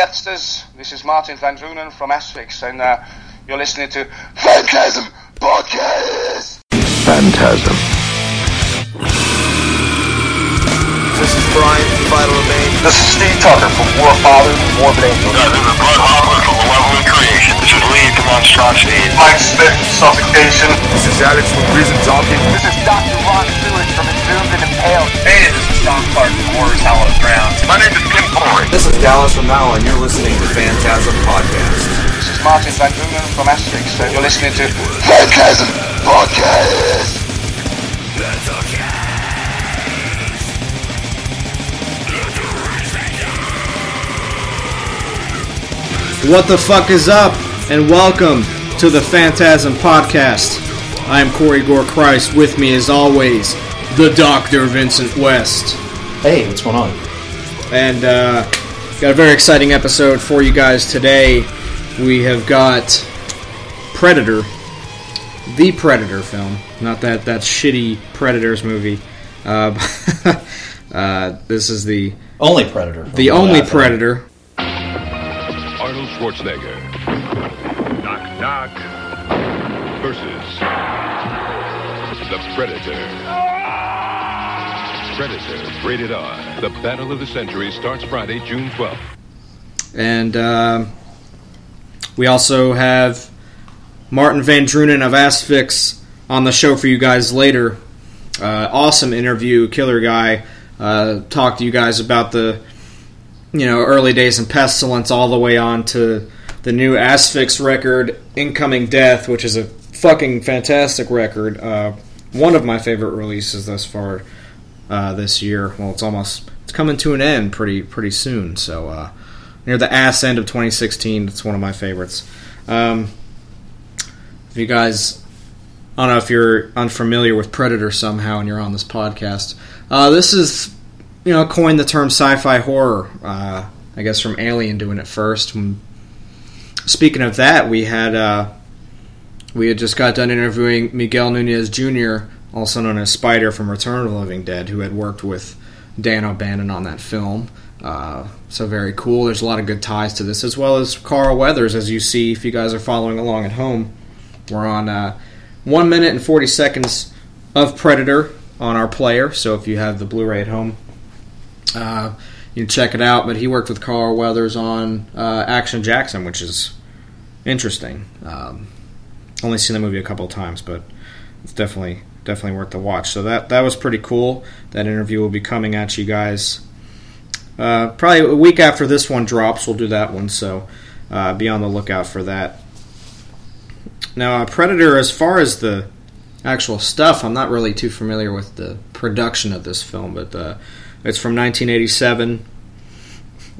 Deathsters. This is Martin Van Drunen from Asphyx, and uh, you're listening to Phantasm Podcast. Phantasm. This is Brian from Vital Remain. This is Steve Tucker from Warfather and Morbid Angel. This is Bud Hopper from Malevolent Creation. This is Lee from Monstrosity. Mike Smith from Suffocation. This is Alex from Prison Talking. This is Dr. Ron Stewart and Impaled. Hey, this is Sean Clark from Horror's Hallowed Ground. My name is Kim Corey. This is Dallas from Nile, and you're listening to Phantasm Podcast. This is Martin Van Drunen from Asphyx, and you're listening to Phantasm Podcast. What the fuck is up? And welcome to the Phantasm Podcast. I am Corey Gore Christ. With me, as always, the Doctor Vincent West. Hey, what's going on? And uh, got a very exciting episode for you guys today. We have got Predator, the Predator film, not that that shitty Predators movie. Uh, uh, this is the Only Predator. the only that, Predator. Arnold Schwarzenegger. Knock knock. Versus the Predator. Predator, rated R. The battle of the century starts Friday, June 12th. And uh, we also have Martin Van Drunen of Asphyx on the show for you guys later. Uh, awesome interview, killer guy. Uh, talk to you guys about the you know early days in Pestilence all the way on to the new Asphyx record, Incoming Death, which is a fucking fantastic record. Uh, one of my favorite releases thus far uh, this year. Well, it's almost it's coming to an end pretty pretty soon. So uh, near the ass end of 2016, it's one of my favorites. Um, if you guys, I don't know if you're unfamiliar with Predator somehow and you're on this podcast, uh, this is you know coined the term sci-fi horror. Uh, I guess from Alien doing it first. Speaking of that, we had uh, we had just got done interviewing Miguel Nunez Jr., also known as Spider from Return of the Living Dead, who had worked with Dan O'Bannon on that film. Uh, so very cool. There's a lot of good ties to this, as well as Carl Weathers, as you see if you guys are following along at home. We're on uh, one minute and forty seconds of Predator on our player. So if you have the Blu-ray at home, uh, you can check it out. But he worked with Carl Weathers on uh, Action Jackson, which is interesting. Um, only seen the movie a couple times, but it's definitely definitely worth the watch. So that that was pretty cool. That interview will be coming at you guys uh, probably a week after this one drops. We'll do that one, so uh, be on the lookout for that. Now, uh, Predator, as far as the actual stuff, I'm not really too familiar with the production of this film, but uh, it's from 1987.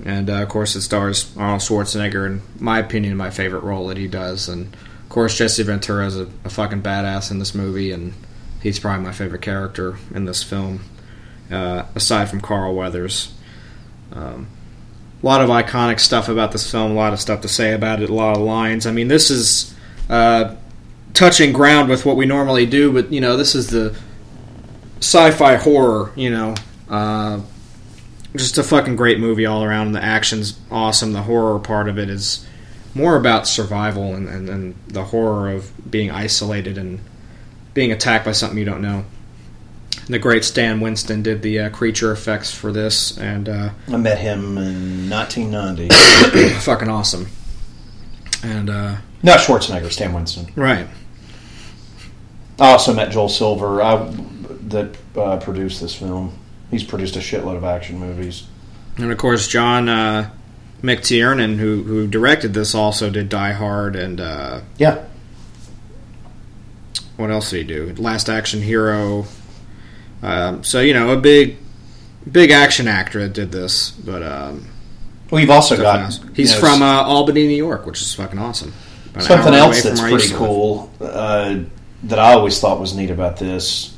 And uh, of course, it stars Arnold Schwarzenegger, in my opinion, my favorite role that he does. And of course, Jesse Ventura is a, a fucking badass in this movie, and he's probably my favorite character in this film, uh, aside from Carl Weathers. Um, a lot of iconic stuff about this film, a lot of stuff to say about it, a lot of lines. I mean, this is uh, touching ground with what we normally do, but you know, this is the sci-fi horror. You know, uh, just a fucking great movie all around. The action's awesome. The horror part of it is more about survival and, and, and the horror of being isolated and being attacked by something you don't know. The great Stan Winston did the uh, creature effects for this, and uh, I met him in 1990. fucking awesome. And uh, Not Schwarzenegger, Stan Winston. right, I also met Joel Silver, I, that uh, produced this film. He's produced a shitload of action movies. and of course John uh, McTiernan, who who directed this, also did Die Hard, and uh, Yeah, what else did he do? Last Action Hero. Um, so you know, a big, big action actor that did this, but um, we've also got. Definitely. He's you know, from uh, Albany, New York, which is fucking awesome. About something else that's where I used pretty cool uh, that I always thought was neat about this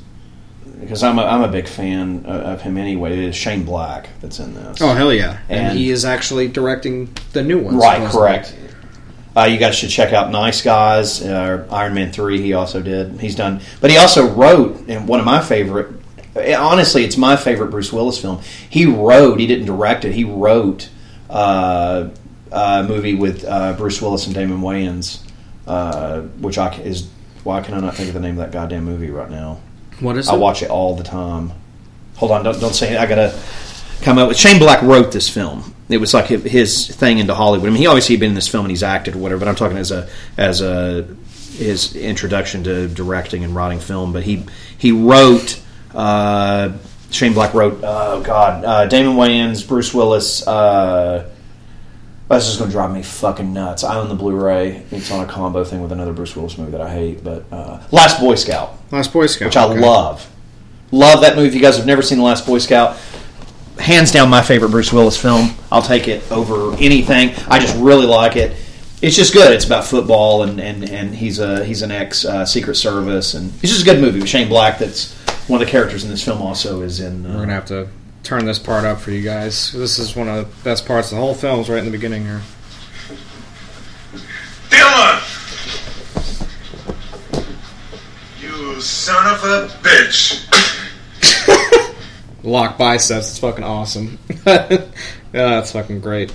because I'm a, I'm a big fan of, of him anyway. Is Shane Black that's in this? Oh hell yeah! And, And- he is actually directing the new one. Right, supposedly. correct. Uh, you guys should check out Nice Guys, uh, Iron Man three. He also did. He's done, but he also wrote. And one of my favorite, eh, honestly, it's my favorite Bruce Willis film. He wrote. He didn't direct it. He wrote uh, uh, movie with uh, Bruce Willis and Damon Wayans, uh, which I is why can I not think of the name of that goddamn movie right now? What is it? I it? watch it all the time. Hold on, don't don't say it. I gotta come up with. Shane Black wrote this film. It was like his thing into Hollywood. I mean, he obviously had been in this film and he's acted or whatever. But I'm talking as a as a his introduction to directing and writing film. But he he wrote. Uh, Shane Black wrote. Oh God, uh, Damon Wayans, Bruce Willis. Uh, that's just going to drive me fucking nuts. I own the Blu-ray. It's on a combo thing with another Bruce Willis movie that I hate. But uh, Last Boy Scout Last Boy Scout, which I okay. love. Love that movie. If you guys have never seen The Last Boy Scout, hands down my favorite Bruce Willis film. I'll take it over anything. I just really like it. It's just good. It's about football, and, and, and he's a he's an ex uh, Secret Service, and it's just a good movie with Shane Black. That's one of the characters in this film. Also, is in. Uh, We're gonna have to turn this part up for you guys. This is one of the best parts of the whole film. Is right in the beginning here. Dylan! You son of a bitch! Lock biceps. It's fucking awesome. yeah, that's fucking great.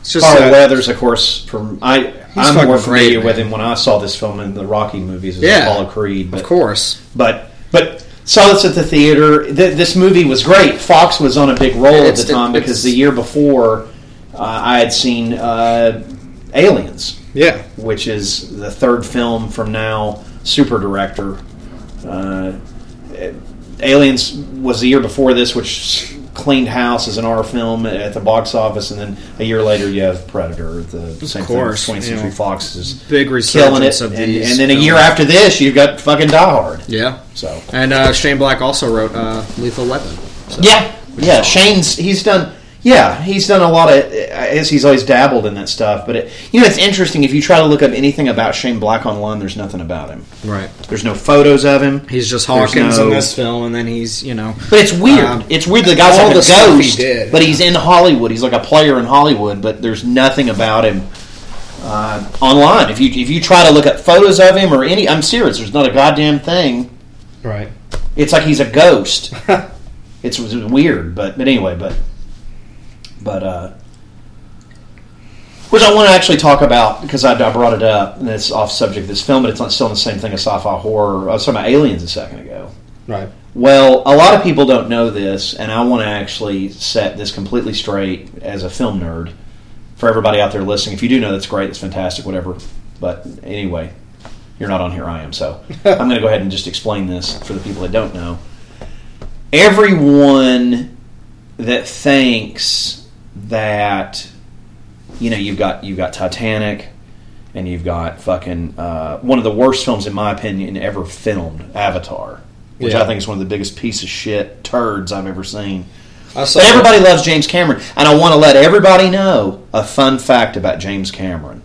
It's just Carl uh, Weathers, of course, from I I'm more great, familiar with him when I saw this film in the Rocky movies as Yeah. Apollo Creed. But of course. but but saw this at the theater. Th- this movie was great. Fox was on a big roll at the time it- because the year before uh, I had seen uh, Aliens, Yeah. which is the third film from now super director. Uh, Aliens was the year before this, which cleaned house as an R film at the box office, and then a year later you have Predator. The same course, thing. 20th Century know, Fox is Big killing resurgence it, of and, and then a year after this, you've got fucking Die Hard. Yeah. So And uh, Shane Black also wrote uh, Lethal Weapon. So. Yeah, yeah. Shane's he's done. Yeah, he's done a lot of. I guess he's always dabbled in that stuff. But it, you know, it's interesting if you try to look up anything about Shane Black online. There's nothing about him. Right. There's no photos of him. He's just Hawkins no- in this film, and then he's you know. But it's weird. Um, it's weird. The guy's all like the a he ghost, did. but he's in Hollywood. He's like a player in Hollywood, but there's nothing about him uh, online. If you if you try to look up photos of him or any, I'm serious. There's not a goddamn thing. Right. It's like he's a ghost. it's, it's weird, but but anyway, but but uh, which I want to actually talk about because I, I brought it up and it's off subject of this film, but it's not still the same thing as sci-fi horror. I was talking about aliens a second ago. Right. Well, a lot of people don't know this, and I want to actually set this completely straight as a film nerd for everybody out there listening. If you do know, that's great. That's fantastic. Whatever. But anyway, you're not on here. I am. So I'm going to go ahead and just explain this for the people that don't know. Everyone that thinks that you know you've got you've got Titanic and you've got fucking uh, one of the worst films in my opinion ever filmed, Avatar, which Yeah. I think is one of the biggest piece of shit turds I've ever seen. But everybody loves James Cameron, and I want to let everybody know a fun fact about James Cameron.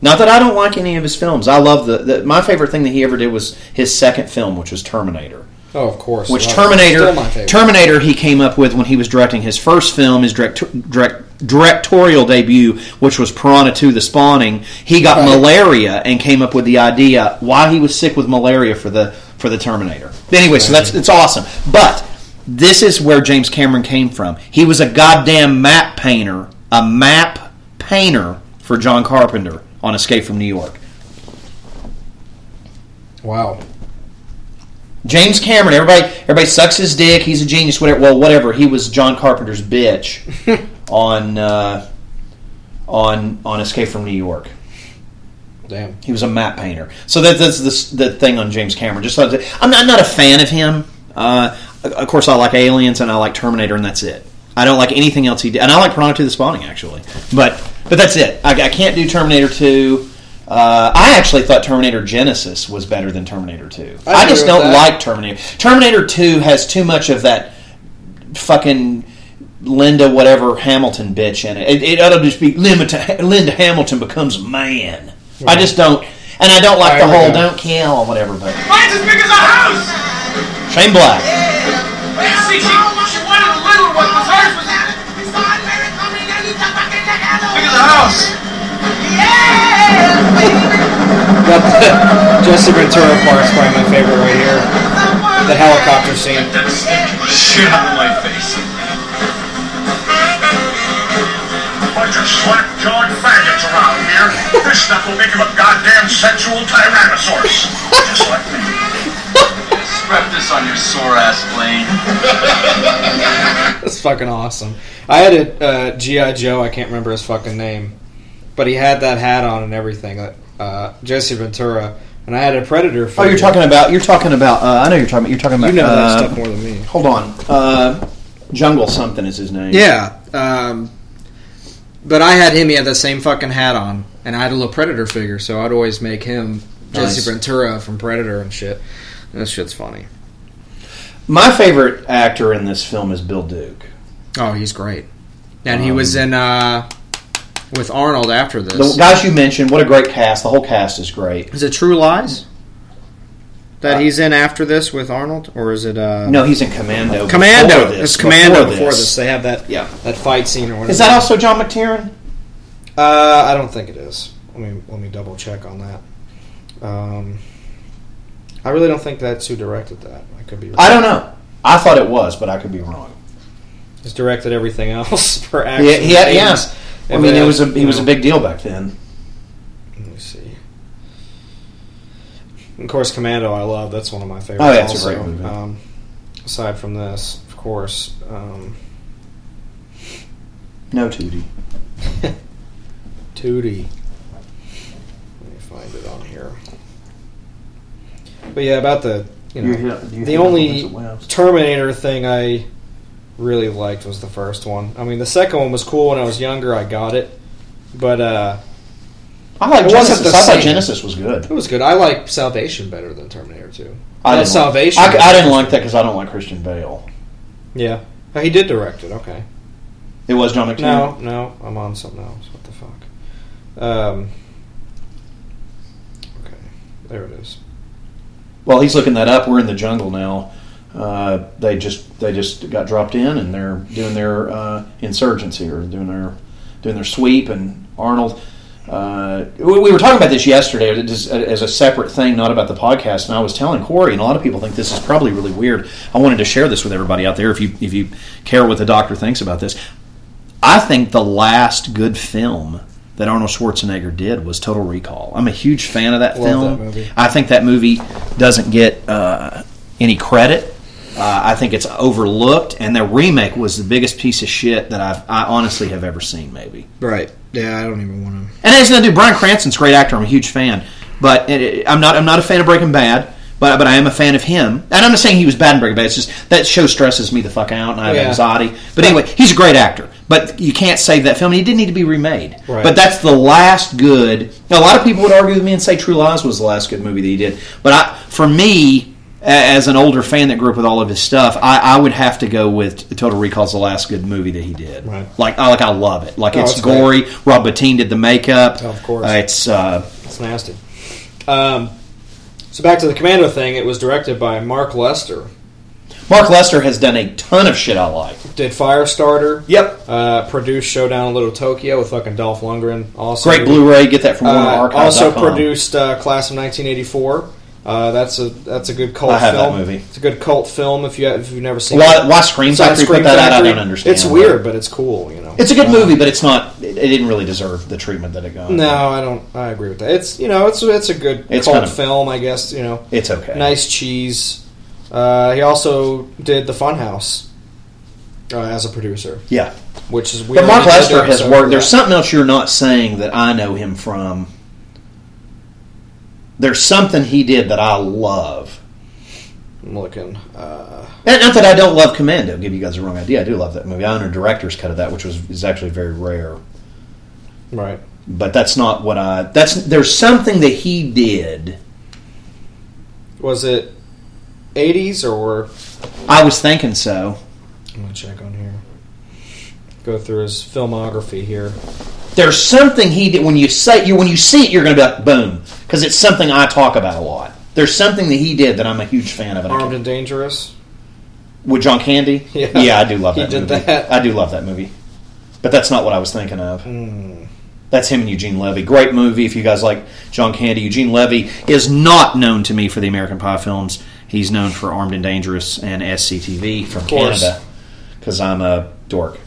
Not that I don't like any of his films. I love the, the my favorite thing that he ever did was his second film, which was Terminator. Oh, of course. Which it. Terminator. Terminator he came up with when he was directing his first film, his direct, direct, directorial debut, which was Piranha 2: The Spawning. He got Right. malaria and came up with the idea why he was sick with malaria for the for the Terminator. Anyway, so that's it's awesome. But this is where James Cameron came from. He was a goddamn map painter, a map painter for John Carpenter on Escape from New York. Wow. James Cameron, everybody, everybody sucks his dick. He's a genius. Whatever. Well, whatever. He was John Carpenter's bitch on uh, on on Escape from New York. Damn. He was a map painter. So that, that's the, the thing on James Cameron. Just I'm not, I'm not a fan of him. Uh, of course, I like Aliens and I like Terminator, and that's it. I don't like anything else he did, and I like Piranha 2: The Spawning actually. But but that's it. I, I can't do Terminator 2. Uh, I actually thought Terminator Genisys was better than Terminator 2. I I, just don't that. like Terminator. Terminator 2 has too much of that fucking Linda whatever Hamilton bitch in it. It, it ought to just be Linda, Linda Hamilton becomes a man. I just don't, and I don't like I the whole with don't kill or whatever. But Mine's as big as a house! Shane Black, See, she, she wanted a little one, but hers was big as a house. Got the Jesse Ventura part's probably my favorite right here. The helicopter scene. That stinking shit out of my face. bunch of slack-jawed faggots around here. This stuff will make him a goddamn sexual tyrannosaurus. Just like me. Strap this on your sore ass, Blaine. That's fucking awesome. I had a uh, GI Joe. I can't remember his fucking name, but he had that hat on and everything. Uh, Jesse Ventura, and I had a Predator. Oh, Figure. you're talking about you're talking about. Uh, I know you're talking about. You're talking about. You know that uh, stuff more than me. Hold on. Uh, Jungle something is his name. Yeah, um, but I had him. He had the same fucking hat on, and I had a little Predator figure, so I'd always make him Nice. Jesse Ventura from Predator and shit. That shit's funny. My favorite actor in this film is Bill Duke. Oh, he's great, and he was in uh, with Arnold after this. The guys you mentioned, what a great cast. The whole cast is great. Is it True Lies that he's in after this with Arnold, or is it uh, No, he's in Commando. Commando? before this, it's Commando before before this. They have that Yeah. that fight scene or whatever. Is that also John McTiernan? Uh, I don't think it is. Let me let me double check on that. Um, I really don't think that's who directed that. I could be. Wrong. I don't know. I thought it was, but I could be wrong. He's directed everything else for action. Yeah, he had, yeah. games. I mean, it was a he you was a big deal back then. Let me see. Of course, Commando. I love. That's one of my favorites. Oh, yeah, it's a great movie. Um, aside from this, of course. Um, No Tootie. Tootie. Let me find it on here. But yeah, about the you know You're here- you're the only with the West. Terminator thing I really liked was the first one. I mean, the second one was cool when I was younger. I got it, but uh, I like It Genisys. the I thought. Genisys was good. it was good. I like Salvation better than Terminator Two. I didn't Salvation. Like, I, I didn't like that because I don't like Christian Bale. Yeah, oh, he did direct it. Okay. It was John McTiernan. No, no, I'm on something else. What the fuck? Um. Okay, there it is. Well, he's looking that up. We're in the jungle now. Uh, they just they just got dropped in, and they're doing their uh, insurgency or doing their doing their sweep. And Arnold, uh, we, we were talking about this yesterday as, as a separate thing, not about the podcast. And I was telling Corey, and a lot of people think this is probably really weird. I wanted to share this with everybody out there. If you if you care what the doctor thinks about this, I think the last good film that Arnold Schwarzenegger did was Total Recall. I'm a huge fan of that Love film. that. I think that movie doesn't get uh, any credit. Uh, I think it's overlooked, and the remake was the biggest piece of shit that I've, I honestly have ever seen. Maybe, Right. Yeah, I don't even want to. and it has nothing to do. Bryan Cranston's a great actor. I'm a huge fan, but it, it- I'm not. I'm not a fan of Breaking Bad. But, but I am a fan of him, and I'm not saying he was bad in Breaking Bad. It's just that show stresses me the fuck out, and I have Yeah. anxiety. But anyway, he's a great actor. But you can't save that film. and He didn't need to be remade. Right. But that's the last good. A lot of people would argue with me and say True Lies was the last good movie that he did. But I, for me, as an older fan that grew up with all of his stuff, I, I would have to go with Total Recall's the last good movie that he did. Right. Like, I like, I love it. Like, Oh, it's it's great. gory. Rob Bottin did the makeup. Oh, of course. Uh, it's uh, It's nasty. Um, so back to the Commando thing. It was directed by Mark Lester. Mark Lester has done a ton of shit I like. Did Firestarter. Yep. Uh, produced Showdown in Little Tokyo with fucking Dolph Lundgren. Also, Great Blu-ray. Get that from Uh, also produced uh, Class of 1984. Uh, that's a that's a good cult I have that film. movie. It's a good cult film if you if you've never seen Why, it. why Scream Factory Scream put that out? I don't understand. It's weird, but it's cool. You know, It's a good Uh, movie, but it's not. It, it didn't really deserve the treatment that it got. No, I don't. I agree with that. It's you know, it's it's a good It's cult kind of- film, I guess. You know, It's okay. nice cheese. Uh, he also did The Funhouse uh, as a producer, Yeah. which is weird. But Mark Lester has worked. There's that. something else you're not saying that I know him from. There's something he did that I love. I'm looking. Uh, And not that I don't love Commando. Give you guys the wrong idea. I do love that movie. I own a director's cut of that, which was is actually very rare. right. But that's not what I. That's there's something that he did. Was it 80s or? I was thinking so. I'm gonna check on here. Go through his filmography here. There's something he did when you say you when you see it, you're going to be like boom because it's something I talk about a lot. There's something that he did that I'm a huge fan of. Armed and Dangerous. With John Candy? Yeah. yeah I do love He that did movie. that. I do love that movie. But that's not what I was thinking of. Hmm. That's him and Eugene Levy. Great movie if you guys like John Candy. Eugene Levy is not known to me for the American Pie films. He's known for Armed and Dangerous and SCTV from. Canada because I'm a dork.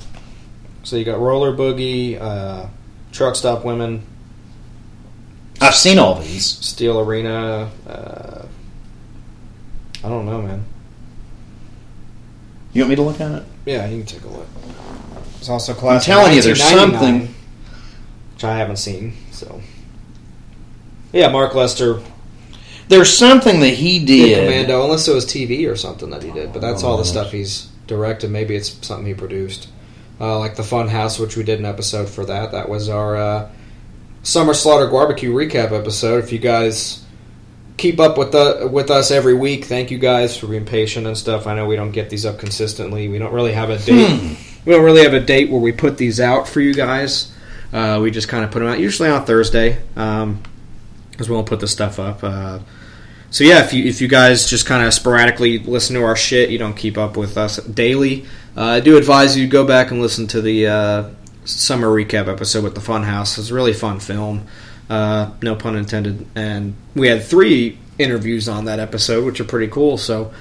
So you got Roller Boogie, uh, Truck Stop Women, I've seen all these. Steel Arena. Uh, I don't know, man. You want me to look at it? Yeah, you can take a look. It's also I'm telling you, there's something. which I haven't seen. So, yeah, Mark Lester There's something that he did did. Commando, unless it was TV or something that he did. But that's all the Oh. stuff he's directed. Maybe it's something he produced, uh, like the Fun House, which we did an episode for that. That was our uh, Summer Slaughter Barbecue recap episode. If you guys keep up with the with us every week, thank you guys for being patient and stuff. I know we don't get these up consistently. We don't really have a date. We don't really have a date where we put these out for you guys. Uh, we just kind of put them out usually on Thursday, because we won't put the stuff up. So yeah, if you if you guys just kind of sporadically listen to our shit, you don't keep up with us daily. Uh, I do advise you go back and listen to the uh, summer recap episode with the Funhouse. It's a really fun film, uh, no pun intended. And we had three interviews on that episode, which are pretty cool. So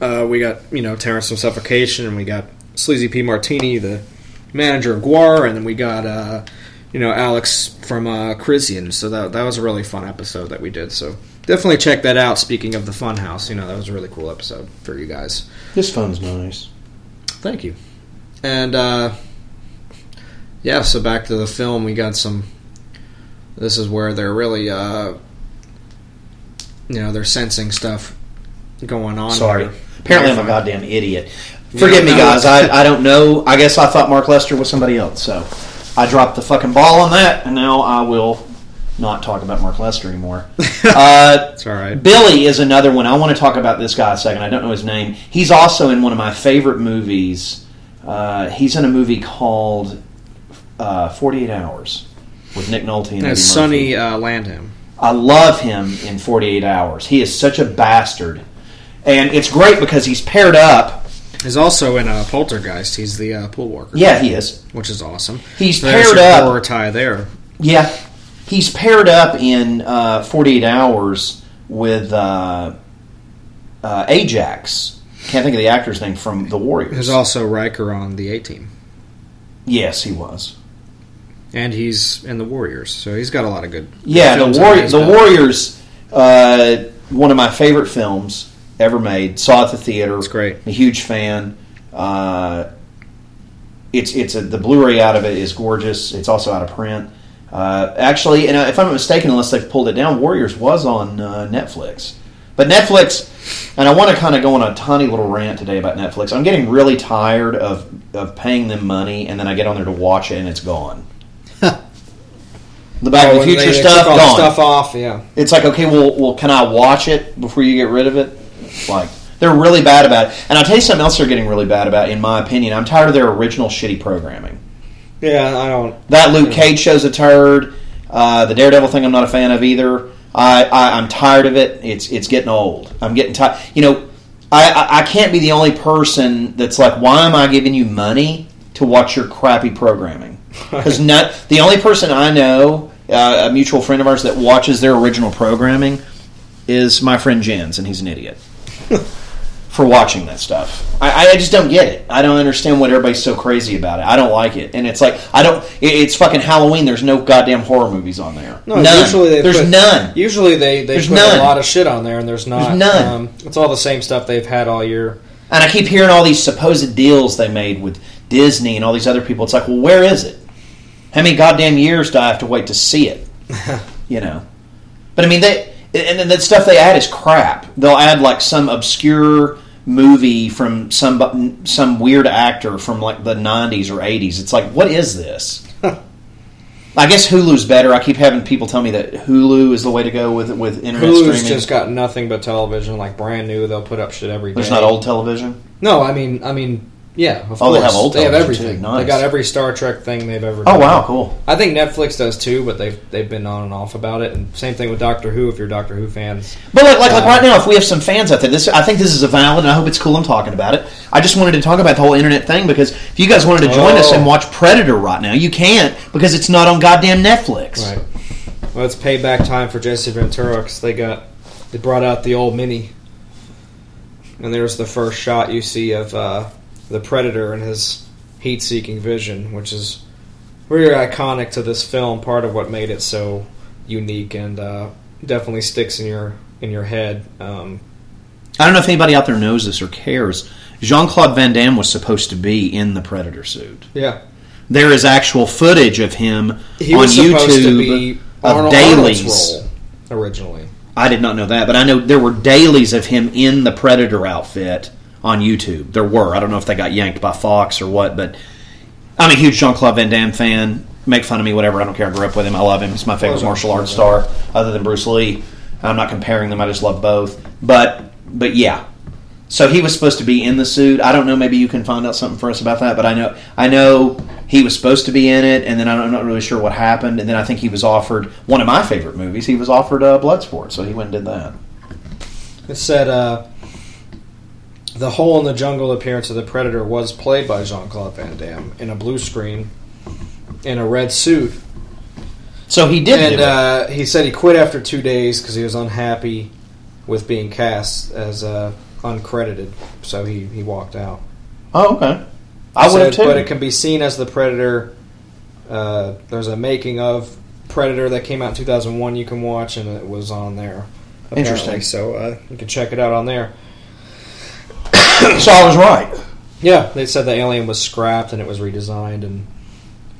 uh, we got you know Terrence from Suffocation, and we got Sleazy P Martini, the manager of GWAR, and then we got uh, you know Alex from uh, Krisiun. So that that was a really fun episode that we did. So definitely check that out. Speaking of the Funhouse, you know that was a really cool episode for you guys. This phone's nice. Thank you. And uh, yeah, so back to the film, we got some. This is where they're really, uh, you know, they're sensing stuff going on. Sorry. here. Apparently, I'm a goddamn idiot. Forgive me, guys. I, I don't know. I guess I thought Mark Lester was somebody else, so I dropped the fucking ball on that, and now I will not talk about Mark Lester anymore. uh, It's all right. Billy is another one. I want to talk about this guy a second. I don't know his name. He's also in one of my favorite movies. Uh, he's in a movie called uh, 48 Hours with Nick Nolte and Eddie Sonny uh, Landham. I love him in 48 Hours. He is such a bastard. And it's great because he's paired up. He's also in uh, Poltergeist. He's the uh, pool worker. Yeah, he is. which is awesome. He's So paired up. horror tie there. Yeah. He's paired up in uh, 48 Hours with uh, uh, Ajax. Can't think of the actor's name from The Warriors. There's also Riker on the A Team, yes, he was. and he's in the Warriors. So he's got a lot of good. Yeah, the, Warri- the. Warriors, uh, one of my favorite films ever made. Saw it at the theater. It's great. I'm A huge fan. Uh, it's it's a, the Blu-ray out of it is gorgeous. It's also out of print. Uh, actually, and if I'm not mistaken, unless they've pulled it down, Warriors was on uh, Netflix. But Netflix, and I want to kind of go on a tiny little rant today about Netflix. I'm getting really tired of of paying them money, and then I get on there to watch it, and it's gone. the Back Oh, to the Future stuff all gone. Stuff off. Yeah. It's like, okay, well, well, can I watch it before you get rid of it? Like, they're really bad about it. And I'll tell you something else they're getting really bad about, in my opinion. I'm tired of their original shitty programming. Yeah, I don't. That Luke Cage show's a turd. Uh, the Daredevil thing, I'm not a fan of either. I, I I'm tired of it. It's it's getting old. I'm getting tired. You know, I, I I can't be the only person that's like, why am I giving you money to watch your crappy programming? Because not the only person I know, uh, a mutual friend of ours that watches their original programming, is my friend Jens, and he's an idiot for watching that stuff. I, I just don't get it. I don't understand what everybody's so crazy about it. I don't like it, and it's like I don't. it- It's fucking Halloween. There's no goddamn horror movies on there. No, none. usually they there's put, none. Usually they they There's put none. a lot of shit on there, and there's not. There's none. Um, it's all the same stuff they've had all year. And I keep hearing all these supposed deals they made with Disney and all these other people. It's like, well, where is it? How many goddamn years do I have to wait to see it? you know. But I mean, they and then the stuff they add is crap. They'll add like some obscure movie from some some weird actor from like the '90s or '80s. It's like, what is this? I guess Hulu's better. I keep having people tell me that Hulu is the way to go with with internet Hulu's streaming. just got nothing but television, like brand new. They'll put up shit every day. There's not old television. No, I mean, I mean, yeah. Of Oh, they have old They have everything. Nice. They got every Star Trek thing they've ever. Done. Oh wow, cool. I think Netflix does too, but they've they've been on and off about it. And same thing with Doctor Who. If you're Doctor Who fans, But like, like, like Uh, right now, if we have some fans out there, this I think this is a valid, and I hope it's cool. I'm talking about it. I just wanted to talk about the whole internet thing because if you guys wanted to join us Oh. and watch Predator right now, you can't because it's not on goddamn Netflix. right? Well, it's payback time for Jesse Ventura because they got they brought out the old mini, and there's the first shot you see of uh, the Predator and his heat-seeking vision, which is very iconic to this film. Part of what made it so unique and uh, definitely sticks in your in your head. Um, I don't know if anybody out there knows this or cares. Jean Claude Van Damme was supposed to be in the Predator suit. yeah, There is actual footage of him he on was YouTube to be of dailies. Role originally. I did not know that, but I know there were dailies of him in the Predator outfit on YouTube. There were. I don't know if they got yanked by Fox or what, but I'm a huge Jean Claude Van Damme fan. Make fun of me, whatever. I don't care. I grew up with him. I love him. He's my favorite martial arts star, other than Bruce Lee. I'm not comparing them. I just love both. But but yeah. So he was supposed to be in the suit. I don't know. Maybe you can find out something for us about that. But I know I know he was supposed to be in it, and then I'm not really sure what happened. And then I think he was offered one of my favorite movies. He was offered uh, Bloodsport, so he went and did that. It said uh, the hole in the jungle appearance of the predator was played by Jean Claude Van Damme in a blue screen in a red suit. So he did. and uh, he said he quit after two days because he was unhappy with being cast as uh, uncredited. So he, he walked out. oh, okay. I would have too. But it can be seen as the Predator. Uh, there's a making of Predator that came out in 2001 you can watch, and it was on there. apparently. Interesting. So uh, you can check it out on there. so I was right. Yeah, they said the alien was scrapped and it was redesigned, and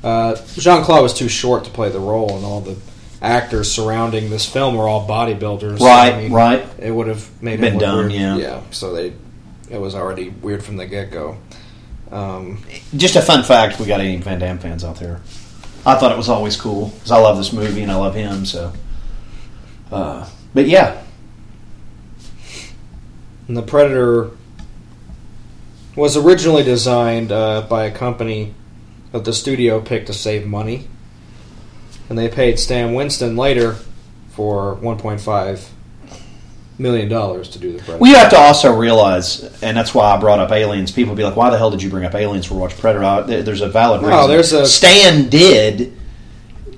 uh, Jean Claude was too short to play the role, and all the actors surrounding this film were all bodybuilders. so, Right, I mean, right. It would have made Been it look done, weird. yeah. yeah. So they, it was already weird from the get go. Um, Just a fun fact: we got any Van Damme fans out there? I thought it was always cool because I love this movie and I love him. So, uh, but yeah, And the Predator was originally designed uh, by a company that the studio picked to save money, and they paid Stan Winston later for 1.5 million dollars to do the Predator. well, you have to also realize, and that's why I brought up Aliens. People be like, "Why the hell did you bring up Aliens for Watch Predator?" There's a valid reason. Oh, there's a- Stan did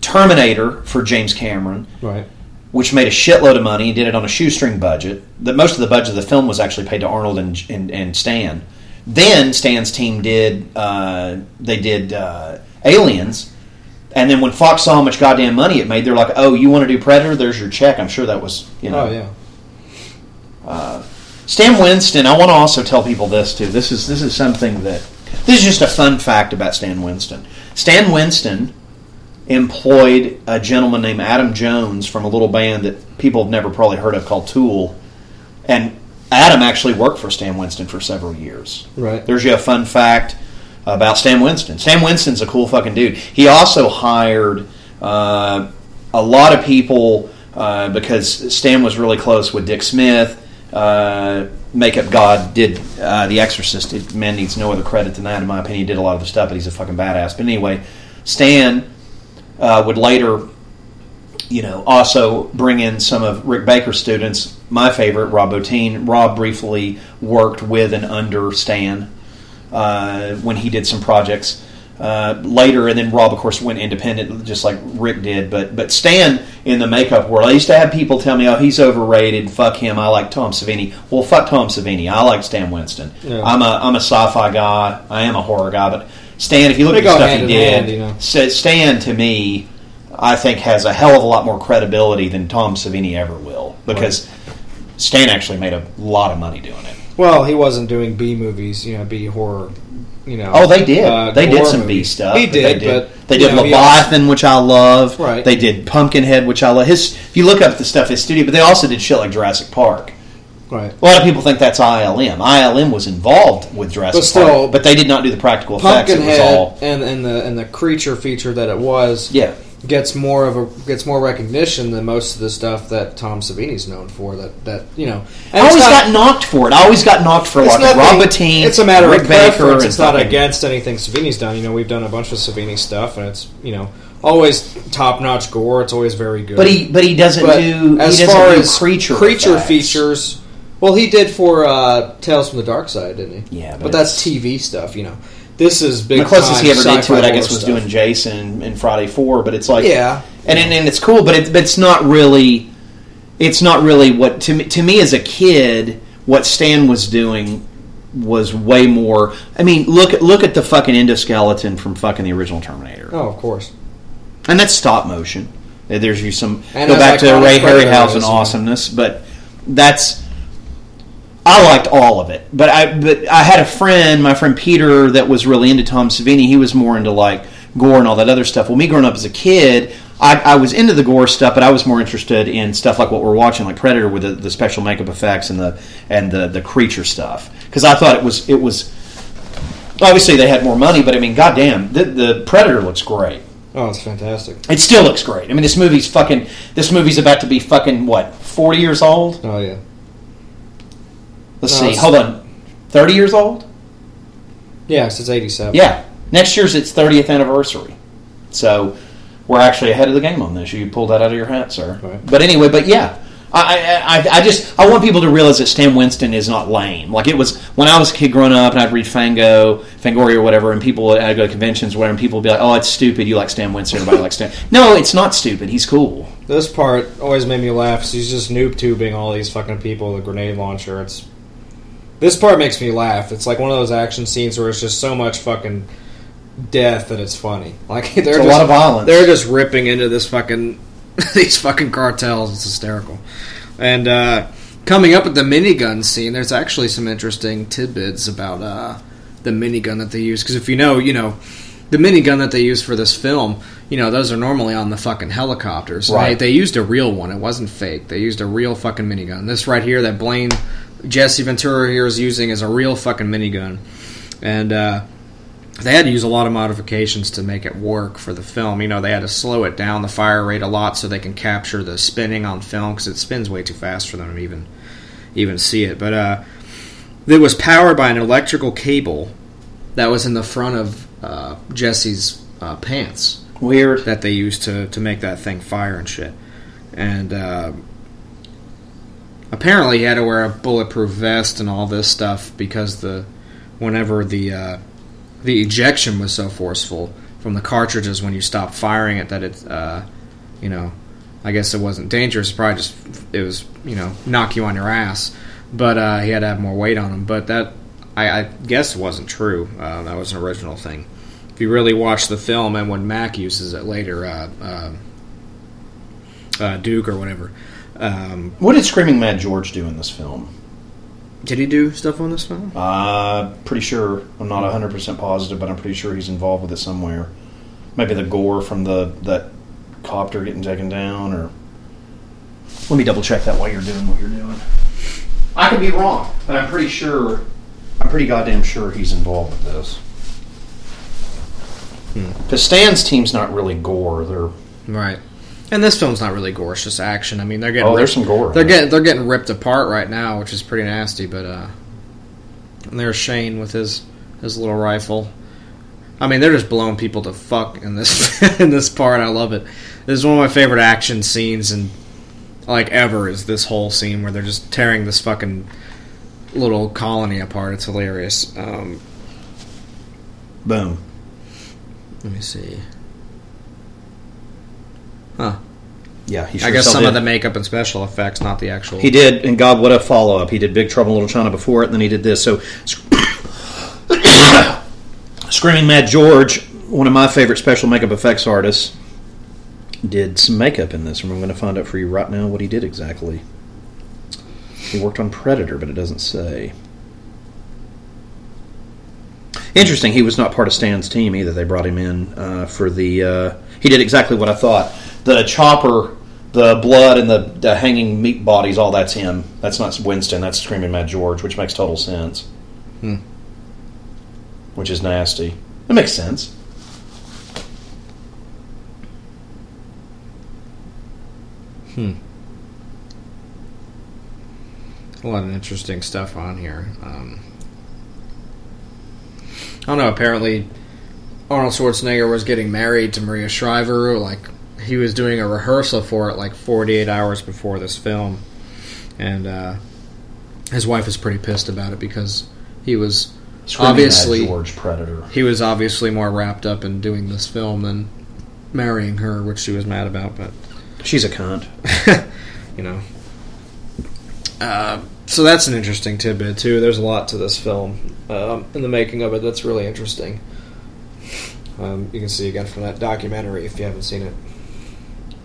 Terminator for James Cameron. right. which made a shitload of money and did it on a shoestring budget. The most of the budget of the film was actually paid to Arnold and and, and Stan. Then Stan's team did uh, they did uh, Aliens, and then when Fox saw how much goddamn money it made, they're like, "Oh, you want to do Predator? There's your check." I'm sure that was you know. Oh yeah. Stan Winston. I want to also tell people this too. This is this is something that this is just a fun fact about Stan Winston. Stan Winston employed a gentleman named Adam Jones from a little band that people have never probably heard of called Tool, and Adam actually worked for Stan Winston for several years. Right. There's you a fun fact about Stan Winston. Stan Winston's a cool fucking dude. He also hired uh, a lot of people uh, because Stan was really close with Dick Smith. Uh, Makeup God did uh, The Exorcist. It, man needs no other credit than that, in my opinion. He did a lot of the stuff, but he's a fucking badass. But anyway, Stan uh, would later you know, also bring in some of Rick Baker's students. My favorite, Rob Bottin. Rob briefly worked with and under Stan uh, when he did some projects uh, later, and then Rob, of course, went independent, just like Rick did. But but Stan in the makeup world, I used to have people tell me, "Oh, he's overrated. Fuck him. I like Tom Savini." Well, fuck Tom Savini. I like Stan Winston. Yeah. I'm a I'm a sci-fi guy. I am a horror guy, but Stan, if you look They at the stuff he did, hand, you know. Stan to me, I think has a hell of a lot more credibility than Tom Savini ever will because Stan actually made a lot of money doing it. Well, he wasn't doing B movies, you know, B horror, you know. Oh, they did. uh, they did some B stuff. He did, they but they did know, Leviathan, which I love. Right. They did Pumpkinhead, which I love. His, if you look up the stuff his studio, but they also did shit like Jurassic Park. right. A lot of people think that's ILM. ILM was involved with Jurassic But still, Park, but they did not do the practical effects. It was Pumpkinhead all and and the and the creature feature that it was yeah. Gets more of a gets more recognition than most of the stuff that Tom Savini's known for. That that you know, and I always not- got knocked for it. I always got knocked for nothing- Rob Bottin. It's a matter Rick of preference. It's not against anything Savini's done. You know, we've done a bunch of Savini stuff, and it's you know always top notch gore. It's always very good. But he but he doesn't But do as he doesn't far do as creature creature effects. features, well, he did for uh, Tales from the Dark Side, didn't he? Yeah, but, but that's TV stuff. You know, this is big. The closest time he ever did to it, I guess, horror was stuff. doing Jason and Friday Four. But it's like Yeah. and and, and it's cool, but, it, but it's not really. It's not really what to me. To me, as a kid, what Stan was doing was way more. I mean, look at look at the fucking endoskeleton from fucking the original Terminator, Oh, of course. and that's stop motion. There's you some And go back to Ray Harryhausen awesomeness, but that's. I liked all of it, but I but I had a friend, my friend Peter, that was really into Tom Savini. He was more into like gore and all that other stuff. Well, me growing up as a kid, I, I was into the gore stuff, but I was more interested in stuff like what we're watching, like Predator, with the, the special makeup effects and the and the the creature stuff. Because I thought it was it was obviously they had more money, but I mean, goddamn, the, the Predator looks great. Oh, it's fantastic. It still looks great. I mean, this movie's fucking. This movie's about to be fucking what forty years old. Oh yeah. Let's No, see. Hold on, thirty years old. Yes, it's eighty-seven. Yeah, next year's its thirtieth anniversary. So we're actually ahead of the game on this. You pulled that out of your hat, sir. Right. But anyway, but yeah. I, I, I- I just I want people to realize that Stan Winston is not lame. Like it was when I was a kid growing up, and I'd read Fango, Fangoria, or whatever, and people I'd go to conventions, where and people would be like, "Oh, it's stupid. You like Stan Winston. Everybody likes Stan." No, it's not stupid. He's cool. This part always made me laugh. 'cause he's just noob tubing all these fucking people with a grenade launcher. It's this part makes me laugh. It's like one of those action scenes where it's just so much fucking death that it's funny. Like they're It's a lot of violence. They're just ripping into this fucking these fucking cartels. It's hysterical. And uh, coming up at the minigun scene, there's actually some interesting tidbits about uh, the minigun that they use. Because if you know, you know, the minigun that they use for this film, you know, those are normally on the fucking helicopters. Right. They, they used a real one. It wasn't fake. They used a real fucking minigun. This right here, that Blaine Jesse Ventura here is using, is a real fucking minigun. And uh, they had to use a lot of modifications to make it work for the film. You know, they had to slow it down the fire rate a lot so they can capture the spinning on film because it spins way too fast for them to even even see it. But uh, it was powered by an electrical cable that was in the front of uh, Jesse's uh, pants Weird. that they used to to make that thing fire and shit. And uh, apparently, he had to wear a bulletproof vest and all this stuff because the whenever the uh, the ejection was so forceful from the cartridges when you stopped firing it that it uh, you know I guess it wasn't dangerous. Probably just it was you know knock you on your ass. But uh, he had to have more weight on him. But that I, I guess wasn't true. Uh, that was an original thing. If you really watch the film and when Mac uses it later, uh, uh, uh, Duke or whatever, um, What did Screaming Mad George do in this film? did he do stuff on this film? Uh, pretty sure. I'm not 100% positive, but I'm pretty sure he's involved with it somewhere. Maybe the gore from the that copter getting taken down, or. Let me double check that while you're doing what you're doing. I could be wrong, but I'm pretty sure. I'm pretty goddamn sure he's involved with this. Because Stan's team's not really gore. They're Right. And this film's not really gore; it's just action. I mean, they're getting Oh, there's ripped- some gore They're getting they're getting ripped apart right now, which is pretty nasty. But uh, and there's Shane with his his little rifle. I mean, they're just blowing people to fuck in this in this part. I love it. This is one of my favorite action scenes and like ever. Is this whole scene where they're just tearing this fucking little colony apart? It's hilarious. Um, boom. let me see. Huh. Yeah, he I guess some of the makeup and special effects, not the actual. He did, and God, what a follow up! He did Big Trouble in Little China before it, and then he did this. So, Screaming Mad George, one of my favorite special makeup effects artists, did some makeup in this, and I'm going to find out for you right now what he did exactly. He worked on Predator, but it doesn't say. Interesting. He was not part of Stan's team either. They brought him in uh, for the. Uh, he did exactly what I thought. The chopper, the blood, and the, the hanging meat bodies. All that's him. That's not Winston. That's Screaming Mad George, which makes total sense. Hmm. Which is nasty. That makes sense. Hmm. A lot of interesting stuff on here. Um, I don't know. Apparently, Arnold Schwarzenegger was getting married to Maria Shriver. Like he was doing a rehearsal for it, like 48 hours before this film, and uh, his wife was pretty pissed about it because he was Screaming obviously George Predator. he was obviously more wrapped up in doing this film than marrying her, which she was mad about. But She's a cunt. you know. Uh, So that's an interesting tidbit too. There's a lot to this film um, in the making of it. That's really interesting. Um, you can see again from that documentary if you haven't seen it.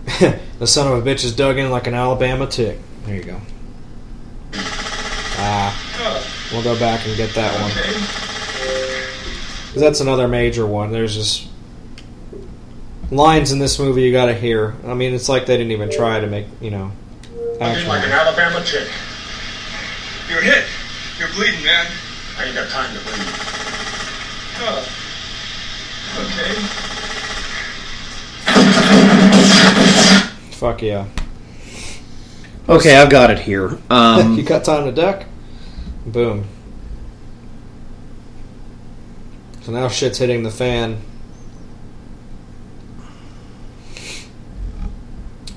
the son of a bitch is dug in like an Alabama tick. There you go. Ah, we'll go back and get that one. 'Cause that's another major one. There's just lines in this movie you got to hear. I mean, it's like they didn't even try to make you know. Looking Action. like an Alabama chick. You're hit. You're bleeding, man. I ain't got time to bleed. Oh. Okay. Fuck yeah. Okay, I've got it here. Um, you got time to duck? Boom. So now shit's hitting the fan.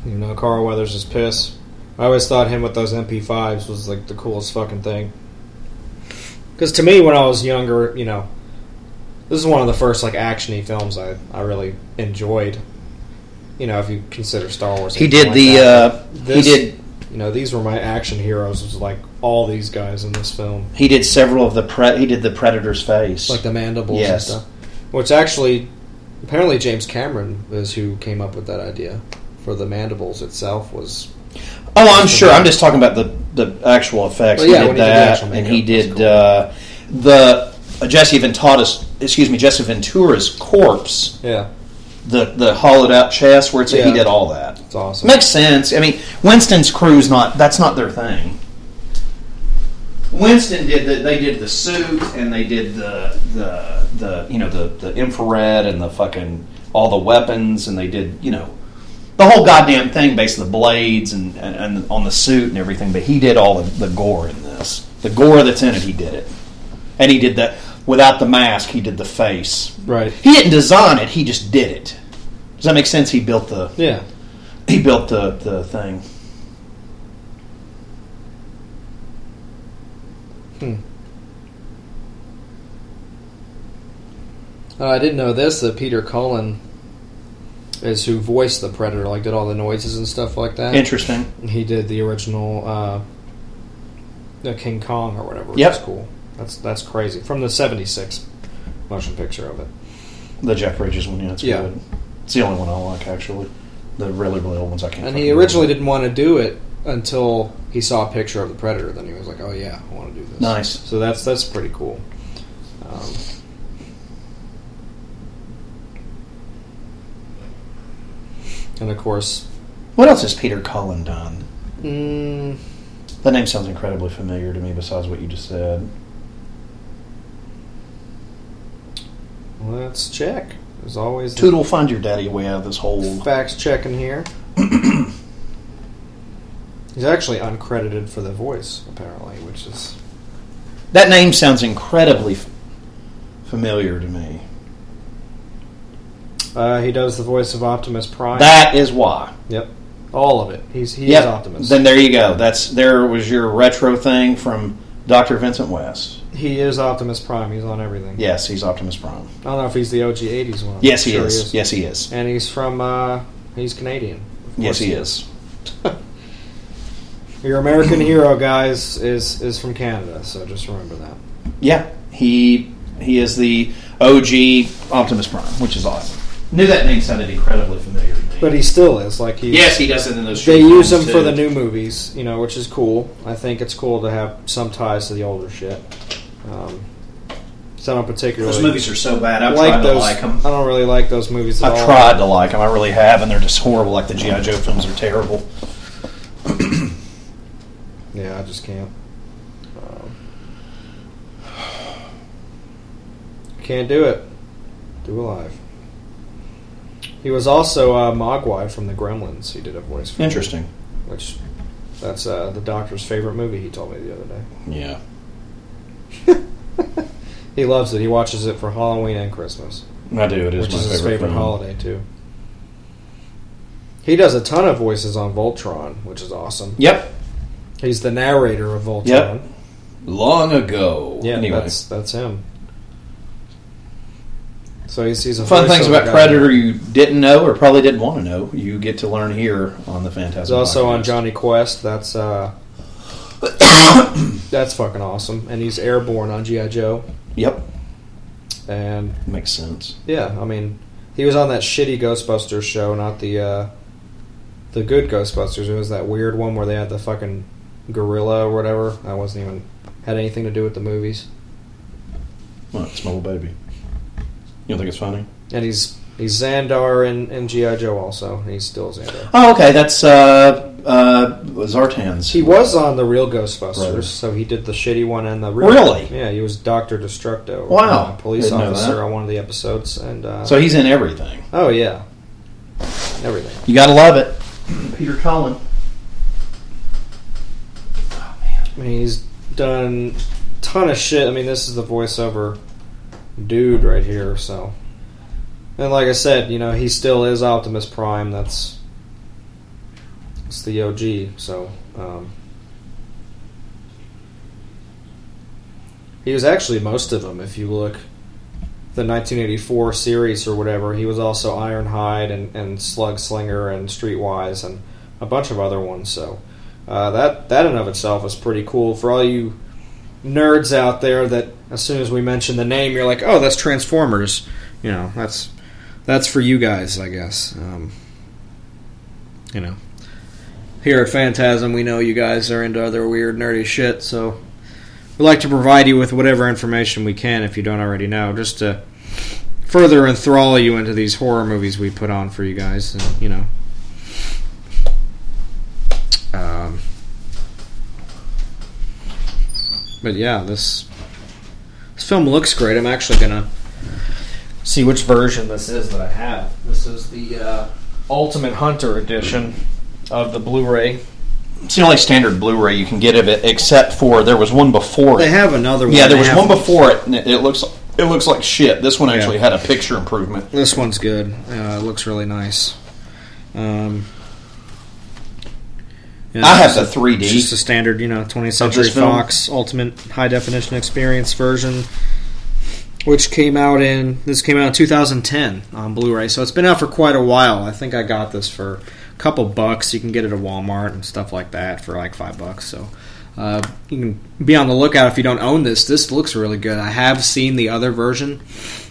You know, Carl Weathers is piss. I always thought him with those MP5s was like the coolest fucking thing. Because to me, when I was younger, you know, this is one of the first like actiony films I, I really enjoyed. You know, if you consider Star Wars, he did like the. that. Uh, he did. you know, these were my action heroes. Was like all these guys in this film, He did several of the. Pre- he did the Predator's face. like the mandibles Yes. and stuff. Which actually, apparently, James Cameron is who came up with that idea for the mandibles itself. Was Oh, I'm sure. I'm just talking about the the actual effects. Well, yeah, he did he did that, and he did that's uh, the uh, Jesse Ventura's. Excuse me, Jesse Ventura's corpse. yeah, The the hollowed out chest where it's he did all that. it's awesome. Makes sense. I mean, Winston's crew's not. That's not their thing. Winston did the. They did the suit, and they did the the the you know the the infrared and the fucking all the weapons, and they did you know the whole goddamn thing based on the blades and, and, and on the suit and everything. But he did all the, the gore in this. The gore that's in it, he did it, and he did that without the mask. He did the face. right? He didn't design it. He just did it. Does that make sense? He built the Yeah, he built the the thing. uh, I didn't know this that Peter Cullen is who voiced the Predator, like did all the noises and stuff like that. Interesting. He did the original uh, the King Kong or whatever, which Yep. is cool. That's that's crazy from the '76 motion picture of it. The Jeff Bridges one, yeah, it's Yeah. good. It's the only one I like actually. The really really old ones I can't. And he originally remember. didn't want to do it until he saw a picture of the Predator. Then he was like, "Oh yeah, I want to do this." Nice. So that's that's pretty cool. Um, and of course, What else has Peter Cullen done? mm, That name sounds incredibly familiar to me. Besides what you just said, let's check. There's always Toodle, find your daddy way out of this hole. facts checking here. He's actually uncredited for the voice, apparently, which is That name sounds incredibly f- familiar to me. uh, he does the voice of Optimus Prime. That is why. yep, all of it. He's he is Optimus. Then there you go. That's there was your retro thing from Doctor Vincent West. He is Optimus Prime. He's on everything. Yes, he's Optimus Prime. I don't know if he's the OG '80s one. Yes, he sure is. Yes, he is. and he's from uh, he's Canadian. Yes, course he is. Your American hero, guys, is is from Canada. So just remember that. Yeah, he he is the OG Optimus Prime, which is awesome. Knew that name sounded incredibly familiar to me. But he still is like he. yes, he does it in those. Shows. They use him films, for the new movies, you know, which is cool. I think it's cool to have some ties to the older shit. Um, so I don't particularly Those movies are so bad. I've like tried those. to like them. I don't really like those movies. At I've all. tried to like them. I really have, and they're just horrible. Like the GI Joe films are terrible. Yeah, I just can't. Um, can't do it. Do alive. He was also uh, Mogwai from the Gremlins. He did a voice for, Interesting. which that's uh, the doctor's favorite movie. He told me the other day. Yeah. He loves it. He watches it for Halloween and Christmas, I do. It is which my is his favorite film. holiday too. He does a ton of voices on Voltron, which is awesome. Yep. He's the narrator of Voltron. Yep. Long ago. Yeah, Anyway, that's that's him. So he's, he's a fun things about guy. Predator you didn't know or probably didn't want to know. You get to learn here on the Fantastic. He's also on Jonny Quest. That's uh, That's fucking awesome. And he's airborne on GI Joe. Yep, And makes sense. yeah, I mean, he was on that shitty Ghostbusters show, not the uh, the good Ghostbusters. It was that weird one where they had the fucking gorilla or whatever. That wasn't even had anything to do with the movies. Well, it's my little baby. You don't think it's funny? And he's he's Zartan in, in GI Joe also. And he's still Zartan. Oh, okay. That's uh, uh, Zartan's. He was on the real Ghostbusters, Brother. so he did the shitty one and the real Really? Yeah, he was Doctor Destructo. Wow. uh, police Didn't officer on one of the episodes, and uh, so he's in everything. oh yeah, everything. You gotta love it. Peter Cullen. I mean, he's done a ton of shit. I mean, this is the voiceover dude right here. So, and like I said, you know, he still is Optimus Prime. That's it's the OG. So, um, he was actually most of them. If you look, the 1984 series or whatever, he was also Ironhide and, and Slug Slinger and Streetwise and a bunch of other ones. So. Uh, that that in of itself is pretty cool for all you nerds out there. That as soon as we mention the name, you're like, "Oh, that's Transformers." You know, that's that's for you guys, I guess. Um, you know, here at Phantasm, we know you guys are into other weird, nerdy shit, so we like to provide you with whatever information we can, if you don't already know, just to further enthrall you into these horror movies we put on for you guys. And, you know. Um, but yeah, this this film looks great. I'm actually gonna see which version this is that I have. This is the uh, Ultimate Hunter edition of the Blu-ray. It's the only standard Blu-ray you can get of it, except for there was one before They it. have another one. Yeah, there was one before it, and it, it looks it looks like shit. This one actually Yeah. had a picture improvement. This one's good. Uh, it looks really nice. Um, yeah, I have the 3D. It's just a standard, you know, 20th Century. Fox Ultimate High Definition Experience version, which came out in this came out in 2010 on Blu-ray. So it's been out for quite a while. I think I got this for couple bucks. You can get it at Walmart and stuff like that for like five bucks. So. Uh, you can be on the lookout if you don't own this. This looks really good. I have seen the other version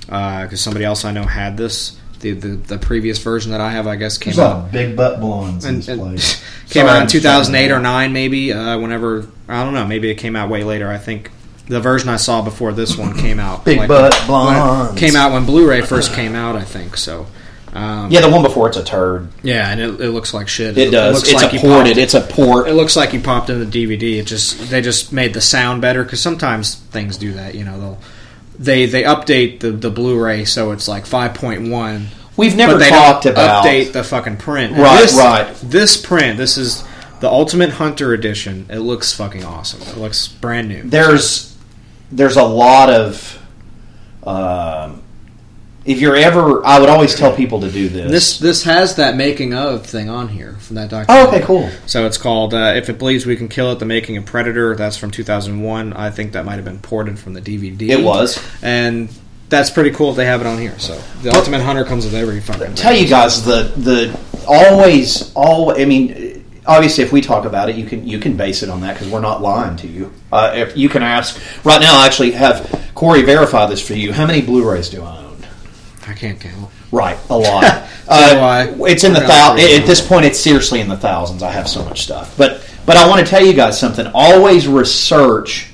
because somebody else I know had this. The, the the previous version that I have, I guess, came There's out big butt blondes in and, this and place. came Sorry, out in 2008 or 9 maybe uh, whenever i don't know maybe it came out way later i think the version i saw before this one came out Big like, butt blondes. came out when blu-ray first came out i think so um, Yeah, the one before it's a turd. yeah and it, it looks like shit It does. looks it's like a ported. popped- It's a port. it looks like you popped in the dvd it just they just made the sound better because sometimes things do that you know they'll they they update the, the blu-ray so it's like 5.1 We've never but they talked about update the fucking print. And Right, this, right. This print, this is the Ultimate Hunter edition. It looks fucking awesome. It looks brand new. there's there's a lot of um, if you're ever I would always tell people to do this. This this has that making of thing on here from that documentary. oh, okay, cool. So it's called uh, "If It Bleeds, We Can Kill It: The Making of Predator." That's from 2001. I think that might have been ported from the DVD. It was. and that's pretty cool. If they have it on here. So the Ultimate Hunter comes with every fucking. Tell you guys the the always all I mean obviously if we talk about it you can you can base it on that because we're not lying to you. Uh, if you can ask right now I actually have Corey verify this for you. How many Blu-rays do I own? I can't count. Right, a lot. uh, I. It's in the I thou- got. At this point, it's seriously in the thousands. I have so much stuff, but but I want to tell you guys something. Always research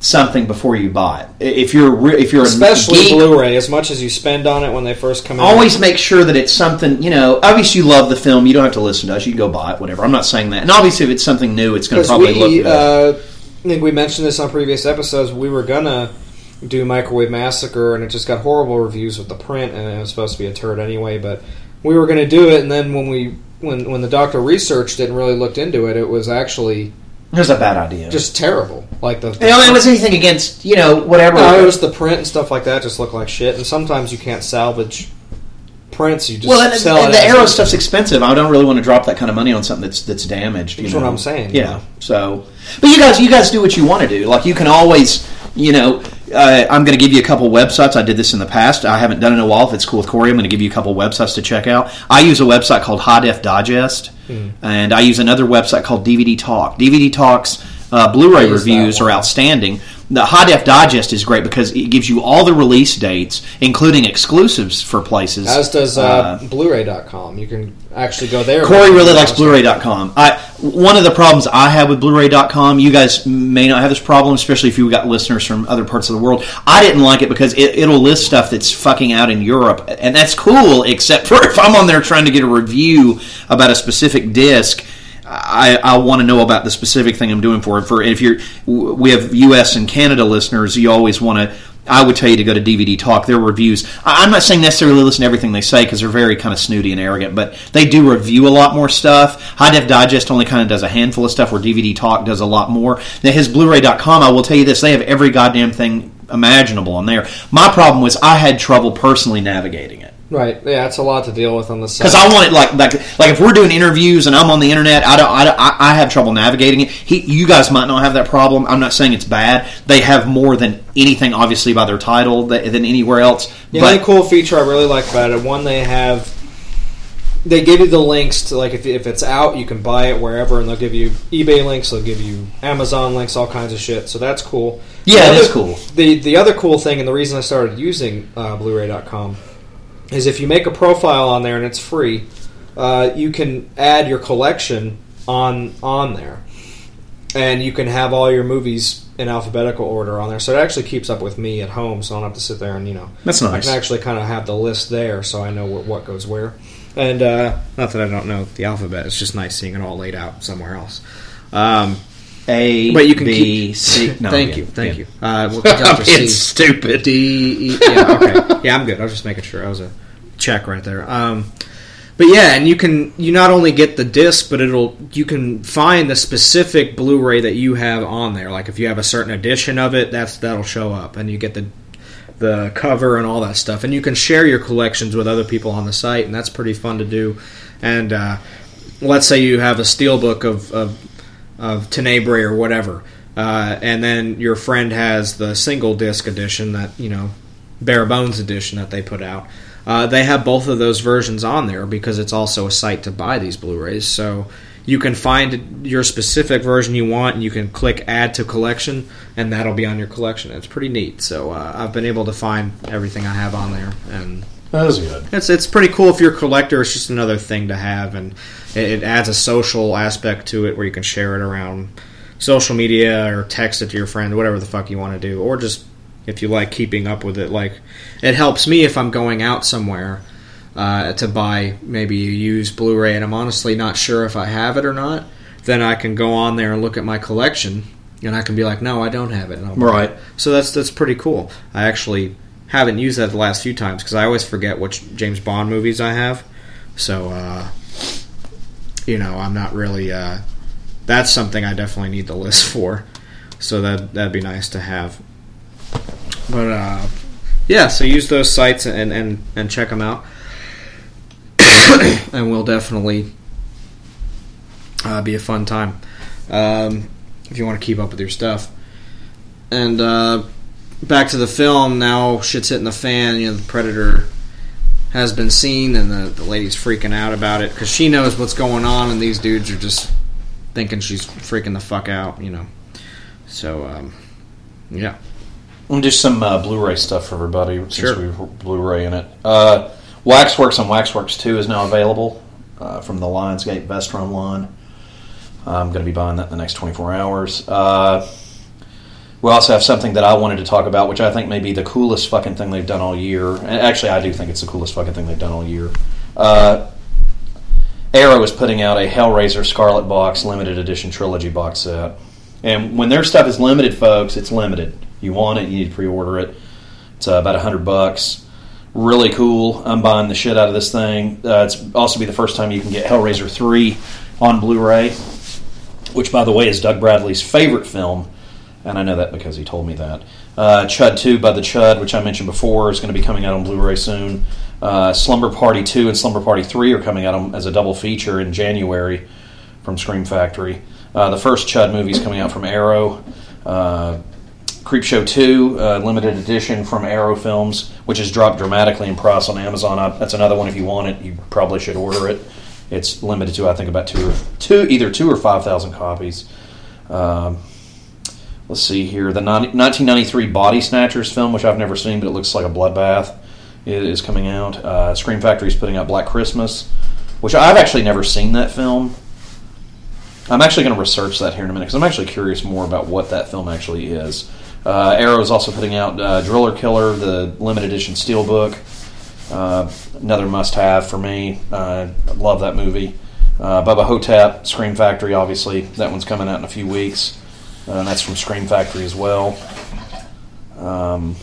something before you buy it. If you're re- if you're Especially a geek, Blu-ray, as much as you spend on it when they first come out. always make sure that it's something you know. Obviously, you love the film. You don't have to listen to us. You can go buy it, whatever. I'm not saying that. And obviously, if it's something new, it's going to probably we, look good. uh, I think we mentioned this on previous episodes. We were gonna do Microwave Massacre, and it just got horrible reviews with the print, and it was supposed to be a turd anyway. But we were gonna do it, and then when we when when the doctor researched it and really looked into it, it was actually it was a bad idea. just terrible. Like the, you know, it was anything against you know whatever. no, it was the print and stuff like that just looked like shit. And sometimes you can't salvage prints. You just well, and, sell and it the Arrow is. stuff's expensive. I don't really want to drop that kind of money on something that's that's damaged. You That's know? what I'm saying, Yeah. you know. So, but you guys, you guys do what you want to do. Like you can always, you know, uh, I'm going to give you a couple websites. I did this in the past. I haven't done it in a while. If it's cool with Corey, I'm going to give you a couple websites to check out. I use a website called High Def Digest, Hmm. and I use another website called DVD Talk. DVD Talks. uh, Blu-ray reviews are outstanding. The High Def Digest is great because it gives you all the release dates, including exclusives for places. As does uh, Blu-ray.com. You can actually go there. Corey really likes Blu-ray.com. I one of the problems I have with Blu-ray.com. You guys may not have this problem, especially if you got listeners from other parts of the world. I didn't like it because it, it'll list stuff that's fucking out in Europe, and that's cool. Except for if I'm on there trying to get a review about a specific disc. I, I want to know about the specific thing I'm doing for. For if you're, we have U.S. and Canada listeners. You always want to. I would tell you to go to DVD Talk. Their reviews. I- I'm not saying necessarily listen to everything they say because they're very kind of snooty and arrogant, but they do review a lot more stuff. High Def Digest only kind of does a handful of stuff, where DVD Talk does a lot more. Now, his Blu-ray.com, I will tell you this: they have every goddamn thing imaginable on there. My problem was I had trouble personally navigating it. Right. Yeah, it's a lot to deal with on the side. Because I want it like like like if we're doing interviews and I'm on the internet, I don't I, don't- I, I have trouble navigating it. He, you guys might not have that problem. I'm not saying it's bad. They have more than anything, obviously, by their title that, than anywhere else. The but only cool feature I really like about it, one they have, they give you the links to like if, if it's out, you can buy it wherever, and they'll give you eBay links, they'll give you Amazon links, all kinds of shit. So that's cool. Yeah, The it is cool. The the other cool thing, and the reason I started using uh, Blu-ray.com, is if you make a profile on there and it's free, uh, you can add your collection on on there, and you can have all your movies in alphabetical order on there. So it actually keeps up with me at home, so I don't have to sit there and you know. That's nice. I can actually kind of have the list there, so I know what, what goes where. And uh, not that I don't know the alphabet; it's just nice seeing it all laid out somewhere else. Um, A, but you can B, keep. C. No, thank yeah, you, thank yeah. you. Uh, we'll to C. It's stupid. D. E, yeah, okay. Yeah, I'm good. I was just making sure. I was a check right there. Um, but yeah, and you can you not only get the disc, but it'll you can find the specific Blu-ray that you have on there. Like if you have a certain edition of it, that's that'll show up, and you get the the cover and all that stuff. And you can share your collections with other people on the site, and that's pretty fun to do. And uh, let's say you have a steelbook of of, of Tenebrae or whatever, uh, and then your friend has the single disc edition that you know bare bones edition that they put out. Uh, they have both of those versions on there because it's also a site to buy these Blu-rays. So you can find your specific version you want, and you can click Add to Collection, and that'll be on your collection. It's pretty neat. So uh, I've been able to find everything I have on there, and That was good. it's it's pretty cool if you're a collector. It's just another thing to have, and it, it adds a social aspect to it where you can share it around social media or text it to your friend, whatever the fuck you want to do, or just if you like keeping up with it. Like it helps me if I'm going out somewhere uh, to buy maybe a used Blu-ray, and I'm honestly not sure if I have it or not. Then I can go on there and look at my collection, and I can be like, no, I don't have it. And I'll Right. it. So that's that's pretty cool. I actually haven't used that the last few times because I always forget which James Bond movies I have. So uh, you know, I'm not really. Uh, that's something I definitely need the list for. So that that'd be nice to have. But uh, yeah, so use those sites and and and check them out, and we'll definitely uh, be a fun time um, if you want to keep up with your stuff. And uh, back to the film now, shit's hitting the fan. You know, the predator has been seen, and the, the lady's freaking out about it because she knows what's going on, and these dudes are just thinking she's freaking the fuck out. You know, so um, yeah. We'll do some uh, Blu-ray stuff for everybody since Sure. we've Blu-ray in it. Uh, Waxworks and Waxworks Two is now available uh, from the Lionsgate Vestron line. I'm going to be buying that in the next 24 hours. Uh, we also have something that I wanted to talk about, which I think may be the coolest fucking thing they've done all year. And actually, I do think it's the coolest fucking thing they've done all year. Uh, Arrow is putting out a Hellraiser Scarlet Box limited edition trilogy box set. And when their stuff is limited, folks, it's limited. You want it, you need to pre-order it. It's uh, about a hundred bucks. Really cool. I'm buying the shit out of this thing. Uh, it's also be the first time you can get Hellraiser three on Blu-ray, which, by the way, is Doug Bradley's favorite film, and I know that because he told me that. Uh, Chud two Bud the Chud, which I mentioned before, is going to be coming out on Blu-ray soon. Uh, Slumber Party two and Slumber Party three are coming out as a double feature in January from Scream Factory. Uh, the first Chud movie is coming out from Arrow. Uh, Creepshow 2, uh, limited edition from Arrow Films, which has dropped dramatically in price on Amazon. I, that's another one. If you want it, you probably should order it. It's limited to I think about two or two, either two or five thousand copies. Um, let's see here. The 90 1993 Body Snatchers film, which I've never seen, but it looks like a bloodbath, is coming out. Uh, Scream Factory is putting out Black Christmas, which I've actually never seen that film. I'm actually going to research that here in a minute because I'm actually curious more about what that film actually is. Uh, Arrow is also putting out uh, Driller Killer, the limited edition steelbook. Uh, another must-have for me. Uh, love that movie. Uh, Bubba Ho-Tep, Scream Factory, obviously that one's coming out in a few weeks, uh, and that's from Scream Factory as well. Um,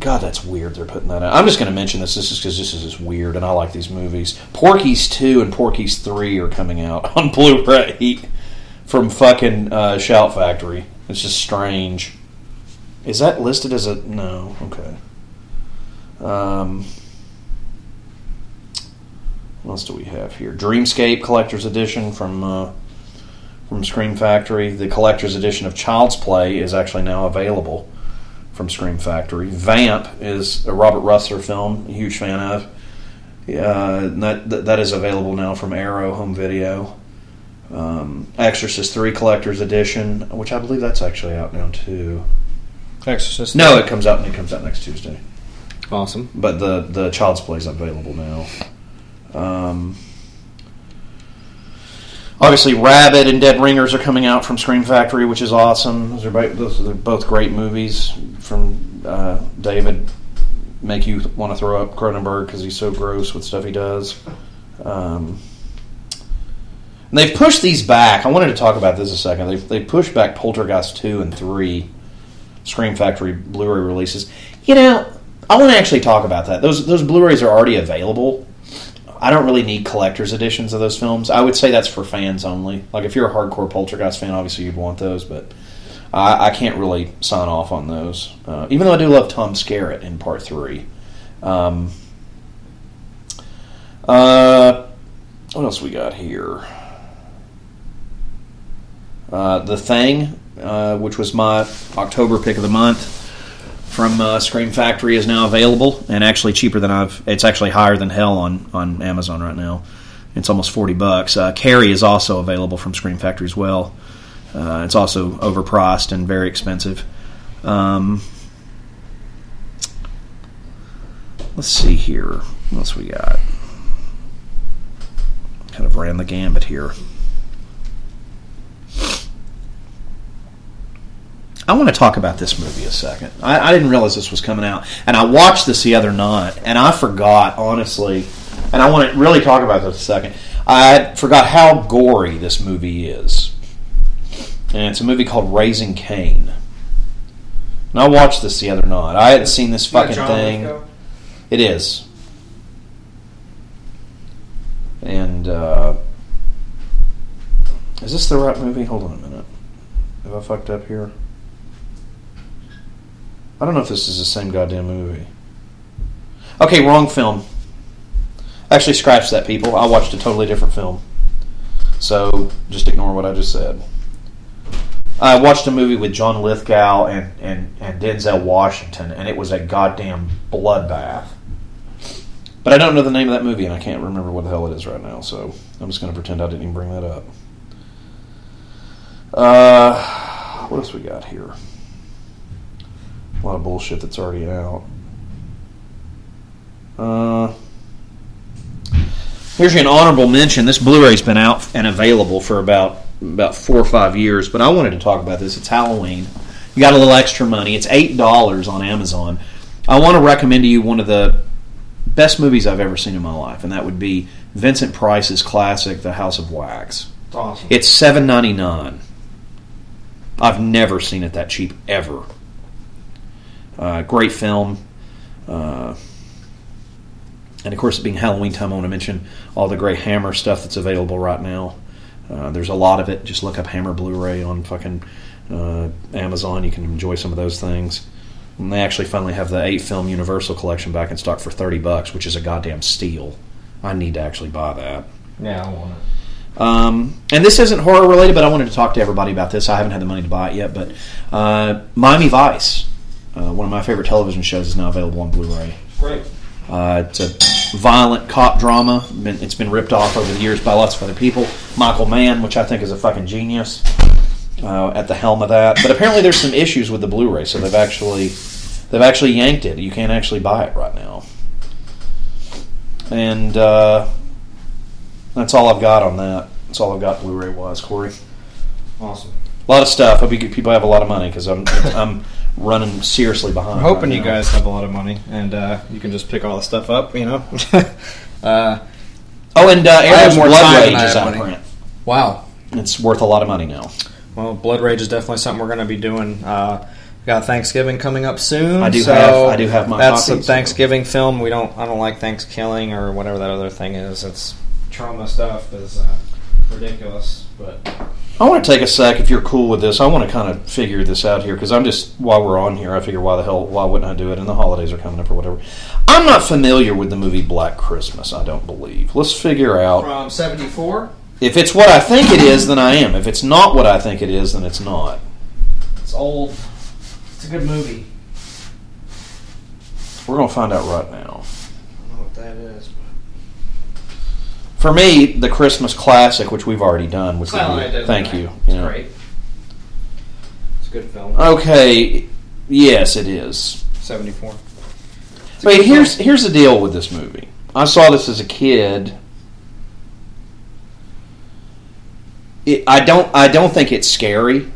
God, that's weird. They're putting that out. I'm just going to mention this. This is because this is just weird, and I like these movies. Porky's two and Porky's three are coming out on Blu-ray from fucking uh, Shout Factory. It's just strange. Is that listed as a no? Okay. Um, what else do we have here? Dreamscape Collector's Edition from uh, from Scream Factory. The Collector's Edition of Child's Play is actually now available from Scream Factory. Vamp is a Robert Rusler film, a huge fan of. Uh, that that is available now from Arrow Home Video. Um, Exorcist Three Collector's Edition, which I believe that's actually out now too. Exorcist. No, it comes out. It comes out next Tuesday. Awesome. But the the Child's Play is available now. Um, obviously, Rabid and Dead Ringers are coming out from Scream Factory, which is awesome. Those are both, those are both great movies from uh, David. Make you want to throw up Cronenberg because he's so gross with stuff he does. Um, and they've pushed these back. I wanted to talk about this a second. They've, they pushed back Poltergeist 2 and 3 Scream Factory Blu-ray releases. You know, I want to actually talk about that. Those those Blu-rays are already available. I don't really need collector's editions of those films. I would say that's for fans only. Like if you're a hardcore Poltergeist fan, obviously you'd want those, but I, I can't really sign off on those. Uh, even though I do love Tom Skerritt in Part Three. Um, uh, what else we got here? Uh, the Thing, uh, which was my October pick of the month from uh, Scream Factory, is now available and actually cheaper than I've. It's actually higher than hell on on Amazon right now. It's almost forty bucks. Uh, Carrie is also available from Scream Factory as well. Uh, it's also overpriced and very expensive. Um, let's see here. What else we got? Kind of ran the gambit here. I want to talk about this movie a second. I, I didn't realize this was coming out, and I watched this the other night, and I forgot honestly. And I want to really talk about this a second. I forgot how gory this movie is, and it's a movie called Raising Cain. And I watched this the other night. I hadn't seen this fucking thing. It is, and uh, is this the right movie? Hold on a minute. Have I fucked up here? I don't know if this is the same goddamn movie. Okay, wrong film. Actually, scratch that, people. I watched a totally different film. So just ignore what I just said. I watched a movie with John Lithgow and, and, and Denzel Washington, and it was a goddamn bloodbath. But I don't know the name of that movie, and I can't remember what the hell it is right now, so I'm just going to pretend I didn't even bring that up. Uh, what else we got here? A lot of bullshit that's already out. Uh, here's an honorable mention. This Blu-ray's been out and available for about about four or five years, but I wanted to talk about this. It's Halloween. You got a little extra money. It's eight dollars on Amazon. I want to recommend to you one of the best movies I've ever seen in my life, and that would be Vincent Price's classic, The House of Wax. It's awesome. It's seven ninety nine. I've never seen it that cheap ever. Uh, great film. Uh, and of course, it being Halloween time, I want to mention all the great Hammer stuff that's available right now. Uh, there's a lot of it. Just look up Hammer Blu-ray on fucking uh, Amazon. You can enjoy some of those things. And they actually finally have the eight film Universal collection back in stock for thirty bucks, which is a goddamn steal. I need to actually buy that. Yeah, I want it. Um, and this isn't horror related, but I wanted to talk to everybody about this. I haven't had the money to buy it yet, but uh, Miami Vice, uh, one of my favorite television shows, is now available on Blu-ray. Great. Uh, it's a violent cop drama. It's been ripped off over the years by lots of other people. Michael Mann, which I think is a fucking genius, uh, at the helm of that. But apparently, there's some issues with the Blu-ray, so they've actually they've actually yanked it. You can't actually buy it right now. And uh, that's all I've got on that. That's all I've got Blu-ray wise, Corey. Awesome. A lot of stuff. I hope people have a lot of money because I'm I'm running seriously behind. I'm hoping right you guys have a lot of money and uh, you can just pick all the stuff up. You know. uh, Oh, and uh, Arrow's more Blood Rage is out print. wow. It's worth a lot of money now. Well, Blood Rage is definitely something we're going to be doing. Uh, we got Thanksgiving coming up soon. I do so have- I do have my That's copy, a so- Thanksgiving film. We don't. I don't like Thanksgiving or whatever that other thing is. It's trauma stuff is uh, ridiculous. But I want to take a sec if you're cool with this. I want to kind of figure this out here because I'm just while we're on here, I figure why the hell why wouldn't I do it? And the holidays are coming up or whatever. I'm not familiar with the movie Black Christmas. I don't believe. Let's figure out from '74, if it's what I think it is. Then I am. If it's not what I think it is, then it's not. it's old. It's a good movie. We're gonna find out right now. I don't know what that is. For me, the Christmas classic, which we've already done, which would be, thank you. It's you know. great. It's a good film. Okay, yes, it is. '74. Wait, here's here's the deal with this movie. I saw this as a kid. It, I don't I don't think it's scary.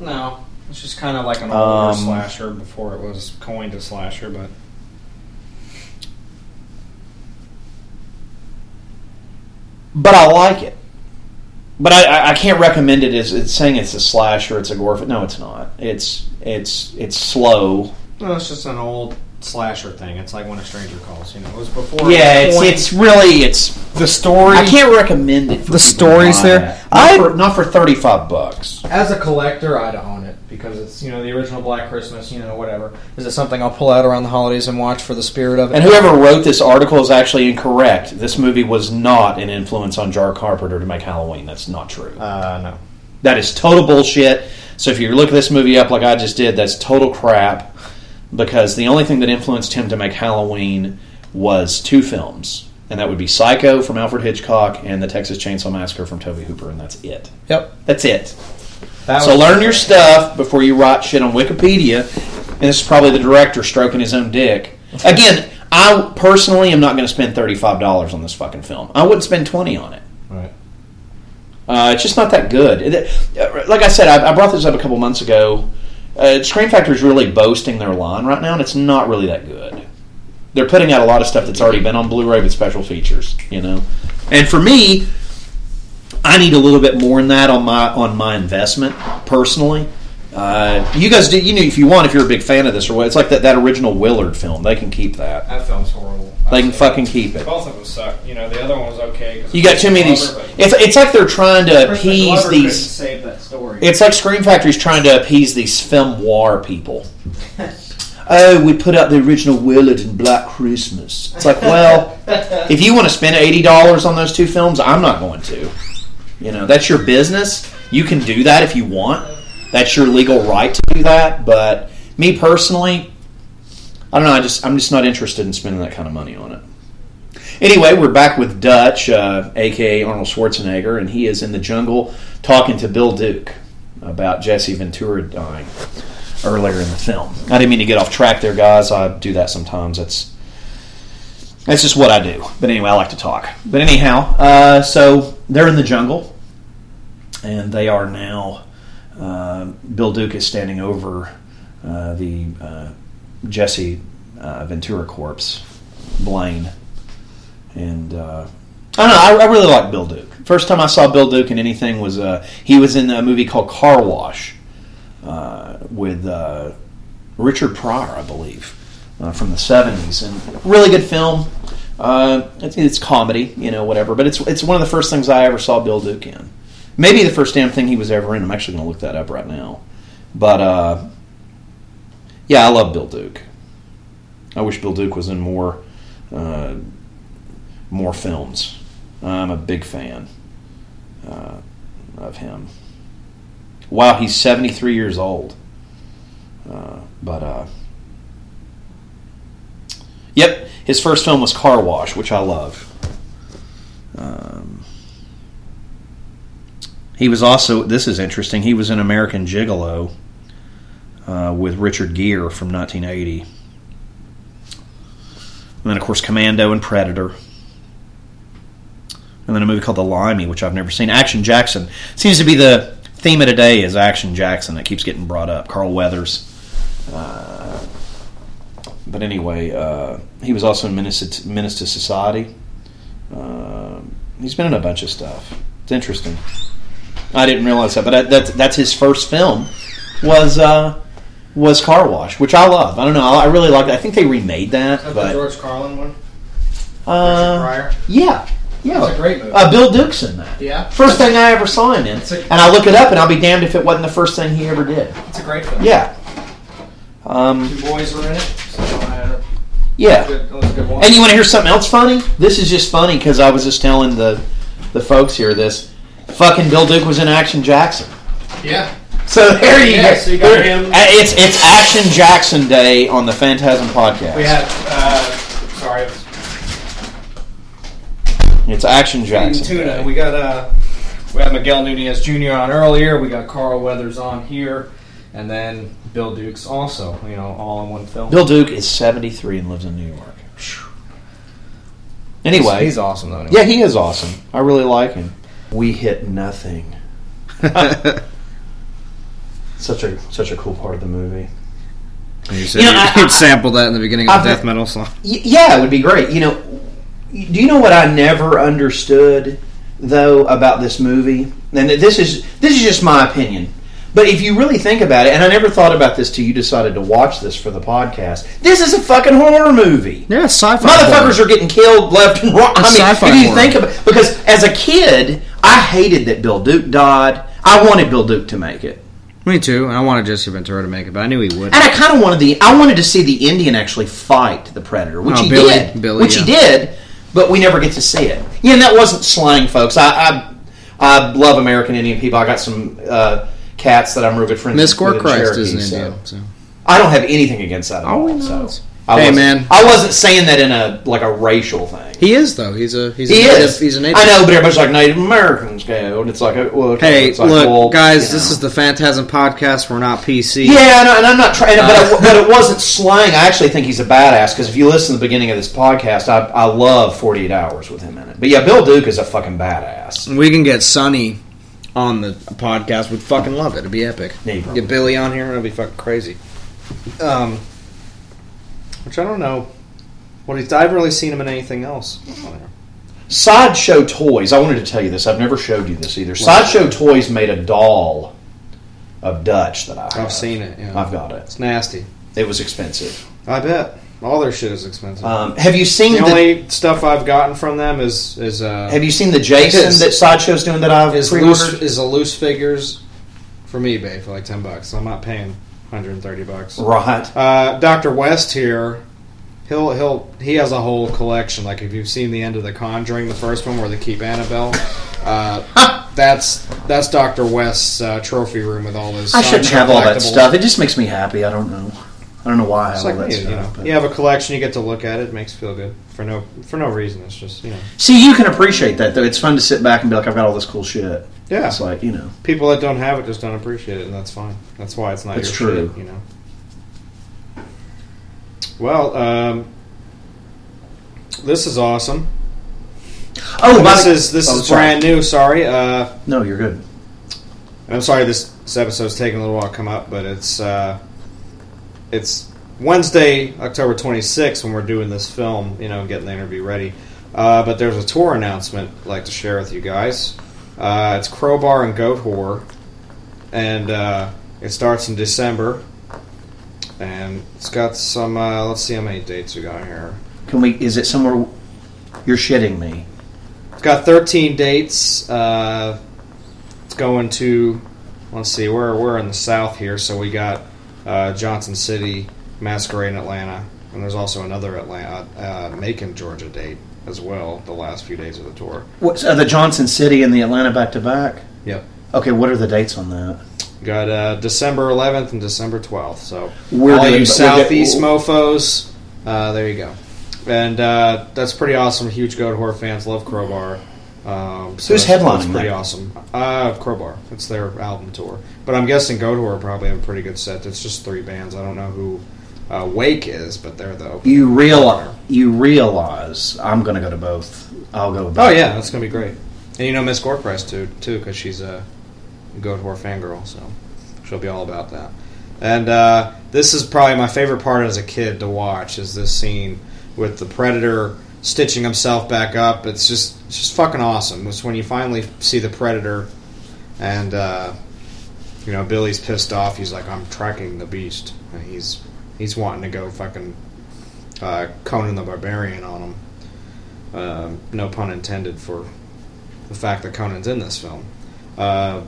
No, it's just kind of like an older Um, slasher before it was coined a slasher, but but I like it. But I, I, I can't recommend it as it's saying it's a slasher, it's a gore. fi- No, it's not. It's it's it's slow. no, it's just an old slasher thing. It's like when a stranger calls. You know, it was before. Yeah, it's coined- it's really it's. the story. I can't recommend it. For The people to buy there. that. I- Not for, not for thirty five bucks. As a collector, I'd own it because it's you know the original Black Christmas. You know, whatever. Is it something I'll pull out around the holidays and watch for the spirit of it? And whoever wrote this article is actually incorrect. This movie was not an influence on John Carpenter to make Halloween. That's not true. Uh, no. That is total bullshit. So if you look this movie up like I just did, that's total crap. Because the only thing that influenced him to make Halloween was two films, and that would be Psycho from Alfred Hitchcock and The Texas Chainsaw Massacre from Tobe Hooper, and that's it. Yep. That's it. That So learn your stuff before you write shit on Wikipedia. And this is probably the director stroking his own dick. Again, I personally am not going to spend thirty five dollars on this fucking film. I wouldn't spend twenty on it. Right. Uh, it's just not that good. It- uh, like I said, I, I brought this up a couple months ago. Uh, Scream Factory is really boasting their line right now, and it's not really that good. They're putting out a lot of stuff that's already been on Blu-ray with special features, you know. And for me, I need a little bit more than that on my on my investment personally. Uh, you guys, do, you know, if you want, if you're a big fan of this or what, it's like that, that original Willard film. They can keep that. That film's horrible. They can fucking keep it. Both of them suck. You know, the other one was okay. 'cause You got too many of these. It's, it's like they're trying to appease Glover these. Save that story. It's like Scream Factory's trying to appease these film noir people. oh, we put out the original Willard and Black Christmas. It's like, well, if you want to spend eighty dollars on those two films, I'm not going to. You know, that's your business. You can do that if you want. That's your legal right to do that. But me personally, I don't know. I just I'm just not interested in spending that kind of money on it. Anyway, we're back with Dutch, uh, aka Arnold Schwarzenegger, and he is in the jungle talking to Bill Duke about Jesse Ventura dying earlier in the film. I didn't mean to get off track there, guys. I do that sometimes. That's that's just what I do. But anyway, I like to talk. But anyhow, uh, so they're in the jungle, and they are now. Uh, Bill Duke is standing over uh, the uh, Jesse Ventura corpse, Blaine, and I don't know. I, I really like Bill Duke. First time I saw Bill Duke in anything was uh, he was in a movie called Car Wash uh, with uh, Richard Pryor, I believe, from the '70s, and really good film. It's, it's comedy, you know, whatever. But it's it's one of the first things I ever saw Bill Duke in. Maybe the first damn thing he was ever in. I'm actually going to look that up right now. But uh, yeah, I love Bill Duke. I wish Bill Duke was in more uh, more films. I'm a big fan uh, of him. Wow, he's 73 years old. Uh, but uh, Yep, his first film was Car Wash, which I love. Um, he was also. This is interesting. He was in American Gigolo uh, with Richard Gere from 1980, and then of course Commando and Predator. And then a movie called The Limey, which I've never seen. Action Jackson seems to be the theme of today. Is Action Jackson that keeps getting brought up? Carl Weathers. Uh, but anyway, uh, he was also in Menace to Society. Uh, he's been in a bunch of stuff. It's interesting. I didn't realize that, but that, that's that's his first film was uh, was Car Wash, which I love. I don't know, I really like. it. I think they remade that, but George Carlin one? uh, Pryor? yeah, yeah, It's a great movie. Uh, Bill Duke's in that. Yeah. First thing I ever saw him in, a- and I look it up, and I'll be damned if it wasn't the first thing he ever did. It's a great film. Yeah. Um, Two boys were in it. So uh, yeah. that was a good one. And you want to hear something else funny? This is just funny because I was just telling the the folks here this. Fucking Bill Duke was in Action Jackson. yeah. So there you Yeah, go. so you got him. Uh, It's it's Action Jackson Day on the Phantasm podcast. We had, uh, sorry, it's Action Jackson. tuna. Day. We got uh, we had Miguel Nunez Jr. on earlier. We got Carl Weathers on here, and then Bill Dukes also. You know, all in one film. Bill Duke is seventy three and lives in New York. Anyway, he's, he's awesome though. Anyway. yeah, he is awesome. I really like him. We hit nothing. such a such a cool part of the movie. You said You know, you, I- would I- sample that in the beginning of I've- death metal song. Yeah, it would be great. You know, do you know what I never understood though about this movie? And this is this is just my opinion. But if you really think about it, and I never thought about this till you decided to watch this for the podcast, this is a fucking horror movie. Yeah, sci-fi. Motherfuckers are getting killed left and right. I mean, sci-fi if you horror. think about because as a kid, I hated that Bill Duke died. I wanted Bill Duke to make it. Me too. And I wanted Jesse Ventura to make it, but I knew he would. And I kind of wanted the I wanted to see the Indian actually fight the predator, which Oh, he Billy- did, Billy, which he did, but we never get to see it. Yeah, and that wasn't slang, folks. I I, I love American Indian people. I got some uh, cats that I'm real good friends Miss with in Christ is an so- Indian. So. I don't have anything against that at Oh, all. we so. know. I Hey, wasn't- man. I wasn't saying that in a like a racial thing. He is though. He's a he's a He native, is. He's a native. I know, but everybody's like Native Americans go, and it's like, well, okay, Hey, it's like, look, well, guys. This know. is the Phantasm podcast. We're not PC. Yeah, and, I'm not trying, but, Uh, it, but it wasn't slang. I actually think he's a badass because if you listen to the beginning of this podcast, I, I love 48 Hours with him in it. But yeah, Bill Duke is a fucking badass. We can get Sonny on the podcast. We'd fucking love it. It'd be epic. Yeah, you Get Billy on here. It'd be fucking crazy. Um, which I don't know. What he's. I haven't really seen him in anything else. Sideshow Toys. I wanted to tell you this. I've never showed you this either. Sideshow Toys made a doll of Dutch that I have. I've seen it. Yeah. I've got it. It's nasty. It was expensive. I bet all their shit is expensive. Um, have you seen the the, only stuff I've gotten from them is is uh, Have you seen the Jason Is- that Sideshow's doing that I've is pre-ordered? loose is a loose figures from eBay for like ten bucks. I'm not paying 130 bucks. Right. Uh, Doctor West here, he'll he'll he has a whole collection. Like if you've seen the end of The Conjuring, the first one where they keep Annabelle, uh, that's that's Doctor West's uh, trophy room with all his. I shouldn't have all that stuff. It just makes me happy. I don't know. I don't know why I It's have like all that me, you stuff. know, but- you have a collection, you get to look at it, it makes you feel good for no for no reason. It's just you know See, you can appreciate that though. It's fun to sit back and be like, I've got all this cool shit. Yeah. It's like you know. people that don't have it just don't appreciate it, and that's fine. That's why it's not It's your true. shit, you know. Well, um, this is awesome. Oh, by this the- is this oh, is sorry. brand new. Sorry, uh, No, you're good. I'm sorry this, this episode's taking a little while to come up, but it's uh, it's Wednesday, October 26th when we're doing this film. You know, getting the interview ready. Uh, but there's a tour announcement I'd like to share with you guys. Uh, it's Crowbar and Goatwhore, and uh, it starts in December. And it's got some. Uh, let's see how many dates we got here. Can we? Is it somewhere? You're shitting me. It's got 13 dates. Uh, it's going to, let's see, we're, we're in the south here, so we got uh, Johnson City, Masquerade in Atlanta, and there's also another Atlanta, uh, Macon, Georgia date as well, the last few days of the tour. What's uh, the Johnson City and the Atlanta back to back? Yep. Okay, what are the dates on that? Got uh, December 11th and December 12th, so We're all doing- you we're southeast mofos, uh, there you go. and uh, that's pretty awesome. Huge Goatwhore fans love Crowbar. Um, so Who's headlining That's pretty that? awesome. Uh, Crowbar. It's their album tour. But I'm guessing Goat probably have a pretty good set. It's just three bands. I don't know who uh, Wake is, but they're the You real you realize I'm going to go to both. I'll go. With Oh yeah, that's gonna be great. And you know Miss Gorprice too, too, because she's a Goat fangirl, so she'll be all about that. And uh, this is probably my favorite part as a kid to watch is this scene with the predator stitching himself back up. It's just it's just fucking awesome. It's when you finally see the predator, and uh, you know Billy's pissed off. He's like, "I'm tracking the beast." And he's he's wanting to go fucking uh, Conan the Barbarian on him. Um no pun intended for the fact that Conan's in this film. Uh,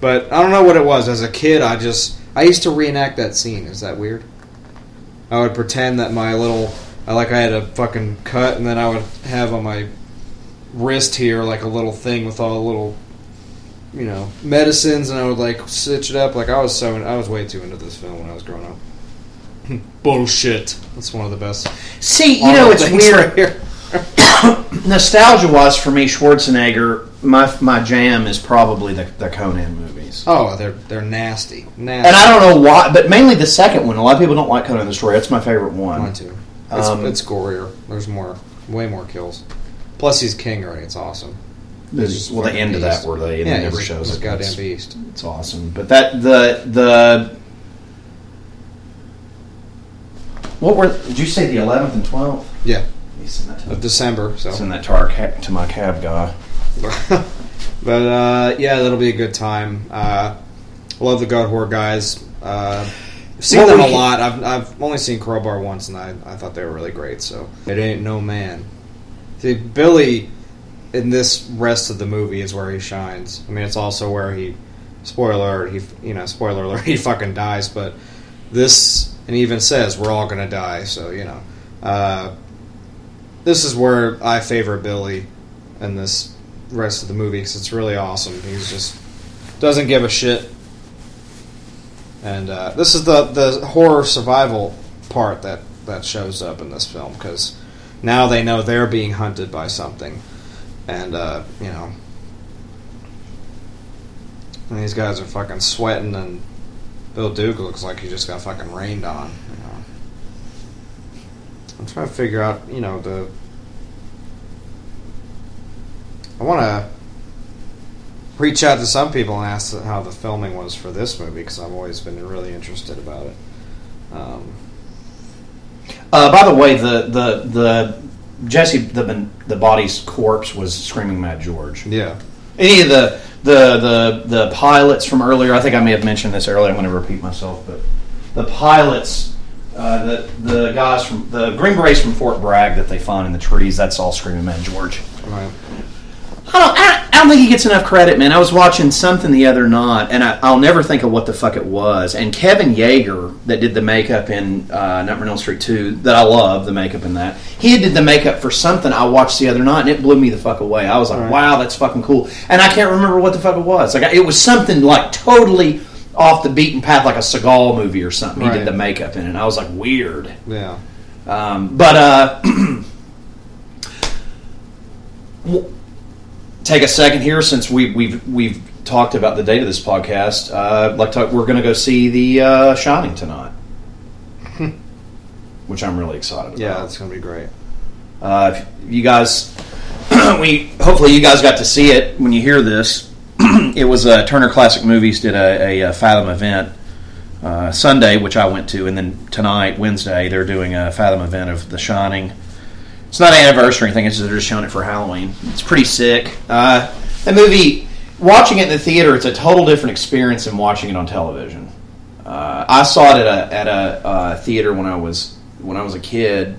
but I don't know what it was. As a kid, I just I used to reenact that scene. Is that weird? I would pretend that my little I like I had a fucking cut, and then I would have on my wrist here like a little thing with all the little you know medicines, and I would like stitch it up. Like I was so I was way too into this film when I was growing up. Bullshit. That's one of the best. See, you know, it's weird. right here. Nostalgia wise, for me, Schwarzenegger, my my jam is probably the, the Conan movies. Oh, they're they're nasty, nasty. And I don't know why, but mainly the second one. A lot of people don't like Conan the Destroyer. That's my favorite one. Mine too. It's, Um, it's gorier. There's more, way more kills. Plus, he's king already. It's awesome. There's, well, the fucking end of that where they Yeah, never shows it. goddamn It's- beast. It's awesome, but that the the what were did you say the eleventh and twelfth? Yeah, Send that to, of December. So, send that to our ca- to my cab guy. but uh, yeah, that'll be a good time. Uh, love the Goatwhore guys. Uh, I've seen Well, them a lot. I've, I've only seen Crowbar once, and I, I thought they were really great. So it ain't no man. See, Billy in this rest of the movie is where he shines. I mean, it's also where he, spoiler alert, he you know spoiler alert, he fucking dies. But this and he even says we're all gonna die. So you know, uh, this is where I favor Billy in this rest of the movie because it's really awesome. He's just doesn't give a shit. And uh, this is the the horror survival part that that shows up in this film because now they know they're being hunted by something, and uh, you know, and these guys are fucking sweating, and Bill Duke looks like he just got fucking rained on. You know, I'm trying to figure out, you know, the. I want to reach out to some people and ask how the filming was for this movie because I've always been really interested about it. Um, Uh, by the way, the the the Jesse the the body's corpse was screaming Mad George. yeah, Any of the the the the pilots from earlier, I think I may have mentioned this earlier. I'm going to repeat myself, but the pilots, uh, the the guys from the Green Berets from Fort Bragg that they find in the trees, that's all screaming Mad George. right. I don't, I, I don't think he gets enough credit, man. I was watching something the other night, and I, I'll never think of what the fuck it was. And Kevin Yagher, that did the makeup in uh, Nightmare on Elm Street 2, that I love, the makeup in that, he did the makeup for something I watched the other night, and it blew me the fuck away. I was like, Right. wow, that's fucking cool. And I can't remember what the fuck it was. Like, it was something like totally off the beaten path, like a Seagal movie or something. He did the makeup in it, and I was like, weird. Yeah. Um, but uh, take a second here since we, we've we've talked about the date of this podcast. Uh, like to, we're going to go see the uh, Shining tonight, which I'm really excited about. Yeah, it's gonna be great. Uh, if you guys, we hopefully you guys got to see it when you hear this. it was uh, Turner Classic Movies did a, a, uh Fathom event uh, Sunday, which I went to, and then tonight, Wednesday, they're doing a Fathom event of The Shining. It's not an anniversary or anything; it's just they're just showing it for Halloween. It's pretty sick. Uh, the movie, watching it in the theater, it's a total different experience than watching it on television. Uh, I saw it at a at a uh, theater when I was when I was a kid,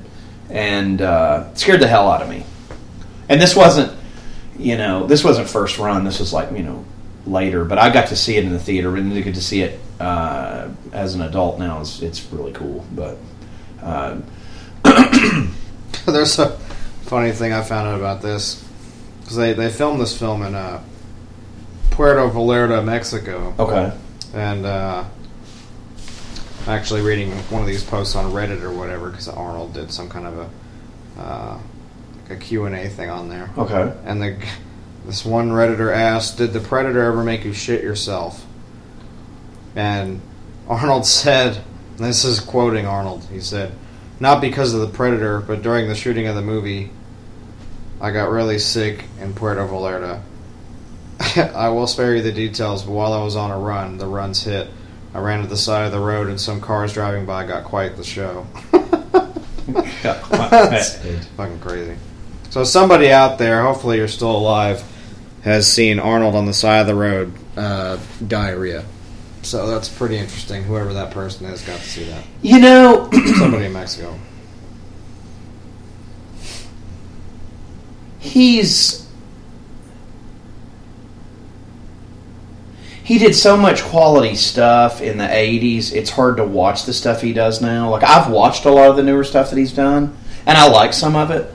and uh, scared the hell out of me. And this wasn't, you know, this wasn't first run. This was like you know later, but I got to see it in the theater, and to get to see it uh, as an adult now is it's really cool. But uh, There's a funny thing I found out about this because they they filmed this film in uh, Puerto Vallarta, Mexico, okay, and uh, actually reading one of these posts on Reddit or whatever because Arnold did some kind of a uh, like a Q and A thing on there, Okay. and the this one redditor asked, "Did the predator ever make you shit yourself?" And Arnold said, "This is quoting Arnold." He said, "Not because of the predator, but during the shooting of the movie, I got really sick in Puerto Vallarta." I will spare you the details, but while I was on a run, the runs hit. I ran to the side of the road, and some cars driving by got quite the show. That's fucking crazy. So somebody out there, hopefully you're still alive, has seen Arnold on the side of the road uh, diarrhea. So that's pretty interesting. Whoever that person is got to see that. You know, Somebody in Mexico. he's he did so much quality stuff in the 80s it's hard to watch the stuff he does now like i've watched a lot of the newer stuff that he's done and i like some of it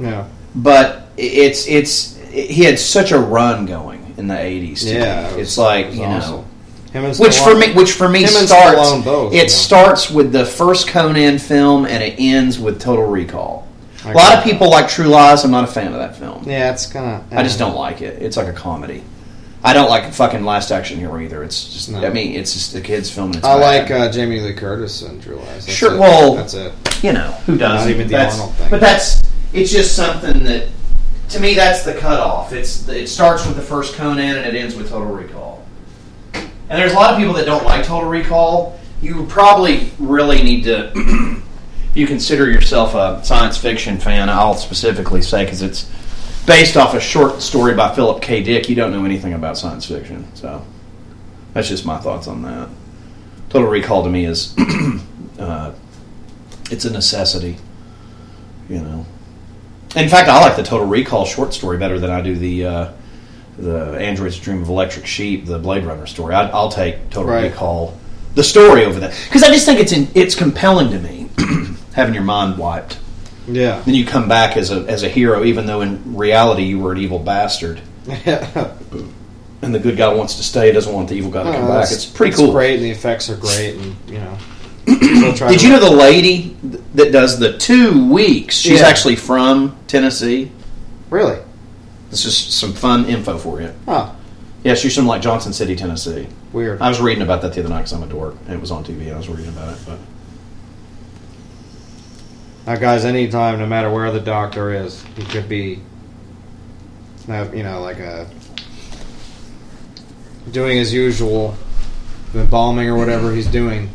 Yeah. but it's it's he had such a run going in the 80s Yeah. it was- it's like it you know which for me which for me starts both, it yeah. starts with the first conan film and it ends with total recall A lot of people like true lies i'm not a fan of that film Yeah, it's kind of. I just don't like it. It's like a comedy. I don't like fucking Last Action Hero either. It's just, No. I mean, it's just a kids' film. And it's I bad. like uh, Jamie Lee Curtis and True Lies. That's Sure, it. well- that's it. you know, who does Not even the that's, Arnold thing. But that's it's just something that to me that's the cutoff. It's it starts with the first Conan and it ends with Total Recall. And there's a lot of people that don't like Total Recall. You probably really need to. if you consider yourself a science fiction fan, I'll specifically say because it's based off a short story by Philip K. Dick. You don't know anything about science fiction, so that's just my thoughts on that. Total Recall to me is uh, it's a necessity. You know. In fact, I like the Total Recall short story better than I do the uh, the Android's Dream of Electric Sheep, the Blade Runner story. I, I'll take Total Right. Recall, the story over that, because I just think it's in, it's compelling to me having your mind wiped. Yeah. Then you come back as a as a hero, even though in reality you were an evil bastard, and the good guy wants to stay, doesn't want the evil guy to come Uh, back. It's pretty cool. great, and the effects are great, and you know. Did you know the lady that does the two weeks? She's Yeah. actually from Tennessee. Really? This is some fun info for you. Huh. Yeah, she's from like Johnson City, Tennessee. Weird. I was reading about that the other night because I'm a dork, and it was on TV. I was reading about it, but Now, guys, anytime, no matter where the doctor is, he could be, uh, you know, like a doing his usual, embalming or whatever he's doing,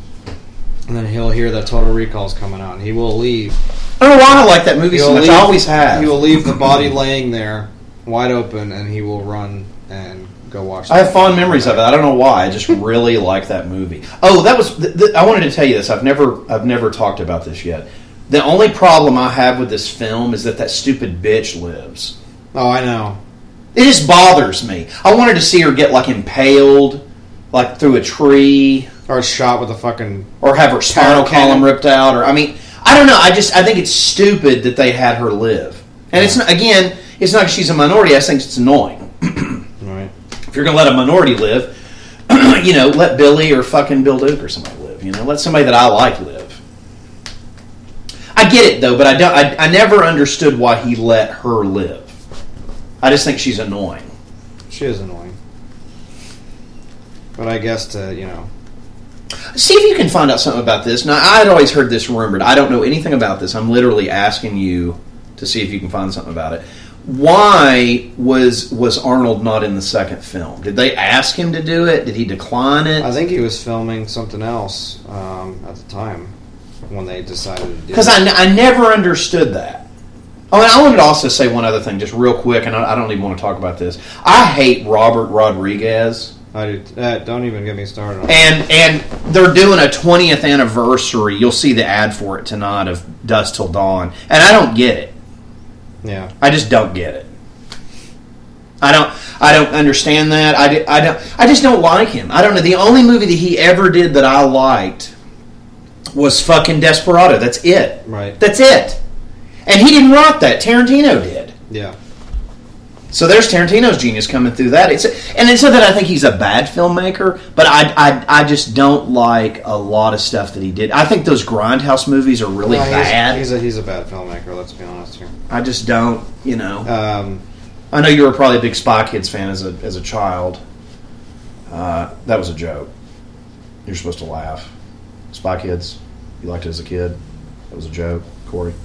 and then he'll hear that Total Recall's coming out, and he will leave. I don't know why I like that movie so He'll much. leave- I always have. He will leave the body laying there, wide open, and he will run and go watch. I have fond memories of it. I don't know why. I just really like that movie. Oh, that was. Th- th- I wanted to tell you this. I've never. I've never talked about this yet. The only problem I have with this film is that that stupid bitch lives. Oh, I know. It just bothers me. I wanted to see her get like impaled, like through a tree, Or shot with a fucking. or have her spinal column ripped out, or I mean, I don't know. I just I think it's stupid that they had her live. And it's not, again, it's not she's a minority. I think it's annoying. Right. If you're going to let a minority live, you know, let Billy or fucking Bill Duke or somebody live. You know, let somebody that I like live. I get it though, but I don't. I, I never understood why he let her live. I just think she's annoying. She is annoying. But I guess to you know, See if you can find out something about this. Now, I had always heard this rumored. I don't know anything about this. I'm literally asking you to see if you can find something about it. Why was was Arnold not in the second film? Did they ask him to do it? Did he decline it? I think he was filming something else um, at the time when they decided to do. Because it. I, n- I never understood that. Oh, and I wanted to also say one other thing, just real quick, and I, I don't even want to talk about this. I hate Robert Rodriguez, I do, uh, don't even get me started on. and and they're doing a 20th anniversary. You'll see the ad for it tonight of Dusk Till Dawn, and I don't get it. Yeah, I just don't get it. I don't. I don't understand that. I, I don't. I just don't like him. I don't know. The only movie that he ever did that I liked was fucking Desperado. That's it. right. That's it. And he didn't write that. Tarantino did. Yeah, So there's Tarantino's genius coming through that. It's and it's not that I think he's a bad filmmaker, but I, I I just don't like a lot of stuff that he did. I think those grindhouse movies are really No, he's, bad. He's a he's a bad filmmaker. Let's be honest here. I just don't, you know. Um, I know you were probably a big Spy Kids fan as a as a child. Uh, that was a joke. You're supposed to laugh. Spy Kids, you liked it as a kid. That was a joke, Corey.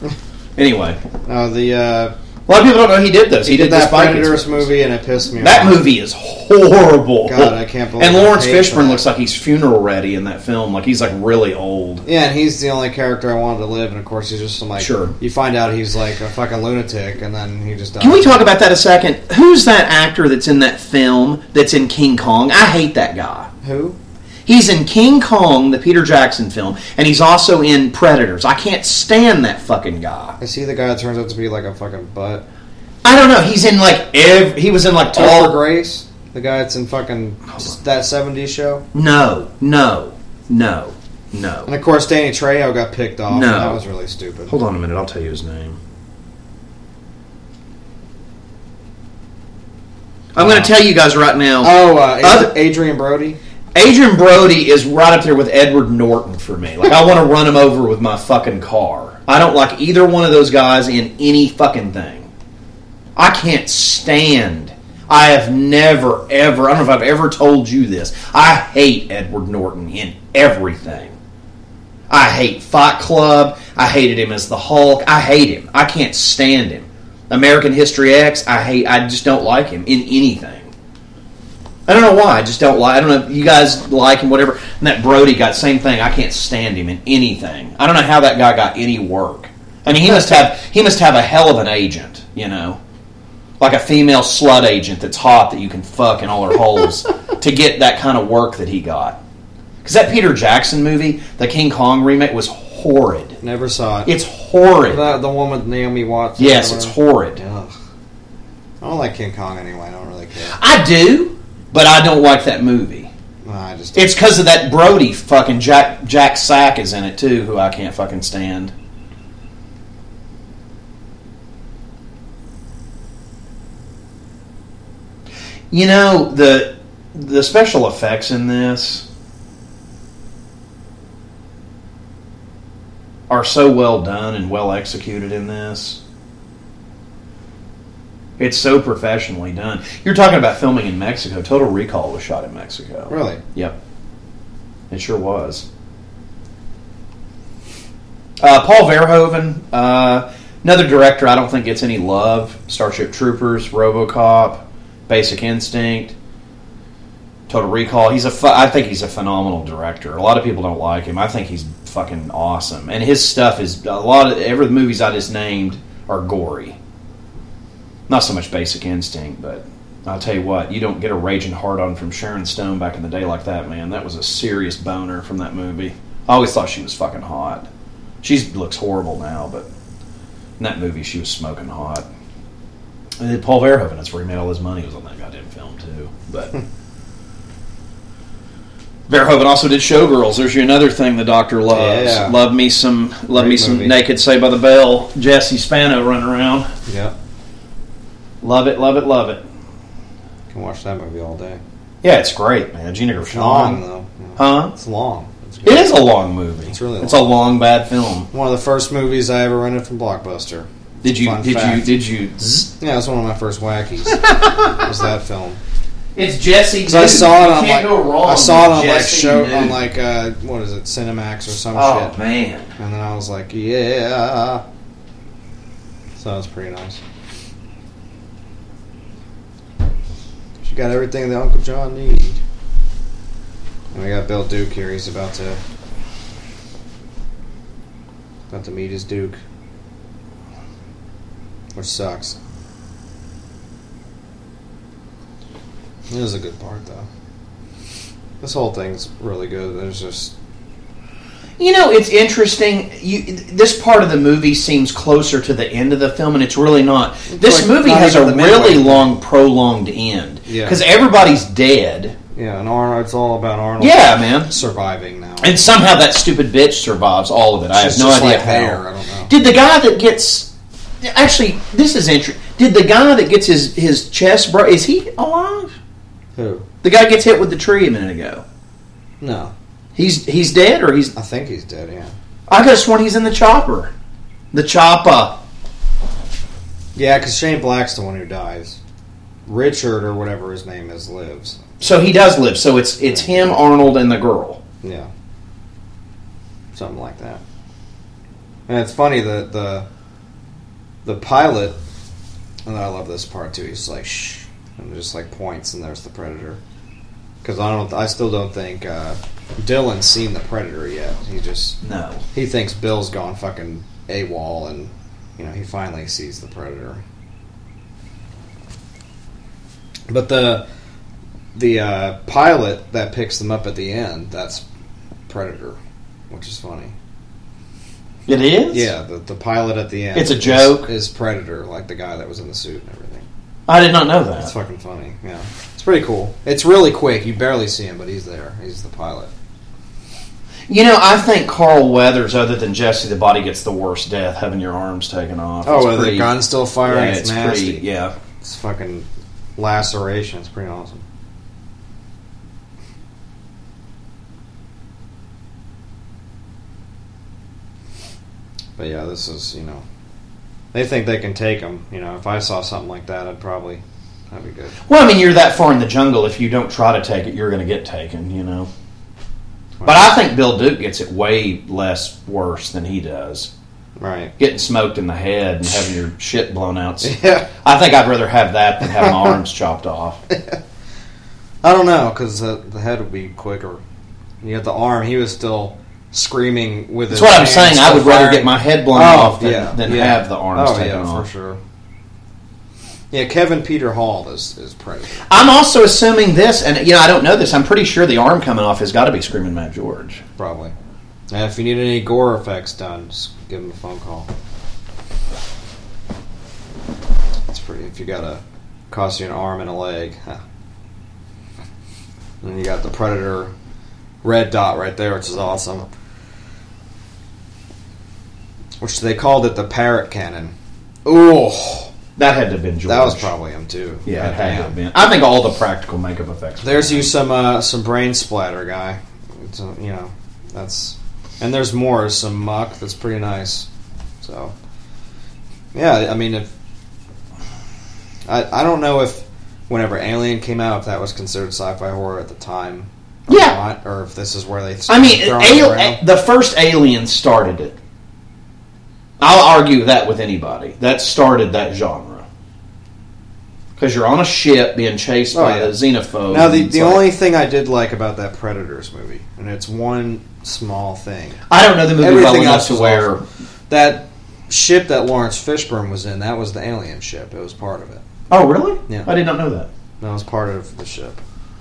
anyway, no, the uh, a lot of people don't know he did this. He, he did the that Spy Predators movie, and it pissed me That off. movie is horrible. God, I can't believe And Laurence Fishburne that. looks like he's funeral ready in that film. Like he's like really old. Yeah, and he's the only character I wanted to live, and of course he's just some like. Sure. You find out he's like a fucking lunatic, and then he just. Dies. Can we talk about that a second? Who's that actor that's in that film that's in King Kong? I hate that guy. who? He's in King Kong, the Peter Jackson film, and he's also in Predators. I can't stand that fucking guy. I see the guy that turns out to be like a fucking butt? I don't know. He's in like ev- he was in like Topher all. Grace, the guy that's in fucking that '70s show, No, no, no, no. and of course Danny Trejo got picked off. No. that was really stupid. Hold on a minute. I'll tell you his name. I'm going to tell you guys right now. Oh, uh, Ad- Adrien Brody. Adrien Brody is right up there with Edward Norton for me. Like I want to run him over with my fucking car. I don't like either one of those guys in any fucking thing. I can't stand. I have never ever. I don't know if I've ever told you this. I hate Edward Norton in everything. I hate Fight Club. I hated him as the Hulk. I hate him. I can't stand him. American History X. I hate. I just don't like him in anything. I don't know why. I just don't like. I don't know. if You guys like him, whatever. And that Brody got same thing. I can't stand him in anything. I don't know how that guy got any work. I mean, he must have. He must have a hell of an agent. You know, like a female slut agent that's hot that you can fuck in all her holes to get that kind of work that he got. Because that Peter Jackson movie, the King Kong remake, was horrid. Never saw it. It's horrid. the, the one with Naomi Watts. Yes, it's horrid. Ugh. I don't like King Kong anyway. I don't really care. I do, but I don't like that movie. No, I just. It's because of that Brody fucking Jack Jack Sack is in it too, who I can't fucking stand. You know the the special effects in this are so well done and well executed in this. It's so professionally done. You're talking about filming in Mexico. Total Recall was shot in Mexico. really. Yep. It sure was. Uh, Paul Verhoeven, uh, another director I don't think gets any love. Starship Troopers, RoboCop, Basic Instinct, Total Recall. He's a fu- I think he's a phenomenal director. A lot of people don't like him. I think he's fucking awesome. And his stuff is a lot of every the movies I just named are gory. Not so much Basic Instinct, but I'll tell you what, you don't get a raging hard on from Sharon Stone back in the day like that, man. That was a serious boner from that movie. I always thought she was fucking hot. She looks horrible now, but in that movie she was smoking hot. And then Paul Verhoeven, that's where he made all his money, was on that goddamn film too. But hmm. Verhoeven also did Showgirls. There's another thing the doctor loves. Yeah. Love me some love Great me some movie. naked Saved by the Bell. Jesse Spano running around. Yeah. Love it, love it, love it. Can watch that movie all day. Yeah, it's great, man. Gina It's long though. Yeah. Huh? It's long. It's It is a long movie. It's really It's a long bad film. one of the first movies I ever rented from Blockbuster. Did you Fun did you did you zzz? Yeah, it's one of my first wackies. was that film? It's Jesse. So I saw it on you can't like go wrong I saw it with on like show Nude. on like uh, what is it Cinemax or some Oh shit, Oh man. and then I was like, yeah. So that was pretty nice. Got everything that Uncle John need. And we got Bill Duke here. He's about to about to meet his Duke, which sucks. It is a good part though. This whole thing's really good. There's just You know, it's interesting. You, this part of the movie seems closer to the end of the film, and it's really not. This movie not has a really long, prolonged end. Yeah. Because everybody's dead. yeah, and Arnold. It's all about Arnold. Yeah, man. surviving now. And somehow that stupid bitch survives all of it. I have no idea like how. hair, I don't know. Did the guy that gets actually this is interesting? Did the guy that gets his his chest bro? Is he alive? Who? The guy gets hit with the tree a minute ago. No, He's he's dead or he's. I think he's dead. Yeah. I could have sworn he's in the chopper. The chopper. Yeah, because Shane Black's the one who dies. Richard or whatever his name is lives. So he does live. So it's it's him, Arnold, and the girl. Yeah. Something like that. And it's funny that the the pilot and I love this part too, he's like shh and just like points and there's the predator. Because I don't I still don't think uh, Dillon's seen the predator yet. He just No. he thinks Bill's gone fucking AWOL and you know, he finally sees the predator. But the the uh, pilot that picks them up at the end, that's Predator, which is funny. It is. Yeah, the, the pilot at the end. It's a joke? Is, Predator, like the guy that was in the suit and everything. I did not know that. It's fucking funny. Yeah, it's pretty cool. It's really quick. You barely see him, but he's there. He's the pilot. You know, I think Carl Weathers, other than Jesse the Body, gets the worst death, having your arms taken off. Oh, with the gun still firing. Yeah, it's, it's nasty. pretty. Yeah. It's fucking laceration. It's pretty awesome. But yeah, this is you know, they think they can take him. You know, if I saw something like that, I'd probably that'd be good. Well, I mean, you're that far in the jungle. If you don't try to take it, you're going to get taken. You know. But I think Bill Duke gets it way less worse than he does. Right. Getting smoked in the head and having your shit blown out. Yeah. I think I'd rather have that than have my arms chopped off. I don't know because the, the head would be quicker. You got the arm. He was still screaming with. That's his what I'm saying. I would rather get my head blown Oh, off than, yeah, than yeah. have the arms Oh taken yeah, off. for sure. Yeah, Kevin Peter Hall is is Predator. I'm also assuming this, and you know, I don't know this. I'm pretty sure the arm coming off has got to be Screaming Mad George. Probably. And if you need any gore effects done, just give him a phone call. It's pretty. If you got a cost you an arm and a leg, huh. and you got the Predator red dot right there, which is awesome. Which they called it the parrot cannon. Ooh, That had to have been George. that was probably him too. yeah, it had to have been. I think all the practical makeup effects. There's you some uh, some brain splatter, guy. It's, uh, you know, that's and there's more some muck that's pretty nice. So yeah, I mean, if I I don't know if whenever Alien came out, if that was considered sci-fi horror at the time, or Yeah. not, or if this is where they. I mean, al- the first Alien started it. I'll argue that with anybody. That started that genre. Because you're on a ship being chased Oh, by yeah. a xenophobe. Now the the like- only thing I did like about that Predators movie, and it's one small thing. I don't know the movie well Everything enough else to where that ship that Laurence Fishburne was in, that was the alien ship. It was part of it. Oh, really? Yeah. I did not know that. That was part of the ship,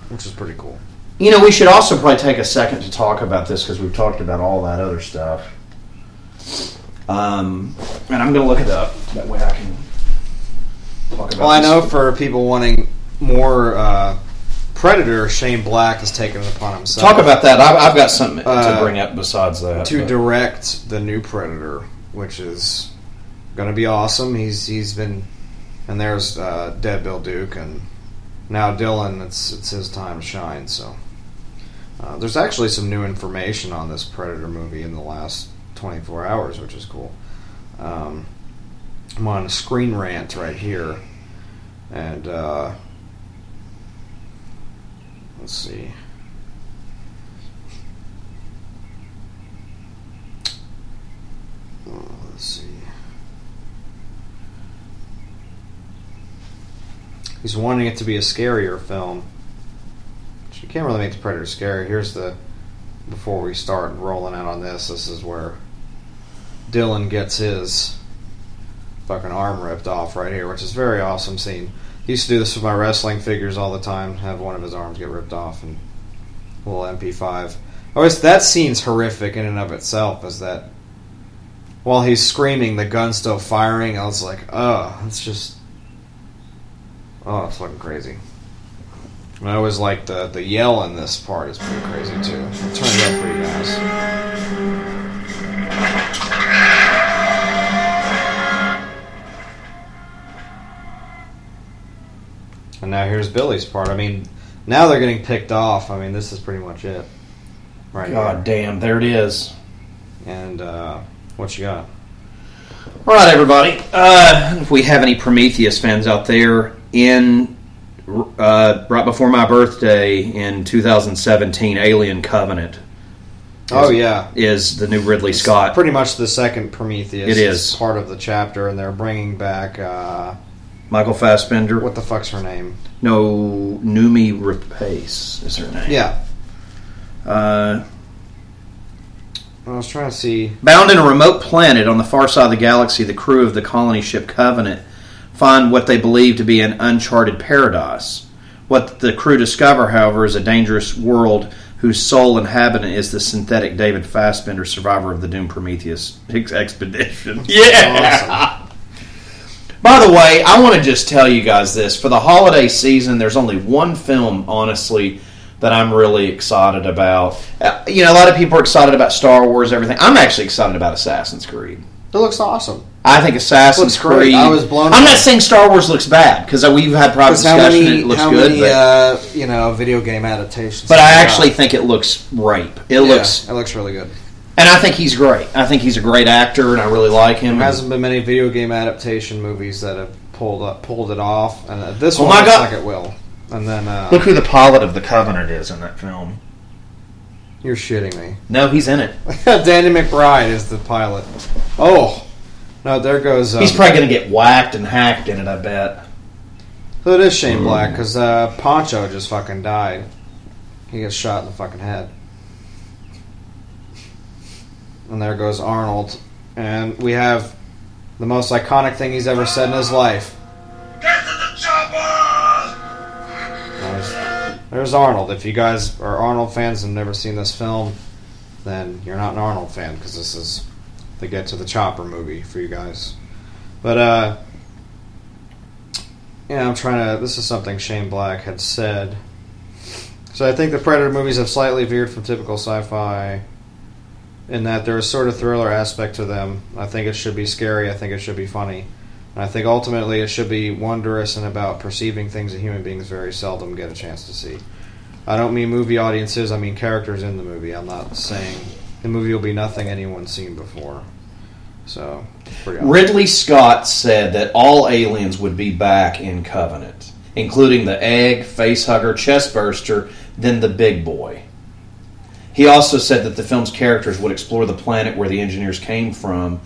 which is pretty cool. You know, we should also probably take a second to talk about this because we've talked about all that other stuff. Um, and I'm going to look it up. That way I can talk about Well, I know for people wanting more uh, Predator, Shane Black has taken it upon himself Talk about that. I've, I've got something to Uh, bring up besides that. to but- direct the new Predator, which is going to be awesome. He's he's been, and there's uh, Dead Bill Duke, and now Dillon. It's it's his time to shine. So uh, there's actually some new information on this Predator movie in the last 24 hours, which is cool. Um, I'm on a Screen Rant right here, and uh, let's see. Uh, let's see. He's wanting it to be a scarier film. You can't really make the Predator scary. Here's the before we start rolling out on this. This is where Dillon gets his fucking arm ripped off right here, which is a very awesome scene. He used to do this with my wrestling figures all the time. Have one of his arms get ripped off and a little MP5. Oh, it's, that scene's horrific in and of itself. Is that while he's screaming, the gun's still firing. I was like, oh, it's just, oh, it's fucking crazy. And I always like the the yell in this part is pretty crazy too. I'll turn it up for you guys. And now here's Billy's part. I mean, now they're getting picked off. I mean, this is pretty much it. Right God damn, there it is. And uh, what you got? All right, everybody. Uh, if we have any Prometheus fans out there, in uh, right before my birthday in 2017, Alien Covenant Oh yeah, is the new Ridley Scott. pretty much the second Prometheus. It is. part of the chapter, and they're bringing back uh, Michael Fassbender. what the fuck's her name? No, Noomi Rapace is her name. Yeah, Uh, I was trying to see. Bound in a remote planet on the far side of the galaxy, the crew of the colony ship Covenant find what they believe to be an uncharted paradise. What the crew discover, however, is a dangerous world whose sole inhabitant is the synthetic David Fassbender, survivor of the doomed Prometheus ex- expedition. Yeah! By the way, I want to just tell you guys this. For the holiday season, there's only one film, honestly, that I'm really excited about. Uh, you know, a lot of people are excited about Star Wars, everything. I'm actually excited about Assassin's Creed. It looks awesome. I think Assassin's. Creed. I was blown I'm away. not saying Star Wars looks bad because we've had private Because how discussion. many, it looks how good, many, but, uh, you know, video game adaptations? but I actually got? think it looks rape. It Yeah, looks, it looks really good. And I think he's great. I think he's a great actor, and I really like him. There hasn't been many video game adaptation movies that have pulled up, pulled it off, and uh, this Oh one my looks God. like it will. And then uh, Look who the pilot of the Covenant is in that film. you're shitting me. No, he's in it. Danny McBride is the pilot. Oh no, there goes. Uh, He's probably going to get whacked and hacked in it. I bet. So it is Shane Black because uh, Poncho just fucking died. He gets shot in the fucking head. And there goes Arnold. And we have the most iconic thing he's ever said in his life. Get to the chopper! There's, there's Arnold. If you guys are Arnold fans and never seen this film, then you're not an Arnold fan because this is the Get to the Chopper movie for you guys. But, uh, yeah, I'm trying to. This is something Shane Black had said. So I think the Predator movies have slightly veered from typical sci-fi in that there's sort of thriller aspect to them. I think it should be scary. I think it should be funny. And I think ultimately it should be wondrous and about perceiving things that human beings very seldom get a chance to see. I don't mean movie audiences. I mean characters in the movie. I'm not saying the movie will be nothing anyone's seen before. So. Ridley Scott said that all aliens would be back in Covenant, including the egg, facehugger, chestburster, then the big boy. He also said that the film's characters would explore the planet where the engineers came from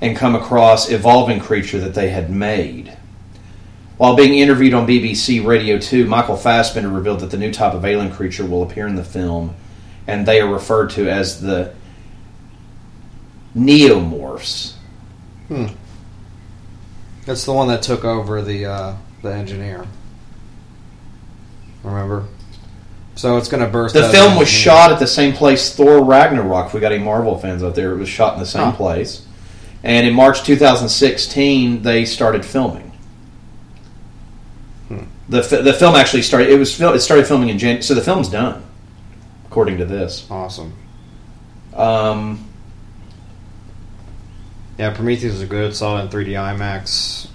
and come across evolving creature that they had made. While being interviewed on BBC Radio 2, Michael Fassbender revealed that the new type of alien creature will appear in the film, and they are referred to as the neomorphs. Hmm. That's the one that took over the uh, the engineer. Remember? So it's going to burst. The film was shot at the same place Thor Ragnarok. If we got any Marvel fans out there, it was shot in the same Huh. place. And in March 2016, they started filming. Hmm. The the film actually started. It was it started filming in Jan. So the film's done, according to this. Awesome. Um, Yeah, Prometheus was a good. Saw it in 3D IMAX.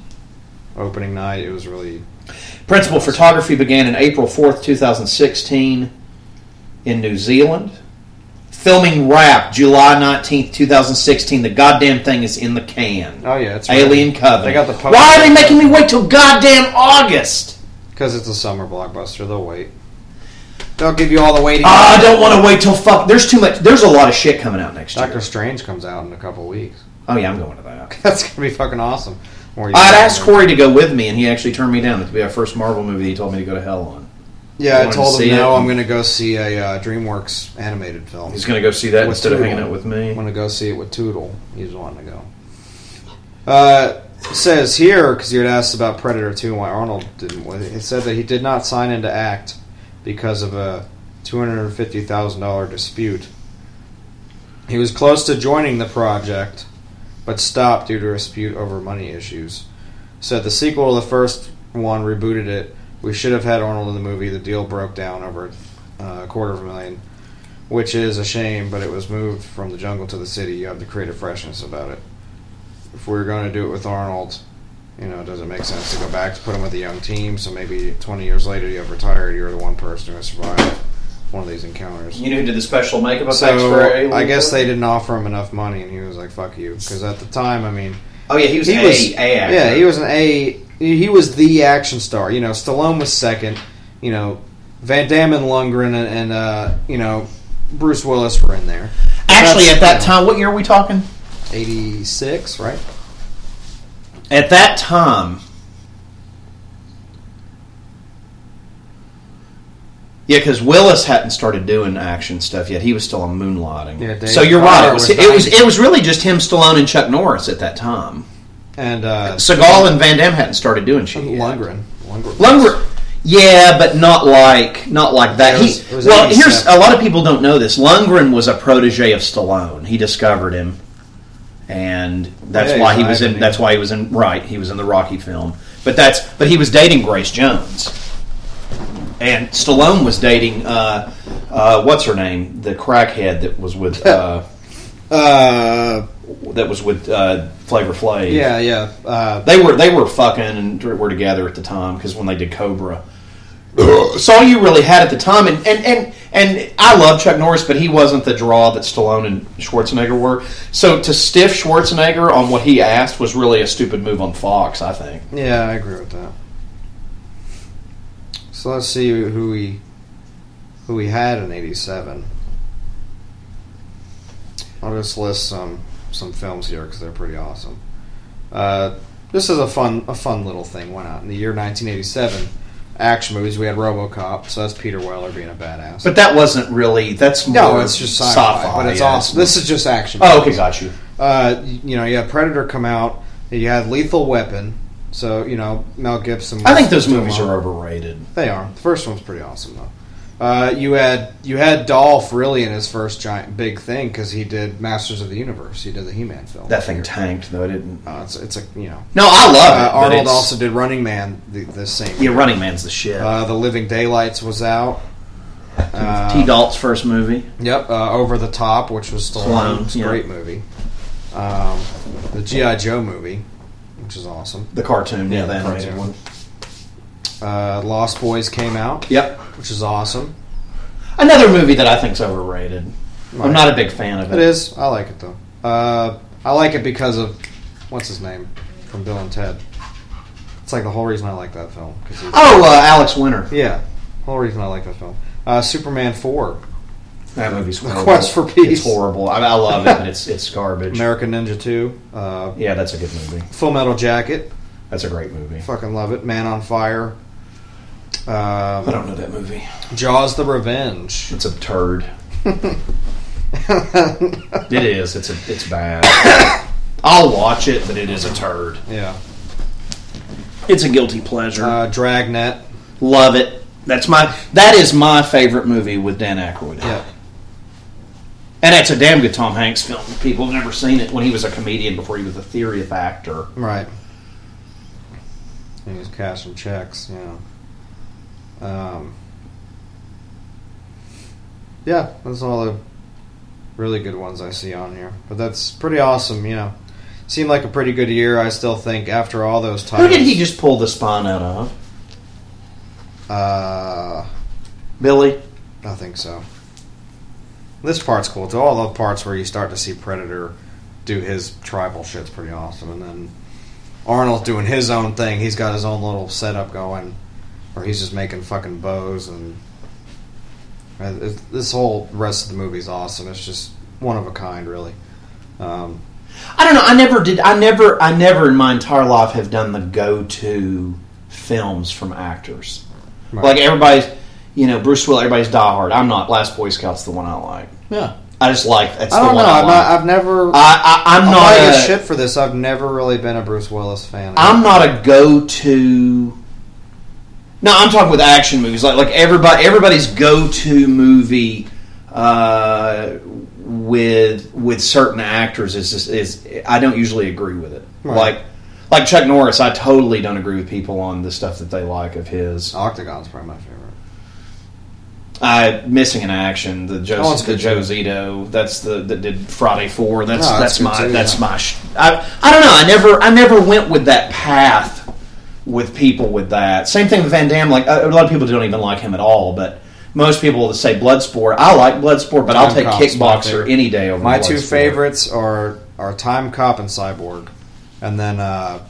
Opening night, it was really principal photography began in April 4th, 2016, in New Zealand. Filming wrapped July 19th, 2016. The goddamn thing is in the can. oh yeah, it's Alien Covenant. They got the poster. Why are they making me wait till goddamn August? Because it's a summer blockbuster. They'll wait. They'll give you all the waiting. Ah, I don't want to wait till fuck. There's too much. There's a lot of shit coming out next Doctor year. Doctor Strange comes out in a couple weeks. Oh yeah, I'm going to that. That's gonna be fucking awesome. Or I'd asked Corey to go with me, and he actually turned me down. It would be our first Marvel movie. He told me to go to hell on. Yeah, I told to him see no. it. I'm gonna go see a uh, DreamWorks animated film. He's going to go see that With instead of hanging out with me. I'm gonna go see it with Tootle. He's wanting to go. Uh, it says here because you had asked about Predator 2 and why Arnold didn't. It said that he did not sign into act because of a two hundred and fifty thousand dollar dispute. He was close to joining the project, but stopped due to a dispute over money issues. Said the sequel to the first one rebooted it. We should have had Arnold in the movie. The deal broke down over uh, a quarter of a million, which is a shame. But it was moved from the jungle to the city. You have the creative freshness about it. If we were going to do it with Arnold, You know, it does it make sense to go back to put him with a young team? So maybe 20 years later, you have retired, you're the one person who has survived one of these encounters. You know who did the special makeup effects So for Alien I guess Four? they didn't offer him enough money, and he was like, "Fuck you," because at the time, I mean, Oh yeah, he was he a, was a actor. yeah, he was an A. He was the action star. You know, Stallone was second. You know, Van Damme and Lundgren and, and uh, you know Bruce Willis were in there. Actually, That's, at that time, what year are we talking? 86, right? At that time, yeah, because Willis hadn't started doing action stuff yet. He was still on moonlighting. Yeah, Dave so you're Pryor right. It was, was it was it was really just him, Stallone, and Chuck Norris at that time. And uh, Seagal and Van Damme hadn't started doing shit. yet. Lundgren. Lundgren. Lundgren, yeah, but not like not like that. It was- he, it was well, here's a lot of people don't know this. Lundgren was a protege of Stallone. He discovered him, and that's Yeah, why he was in. That's why he was in. Right, he was in the Rocky film. But that's but he was dating Grace Jones, and Stallone was dating uh, uh, what's her name, the crackhead that was with uh, Uh, that was with uh, Flavor Flav. yeah, yeah. Uh, They were they were fucking and were together at the time because when they did Cobra, so all you really had at the time, and and and and I love Chuck Norris, but he wasn't the draw that Stallone and Schwarzenegger were. So to stiff Schwarzenegger on what he asked was really a stupid move on Fox, I think. yeah, I agree with that. So let's see who we who we had in '87. I'll just list some some films here because they're pretty awesome. Uh, this is a fun a fun little thing. Went out in the year 1987. Action movies. We had RoboCop, so that's Peter Weller being a badass. But that wasn't really. That's no, more it's just sci-fi, but it's yeah. awesome. This is just action. Oh, movies. okay, got you. Uh, you know, you had Predator come out. You had Lethal Weapon. So you know, Mel Gibson. I think those movies are overrated. They are. The first one's pretty awesome though. Uh, you had you had Dolph really in his first giant big thing because he did Masters of the Universe. He did the He-Man film. That thing tanked though. It didn't. Uh, it's, it's a you know. No, I love it. Uh, but Arnold also did Running Man the, the same. Yeah, year. Running Man's the shit. Uh, the Living Daylights was out. Uh, T. Dalt's first movie. Yep, uh, Over the Top, which was Stallone's yeah. great movie. Um, the GI Joe movie, which is awesome. The cartoon, yeah, the animated cartoon. one. Uh, Lost Boys came out, Yep. which is awesome. Another movie that I think's overrated. Right. I'm not a big fan of it. It is. I like it though. Uh, I like it because of what's his name from Bill and Ted. It's like the whole reason I like that film. 'cause Oh, uh, Alex Winter. yeah, whole reason I like that film. Uh, Superman four, That movie's The horrible. Quest for Peace. It's horrible. I, I love it, but it's it's garbage. American Ninja two, uh, yeah, that's a good movie. Full Metal Jacket, That's a great movie. fucking love it. Man on Fire, I uh, don't know that movie. Jaws: The Revenge. It's a turd. It is. It's a. It's bad. I'll watch it, but it is a turd. Yeah, It's a guilty pleasure. uh, Dragnet. Love it. That's my. That is my favorite movie with Dan Aykroyd. Yeah, And it's a damn good Tom Hanks film. People have never seen it when he was a comedian before he was a theory of actor. right. And he's cashing checks. Yeah. Um, yeah, that's all the really good ones I see on here. But that's pretty awesome. You know, seemed like a pretty good year. I still think after all those times. Who did he just pull the spawn out of? Uh, Billy. I think so. This part's cool too. All the parts where you start to see Predator do his tribal shit's pretty awesome, and then Arnold's doing his own thing. He's got his own little setup going, where he's just making fucking bows, and this whole rest of the movie's awesome. It's just one of a kind, really. Um, I don't know. I never did. I never. I never in my entire life have done the go-to films from actors. Right. Like everybody's, you know, Bruce Willis. Everybody's Die Hard. I'm not. Last Boy Scout's the one I like. yeah, I just like that's I don't know. one I I've, like. never. I, I, I'm I'm not. not a- shit for this. I've never really been a Bruce Willis fan. I'm not a go-to. No, I'm talking with action movies. Like like everybody, everybody's go-to movie uh, with with certain actors is just is. I don't usually agree with it. Right. Like like Chuck Norris, I totally don't agree with people on the stuff that they like of his. Octagon's probably my favorite. Uh, missing in action. The Joe, the Joe. Zito. That's the that did Friday Four. That's Oh, that's, that's my too, that's yeah. my. Sh- I I don't know. I never I never went with that path with people with that. Same thing with Van Damme. Like uh, a lot of people don't even like him at all, but. Most people will say Bloodsport. I like Bloodsport, but I'll take Cop's Kickboxer any day over My two favorites are are Time Cop and Cyborg, and then uh,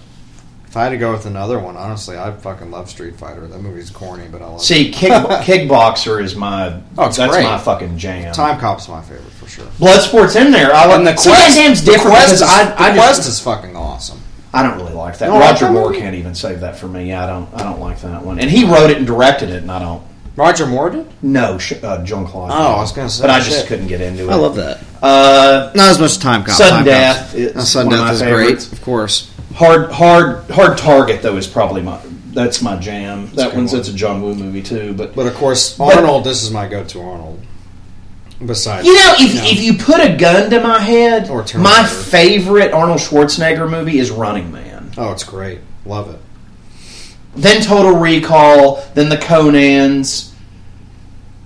if I had to go with another one, honestly, I fucking love Street Fighter. That movie's corny, but I love See, it. kick, Kickboxer is my Oh, it's that's great. my fucking jam. Time Cop's my favorite for sure. Bloodsport's in there. I like And the See, quest, Van Damme's the different quest because is, I, the I quest just is fucking awesome. I don't really like that. You Roger that Moore can't even save that for me. I don't I don't like that one. And he wrote it and directed it, and I don't. Roger Moore did. No, uh, John Claude. Oh, I was gonna say, but I just shit. couldn't get into it. I love that. Uh, Not as much Time Cop. Sudden Time Death Cop's- is Sudden one of Death my is favorites. great, of course. Hard hard hard Target though is probably my that's my jam. a that one's one. it's a John Woo movie too. But But of course, But- Arnold. this is my go-to Arnold. Besides, You know, if, you know. if you put a gun to my head, Or Terminator. my favorite Arnold Schwarzenegger movie is Running Man. oh, it's great. Love it. Then Total Recall, then the Conans,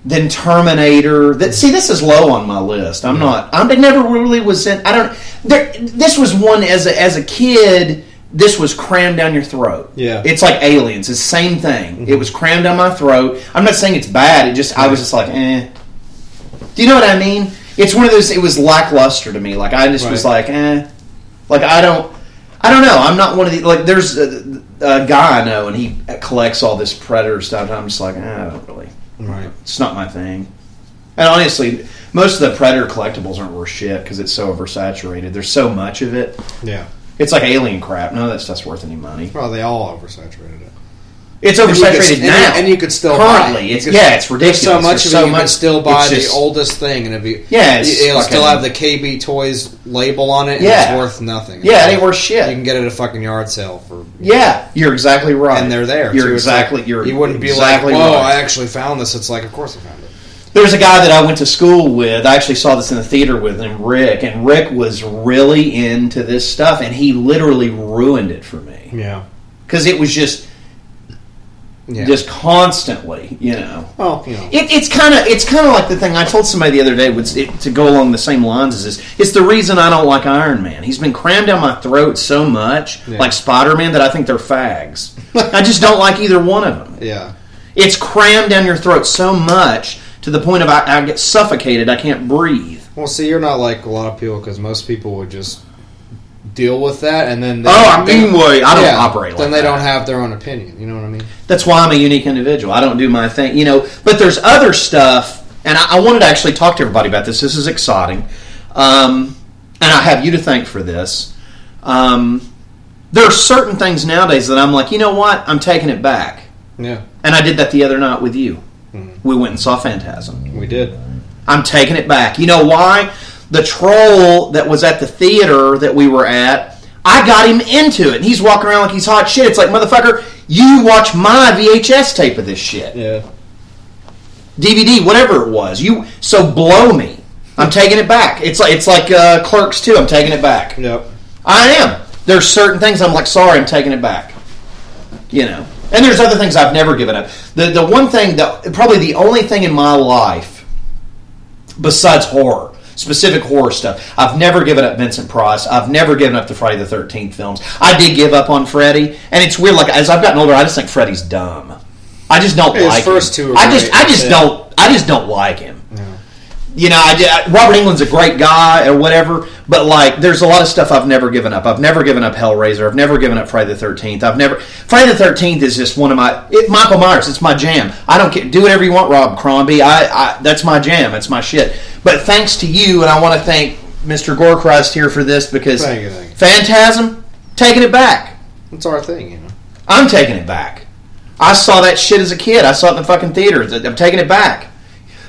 then Terminator. That see, this is low on my list. I'm not. I'm, never really was in. I don't. There, this was one as a as a kid. This was crammed down your throat. Yeah. it's like Aliens. It's the same thing. It was crammed down my throat. I'm not saying it's bad. It just I was just like, eh. Do you know what I mean? It's one of those. It was lackluster to me. Like I just was like, eh. Like I don't. I don't know. I'm not one of the like. There's a, a guy I know, and he collects all this predator stuff. And I'm just like, eh, I don't really. Right. It's not my thing. And honestly, most of the predator collectibles aren't worth shit because it's so oversaturated. There's so much of it. Yeah. It's like alien crap. None of that stuff's worth any money. Well, they all oversaturated it. It's And you could- oversaturated and you- now, and you could still currently. buy it. It's could- yeah, it's ridiculous. There's so much There's of so it. You much. can still buy it's the just- oldest thing, and it'll be Yeah, it's it'll still have the KB Toys label on it. And Yeah. it's worth nothing. Yeah, it ain't worth shit. You can get it at a fucking yard sale for. Yeah, you're exactly right. And they're there. You're too. Exactly. like- you're You wouldn't be exactly like, "Whoa, right. I actually found this." It's like, of course I found it. There's a guy that I went to school with. I actually saw this in the theater with him, Rick, and Rick was really into this stuff, and he literally ruined it for me Yeah. because it was just Yeah. just constantly, you know. well, you know. It, it's kind of it's kind of like the thing I told somebody the other day. Was it, to go along the same lines as this? It's the reason I don't like Iron Man. He's been crammed down my throat so much, Yeah. like Spider Man, that I think they're fags. I just don't like either one of them. yeah. It's crammed down your throat so much to the point of I, I get suffocated. I can't breathe. Well, see, you're not like a lot of people because most people would just deal with that, and then they, Oh, I mean, wait, I don't operate like Then they that. don't have their own opinion. You know what I mean? That's why I'm a unique individual. I don't do my thing, you know. But there's other stuff, and I, I wanted to actually talk to everybody about this. This is exciting, um, and I have you to thank for this. Um, there are certain things nowadays that I'm like, you know what? I'm taking it back, Yeah, and I did that the other night with you. We went and saw Phantasm. we did. I'm taking it back. You know why? The troll that was at the theater that we were at, I got him into it. And he's walking around like he's hot shit. It's like, motherfucker, you watch my VHS tape of this shit. Yeah. DVD, whatever it was. You so blow me. I'm taking it back. It's like it's like uh, Clerks too. I'm taking it back. Yep. I am. There's certain things I'm like, sorry, I'm taking it back. You know. And there's other things I've never given up. The the one thing that probably the only thing in my life besides horror, specific horror stuff, I've never given up Vincent Price. I've never given up the Friday the Thirteenth films. I did give up on Freddy, and it's weird. Like as I've gotten older, I just think Freddy's dumb. I just don't His like first him. two are I just. I just Yeah. don't I just don't like him you know, I, Robert Englund's a great guy or whatever, but like, there's a lot of stuff I've never given up. I've never given up Hellraiser. I've never given up Friday the Thirteenth. I've never Friday the Thirteenth is just one of my it, Michael Myers. It's my jam. I don't care. Do whatever you want, Rob Zombie. I, I that's my jam. That's my shit. But thanks to you, and I want to thank Mr. Gorecrust here for this because Thank you, thank you. Phantasm taking it back. It's our thing, you know. I'm taking it back. I saw that shit as a kid. I saw it in the fucking theaters. I'm taking it back.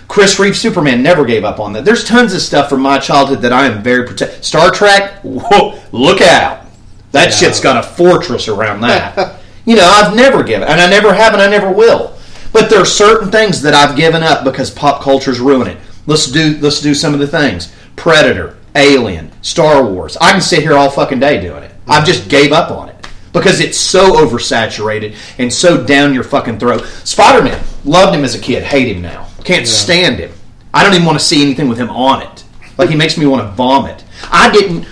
Chris Reeve Superman never gave up on that. There's tons of stuff from my childhood that I am very protect. Star Trek, whoa, look out! That shit's got a fortress around that. you know, I've never given, and I never have, and I never will. But there are certain things that I've given up because pop culture's ruined it. Let's do let's do some of the things. Predator, Alien, Star Wars. I can sit here all fucking day doing it. I've just gave up on it because it's so oversaturated and so down your fucking throat. Spider Man, loved him as a kid, hate him now. Can't stand him. I don't even want to see anything with him on it. Like he makes me want to vomit. I didn't.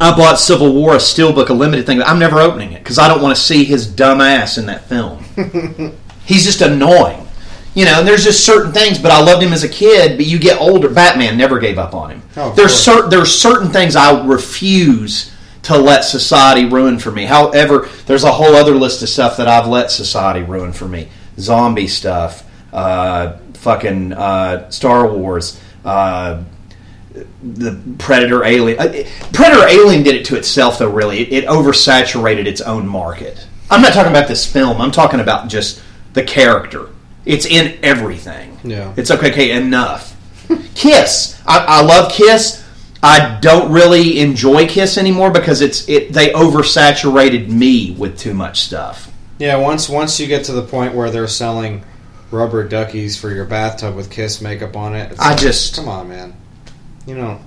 I bought Civil War a steelbook, a limited thing. I'm never opening it because I don't want to see his dumb ass in that film. He's just annoying. You know, and there's just certain things, but I loved him as a kid. But you get older, Batman never gave up on him. Oh, there's certain there's certain things I refuse to let society ruin for me. However, there's a whole other list of stuff that I've let society ruin for me: zombie stuff, uh, fucking uh, Star Wars. Uh, the Predator Alien. uh, Predator Alien did it to itself, though. Really, it, it oversaturated its own market. I'm not talking about this film. I'm talking about just the character. It's in everything. Yeah. It's okay. Okay, enough. Kiss. I, I love Kiss. I don't really enjoy Kiss anymore because it's it. They oversaturated me with too much stuff. Yeah, once once you get to the point where they're selling rubber duckies for your bathtub with Kiss makeup on it, it's I like, just- come on, man. You know.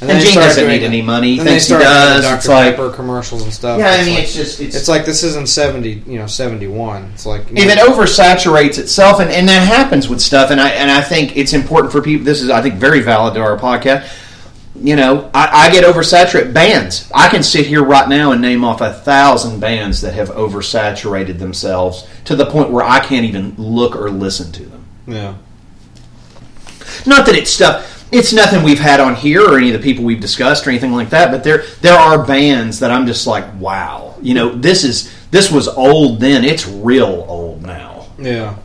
And they Gene doesn't need any money. He thinks he they start doing does. the It's Dr like- commercials and stuff. Yeah, I mean, like- it's just it's, It's like this isn't seventy, you know, seventy one. It's like if know, it oversaturates itself, and, and that happens with stuff, and I and I think it's important for people. This is I think very valid to our podcast. You know, I, I get oversaturated bands. I can sit here right now and name off a thousand bands that have oversaturated themselves to the point where I can't even look or listen to them. yeah. Not that it's stuff. It's nothing we've had on here or any of the people we've discussed or anything like that. But there there are bands that I'm just like, wow. You know, this is this was old then. It's real old now. Yeah.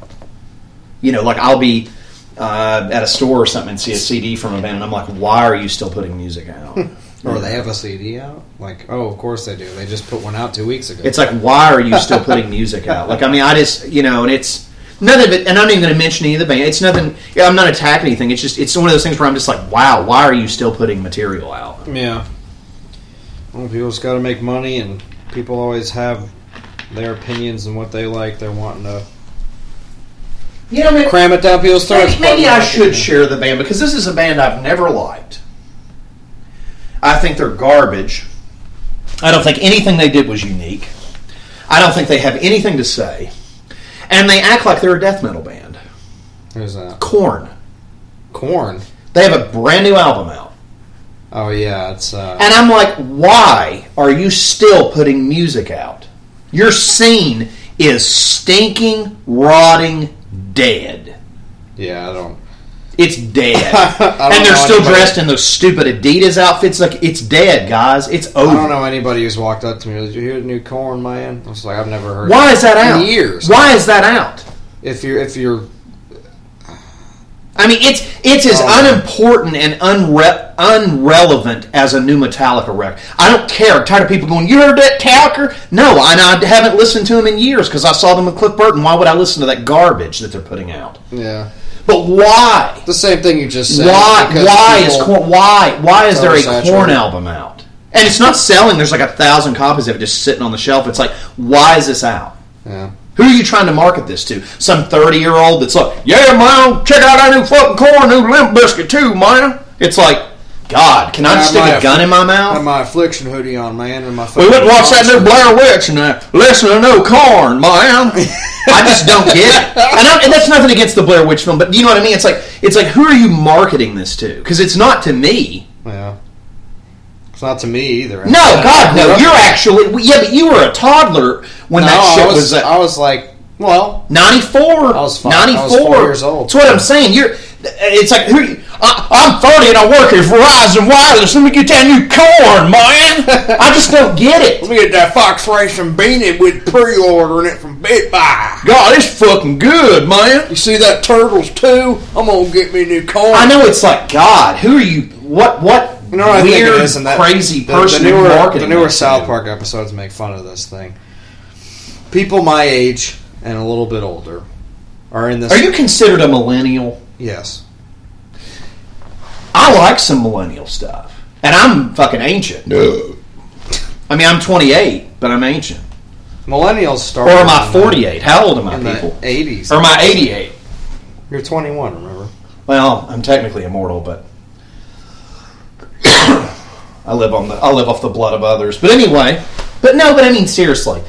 you know, like I'll be uh, at a store or something and see a CD from a band, and I'm like, why are you still putting music out? Or they have a CD out? Like, oh, of course they do. They just put one out two weeks ago. It's like, why are you still putting music out? Like, I mean, I just, you know, and it's nothing of it, and I'm not even going to mention any of the band. It's nothing, I'm not attacking anything. It's just, it's one of those things where I'm just like, wow, why are you still putting material out? yeah. Well, people just got to make money, and people always have their opinions and what they like. They're wanting to You know, maybe, cram it down people's throats. maybe, maybe I should share the band because this is a band I've never liked. I think they're garbage. I don't think anything they did was unique. I don't think they have anything to say. And they act like they're a death metal band. Who's that? Korn. Korn. They have a brand new album out. Oh yeah, it's uh, And I'm like, why are you still putting music out? Your scene is stinking, rotting, dead. yeah. I don't. It's dead. And they're still anybody- dressed in those stupid Adidas outfits. Like, it's dead, guys. It's over. I don't know anybody who's walked up to me. Did you hear the new Korn, man? I was like, I've never heard. Why is that in out? years. Why is that out? If you're if you're I mean, it's it's as Oh. unimportant and unre- unrelevant as a new Metallica record. I don't care. I'm tired of people going, "You heard that Talker?" No, and I haven't listened to them in years because I saw them with Cliff Burton. Why would I listen to that garbage that they're putting out? yeah But why? the same thing you just said. Why? Why is Korn? Why? Why is there a Korn album out? And it's not selling. There's like a thousand copies of it just sitting on the shelf. It's like, why is this out? Yeah. Who are you trying to market this to? Some thirty-year-old that's like, "Yeah, man, check out our new fucking Korn, new Limp Bizkit too, man." It's like, God, can I just stick a gun in my I mouth? my affliction hoodie on, man, and my. We went and watched that new Blair Witch and uh, listen to no Korn, man. I just don't get it, and, I, and that's nothing against the Blair Witch film, but you know what I mean. It's like, it's like, who are you marketing this to? Because it's not to me. Yeah. It's not to me either. No, I- God, no. You're actually, yeah, but you were a toddler when No, that shit I was. was. uh, I was like, well, 94 I was five- 94 I was four years old. that's what i'm saying you're it's like who I, i'm 30 and i work at verizon wireless let me get that new Korn man i just don't get it Let me get that Fox Racing beanie with pre-ordering it from Best Buy. god it's fucking good man You see that Turtles too? I'm gonna get me a new Korn. i know it's like god who are you what what You know what I think weird it is, and that crazy the- person The, in newer, marketing the newer South. Park episodes make fun of this thing. People my age and a little bit older are in this. are you considered a millennial Yes. i like some millennial stuff and i'm fucking ancient No. i mean i'm 28 but i'm ancient Millennials start. or am i 48 how old am i people 80s. or am i 88 You're 21. Remember? Well, I'm technically immortal, but I live on the I live off the blood of others. But anyway, but no, but I mean seriously,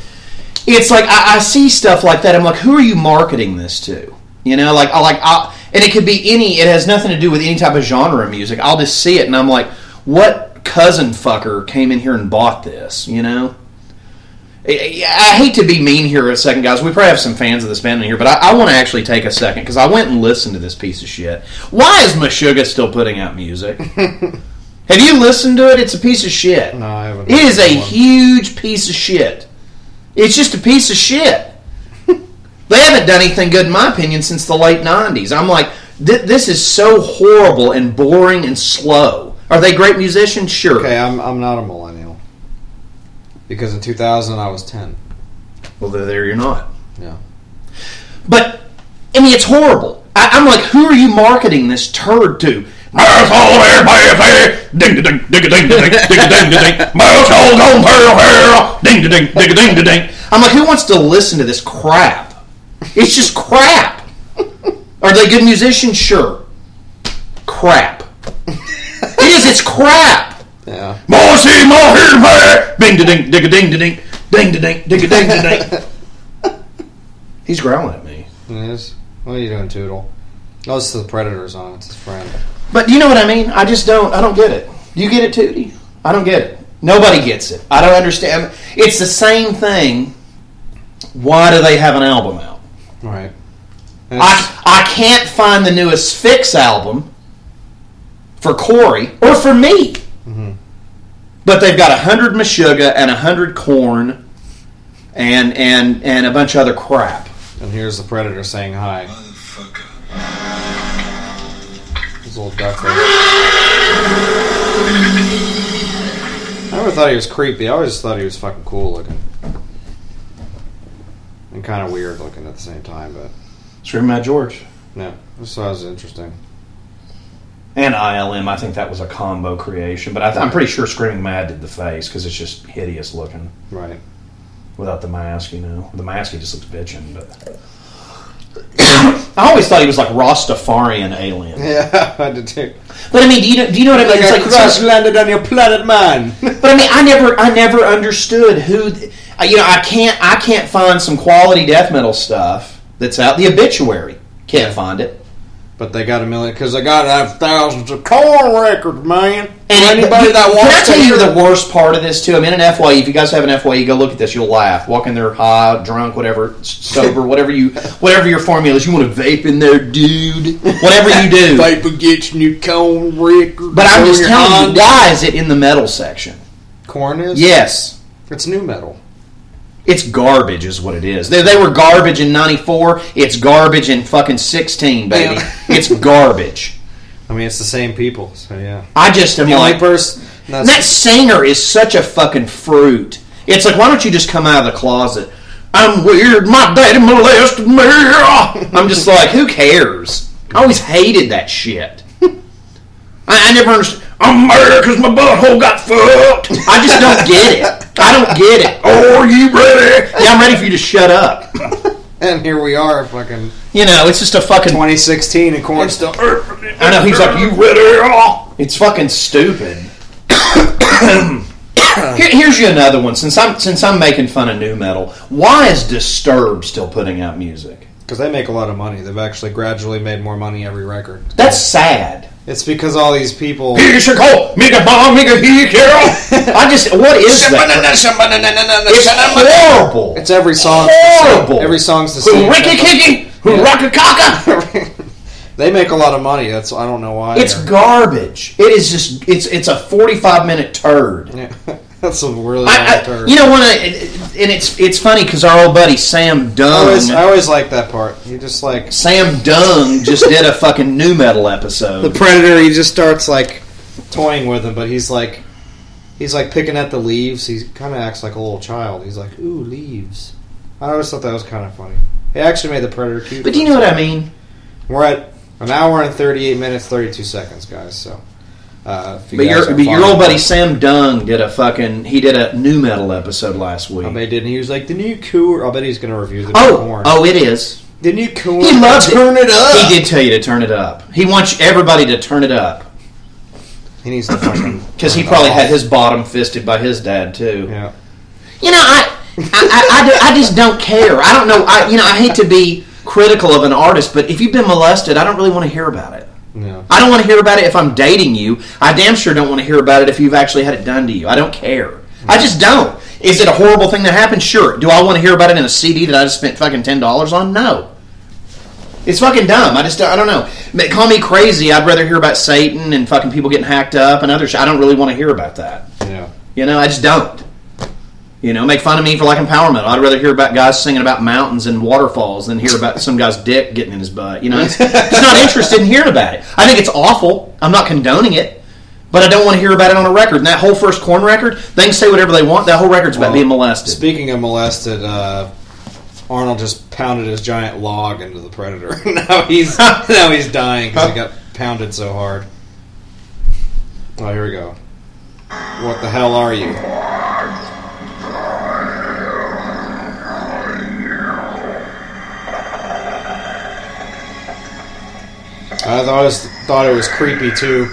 it's like I, I see stuff like that. I'm like, who are you marketing this to? You know, like I like I, and it could be any. It has nothing to do with any type of genre of music. I'll just see it, and I'm like, what cousin fucker came in here and bought this? You know. I hate to be mean here a second, guys. We probably have some fans of this band in here, but I, I want to actually take a second because I went and listened to this piece of shit. Why is Meshuggah still putting out music? have you listened to it? It's a piece of shit. No, I haven't. It is a one. huge piece of shit. It's just a piece of shit. they haven't done anything good, in my opinion, since the late '90s. I'm like, th- this is so horrible and boring and slow. Are they great musicians? Sure. Okay, I'm I'm not a millennial because in 2000 I was 10. Well, there there you're not. Yeah. But I mean, it's horrible. I, I'm like, who are you marketing this turd to? Mouse hole here, baby, baby. Ding, ding, ding, ding, ding, ding, ding, ding, ding, ding. Mouse hole gone here, here. Ding, ding, ding, ding, ding, ding. I'm like, who wants to listen to this crap? It's just crap. Are they good musicians? Sure. Crap. it is. It's crap. Yeah. More see, more here, baby. Ding, ding, ding, ding, ding, ding, ding, ding, ding, ding, ding, ding. He's growling at me. It is. What are you doing, Toodle? Oh, it's the Predators on. It's his friend. But you know what I mean? I just don't. I don't get it. Do you get it, Tootie? I don't get it. Nobody gets it. I don't understand. It's the same thing. Why do they have an album out? Right. And I, I can't find the newest Asphyx album for Corey or for me. Mm-hmm. But they've got a hundred Meshuggah and a hundred Korn and and and a bunch of other crap. and here's the Predator saying hi. His little duck face. I never thought he was creepy. I always thought he was fucking cool looking. And kind of weird looking at the same time, but Screaming Mad George Yeah, this was interesting. and ILM. I think that was a combo creation, but I th- I'm pretty sure Screaming Mad did the face because it's just hideous looking Right. without the mask. You know, the mask he just looks bitching. But I always thought he was like Rastafarian alien. Yeah, I did too. But I mean, do you know, do you know what I mean? It's like- it's like- landed on your planet, man. But I mean, I never, I never understood who, th- you know, I can't, I can't find some quality death metal stuff that's out. The obituary can't find it. But they got a million because they got to have thousands of Korn records, man. And anybody that can I wants to tell you hear the worst part of this too? I'm in an FYE. If you guys have an FYE, go look at this. You'll laugh. Walk in there high, drunk, whatever, sober, whatever you, whatever your formula is. You want to vape in there, dude. Whatever you do. Vapor gets new Korn records. But I'm just telling you, why is it in the metal section? Korn is Yes. it's nu metal. It's garbage, is what it is. They, they were garbage in '94. It's garbage in fucking '16, baby. Yeah. it's garbage. I mean, it's the same people. So yeah, I just am the only like, person. That's, that singer is such a fucking fruit. It's like, why don't you just come out of the closet? I'm weird. My daddy molested me. I'm just like, who cares? I always hated that shit. I, I never understood. I'm mad because my butthole got fucked. I just don't get it. I don't get it. Oh, are you ready? Yeah, I'm ready for you to shut up. and here we are, fucking You know, it's just a fucking. 2016, and Korn still. I know he's like, you ready? It's fucking stupid. Here, here's you another one. Since I'm since I'm making fun of nu metal, why is Disturbed still putting out music? Because they make a lot of money. They've actually gradually made more money every record. That's sad. It's because all these people. Here's your call, make a bomb, make a Carol. I just, what is that? It's horrible. It's every song. Horrible. Every song's the same. Ricky Kiki, who Yeah. Rocka Kaka. They make a lot of money. That's I don't know why. It's garbage. It is just, it's it's a 45 minute turd. Yeah, that's a really I, long I, turd. you know when I, and it's it's funny because our old buddy Sam I Dunn, always, I always like that part. You just like Sam Dunn just did a fucking nu metal episode. the predator. He just starts like toying with him, but he's like he's like picking at the leaves. He kind of acts like a little child. He's like, "Ooh, leaves." I always thought that was kind of funny. He actually made the predator cute. but do you know what I mean? We're at an hour and thirty-eight minutes, thirty-two seconds, guys. So, uh, you But your but your old buddy Sam Dunn did a fucking he did a nu metal episode last week. I bet he did. And he was like, "The new cooler." I bet he's going to review the new oh Korn. oh it is. the new cooler. He loves Turn it up. He did tell you to turn it up. He wants everybody to turn it up He needs to fucking because he probably off. had his bottom fisted by his dad too. Yeah. You know, I, I, I, I, do- I just don't care. I don't know. I, you know, I hate to be critical of an artist, but if you've been molested, I don't really want to hear about it. I don't want to hear about it if I'm dating you. I damn sure don't want to hear about it if you've actually had it done to you. I don't care. I just don't. Is it a horrible thing that happened? Sure. Do I want to hear about it in a CD that I just spent fucking ten dollars on? No. It's fucking dumb. I just I don't know. Call me crazy. I'd rather hear about Satan and fucking people getting hacked up and other shit. I don't really want to hear about that. Yeah. You know, I just don't. You know, make fun of me for liking power metal. I'd rather hear about guys singing about mountains and waterfalls than hear about some guy's dick getting in his butt. You know, it's, just not interested in hearing about it. I think it's awful. I'm not condoning it, but I don't want to hear about it on a record. And that whole first Korn record, they can say whatever they want. That whole record's about Well, being molested. Speaking of molested, uh, Arnold just pounded his giant log into the predator. now he's now he's dying because he got pounded so hard. Oh, here we go. What the hell are you? I always thought it was creepy too.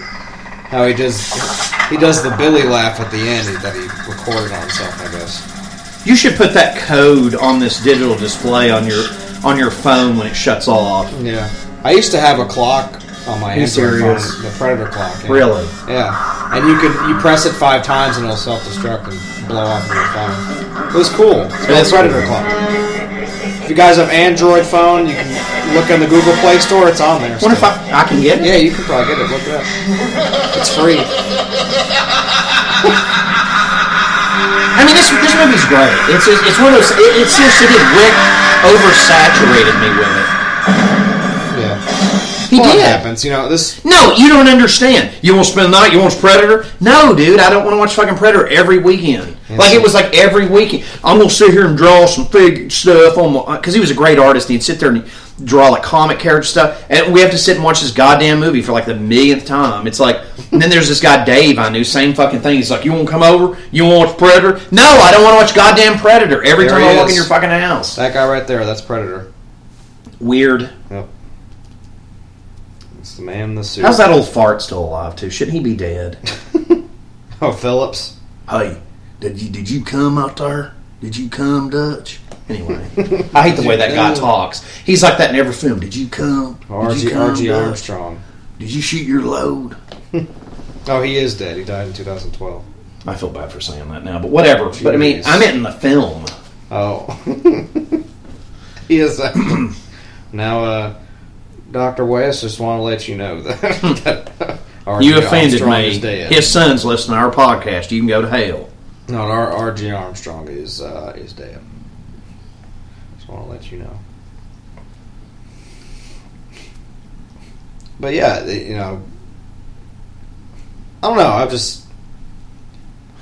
How he does he does the Billy laugh at the end that he recorded on himself. I guess. You should put that code on this digital display on your on your phone when it shuts off. Yeah, I used to have a clock on my You serious? phone, the Predator clock. yeah. Really? Yeah, and you could you press it five times and it'll self destruct and blow off your phone. It was cool. It's called That's Predator cool. clock. If you guys have Android phone, you can look in the Google Play Store. It's on there. Wonder if. I, I can get it. Yeah, you can probably get it. Look it up. It's free. I mean, this this movie's great. It's it's one of those. It, it seriously did. Rick oversaturated me with it. He well, did. happens. You know this. No, you don't understand. You want to spend the night? You want Predator? No, dude, I don't want to watch fucking Predator every weekend. like it was like every weekend. I'm gonna sit here and draw some fig stuff on because he was a great artist. He'd sit there and draw like comic character stuff, and we have to sit and watch this goddamn movie for like the millionth time. It's like, and then there's this guy Dave I knew, same fucking thing. He's like, you want to come over? You want to watch Predator? No, I don't want to watch goddamn Predator every There time I walk in your fucking house. That guy right there. That's Predator. Weird. Yep. Man in the suit. How's that old fart still alive too? Shouldn't he be dead? Oh, Phillips. Hey, did you did you come out there? Did you come, Dutch? Anyway, I hate the way that guy talks. He's like that in every film. Did you come? Did R.G. come, R.G. Dutch? Armstrong. Did you shoot your load? Oh, he is dead. He died in 2012. I feel bad for saying that now, but whatever. But I mean, I meant in the film. Oh. he is. Uh, now, uh, Dr. West just want to let you know that. You offended me. His son's listening to our podcast. You can go to hell. No, R- R.G. Armstrong is uh, is dead. Just want to let you know. But yeah, you know, I don't know. I've just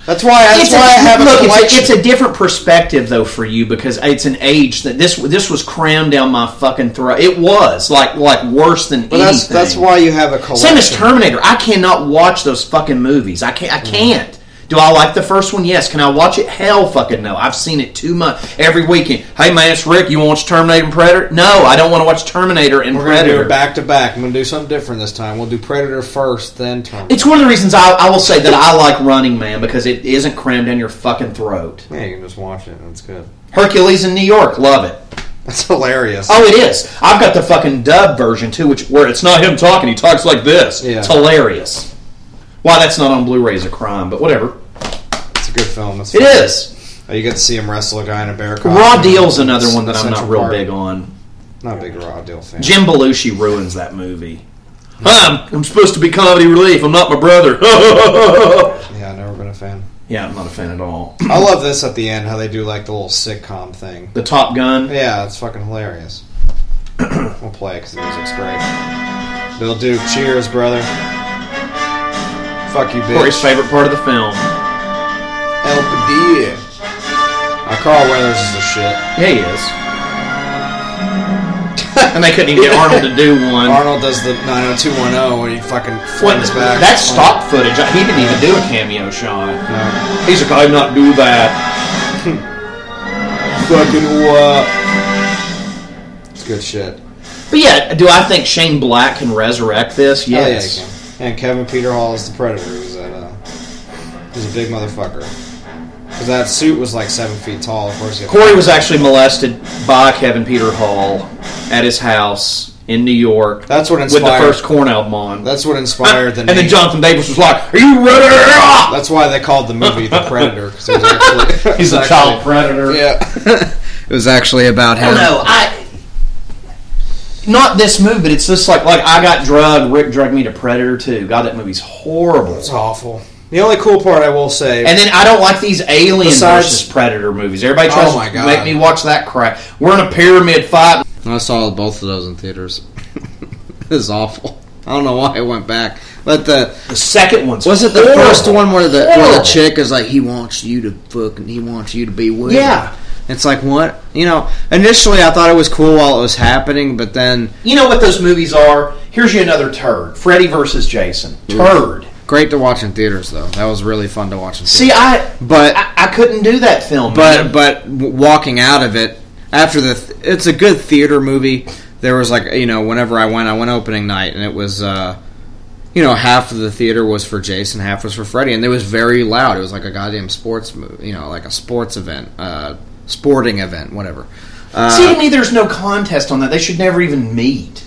that's why that's It's why I a, have a look, it's collection. a, it's a different perspective though for you because it's an age that this this was crammed down my fucking throat. It was like like worse than but that's anything. that's why you have a collection. Same as Terminator. I cannot watch those fucking movies. I can't. I can't. Do I like the first one? Yes. Can I watch it? Hell, fucking no. I've seen it too much every weekend. Hey man, it's Rick. You want to watch Terminator and Predator? No, I don't want to watch Terminator and We're gonna do Predator. it back to back. I'm gonna do something different this time. We'll do Predator first, then Terminator. It's one of the reasons I, I will say that I like Running Man because it isn't crammed down your fucking throat. yeah, you can just watch it. That's good. Hercules in New York, love it. That's hilarious. Oh, it is. I've got the fucking dub version too, which where it's not him talking; he talks like this. Yeah. It's hilarious. Why that's not on Blu-ray is a crime, but whatever. it's a good film. It's It Oh, you get to see him wrestle a guy in a bear costume. Raw Deal's another one that I'm Central not real Park. big on. Not a big Raw Deal fan. Jim Belushi ruins that movie. I'm, I'm supposed to be comedy relief. I'm not my brother. Yeah, I've never been a fan. yeah, I'm not a fan at all. I love this at the end, how they do like the little sitcom thing. The Top Gun. Yeah, it's fucking hilarious. we'll play it because the music's great. Bill Duke, cheers, brother. Fuck you, Corey's bitch. favorite part of the film. El Padilla. Uh, Carl Weathers is the shit. Yeah, he is. and they couldn't even get Arnold to do one. Arnold does the 90210 when he fucking flings back. that's stock footage. He didn't even do a cameo shot. No. He's like, I'm not do that. Fucking what? It's good shit. But yeah, do I think Shane Black can resurrect this? Yes. yeah, he can. And Kevin Peter Hall is the Predator. He was that. Uh, he's a big motherfucker. Because that suit was like seven feet tall. Of course, Corey was actually molested by Kevin Peter Hall at his house in New York. That's what with the first Korn album on. That's what inspired the and name. then Jonathan Davis was like, "Are you ready?" That's why they called the movie The Predator. 'cause it was actually, He's a it's child predator. Yeah. It was actually about I him. don't. I not this movie, but it's just like like I got drugged. Rick drugged me to Predator too. God, that movie's horrible. It's awful. The only cool part I will say, And then I don't like these Alien Besides- versus Predator movies. Everybody tries Oh my to God. make me watch that crap. We're in a pyramid fight. I saw both of those in theaters. it was awful. I don't know why I went back. But the The second one's was it the horrible. first one where the where the chick is like he wants you to fucking he wants you to be with Yeah. It's like what you know. Initially, I thought it was cool while it was happening, but then You know what those movies are? Here's you another turd. Freddy versus Jason. Turd. great to watch in theaters though. That was really fun to watch in theaters. See, I but I, I couldn't do that film. but man. but walking out of it after the th- it's a good theater movie there was like you know whenever i went i went opening night and it was uh you know half of the theater was for jason half was for freddy and it was very loud it was like a goddamn sports movie you know like a sports event uh sporting event whatever uh, See, to me, there's no contest on that. They should never even meet.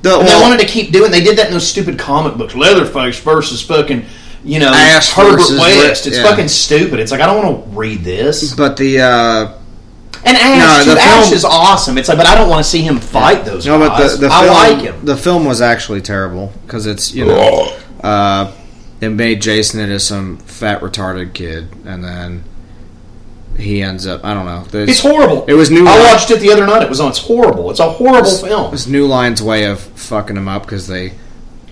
the, well, they wanted to keep doing. They did that in those stupid comic books. Leatherface versus fucking, you know, Ash Herbert versus West. Rick, It's yeah. fucking stupid. It's like I don't want to read this. but the uh And Ash, No, too. the Ash film- is awesome. It's like, but I don't want to see him fight those no but guys. the, the I film, like him. the film was actually terrible because it's you know uh it made jason into some fat retarded kid and then he ends up i don't know There's- It's horrible. It was New I Line- watched it the other night. It was on. It's horrible. It's a horrible film. It's New Line's way of fucking him up because they,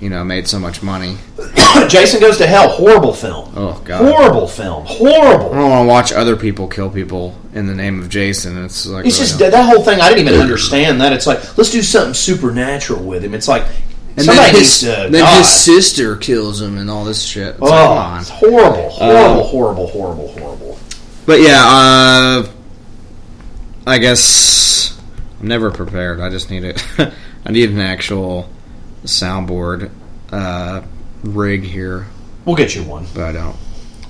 you know, made so much money. Jason Goes to Hell. Horrible film. Oh god, Horrible film. Horrible. I don't want to watch other people kill people in the name of Jason. It's like It's really just that whole thing. I didn't even understand that. It's like let's do something supernatural with him. It's like and somebody then his, then his sister kills him and all this shit. It's like, oh, come on. it's horrible, Uh, horrible, horrible, horrible, horrible. But yeah, uh, I guess I'm never prepared. I just need it. I need an actual soundboard uh, rig here, We'll get you one. but I don't.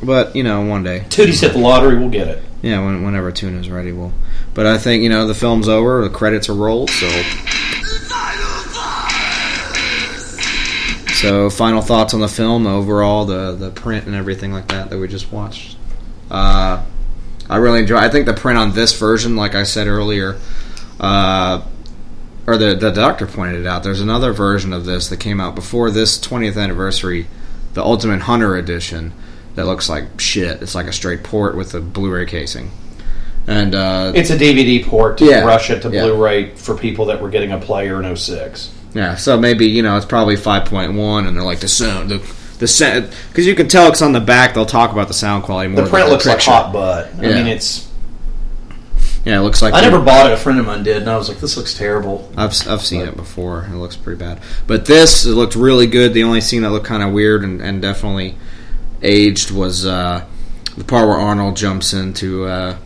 But you know, one day. Tootie's hit the lottery. We'll get it. Yeah, when, whenever Tuna's ready, we'll. But I think you know the film's over, the credits are rolled, so. So, final thoughts on the film, overall, the the print and everything like that that we just watched. Uh, I really enjoy. I think the print on this version, like I said earlier, uh, or the the doctor pointed it out. There's another version of this that came out before this 20th anniversary, the Ultimate Hunter edition, that looks like shit. It's like a straight port with a Blu-ray casing, and uh, It's a DVD port to Yeah. Russia to Yeah. Blu-ray for people that were getting a player in 06. Yeah, so maybe you know it's probably five point one, and they're like the sound, the the sound, because you can tell it's on the back. They'll talk about the sound quality more. The print looks like hot butt. I mean, it's. Yeah, it looks like I never bought it. A friend of mine did, and I was like, "This looks terrible." I've I've seen it before. It looks pretty bad, but this it looked really good. The only scene that looked kind of weird and, and definitely aged was uh, the part where Arnold jumps into uh,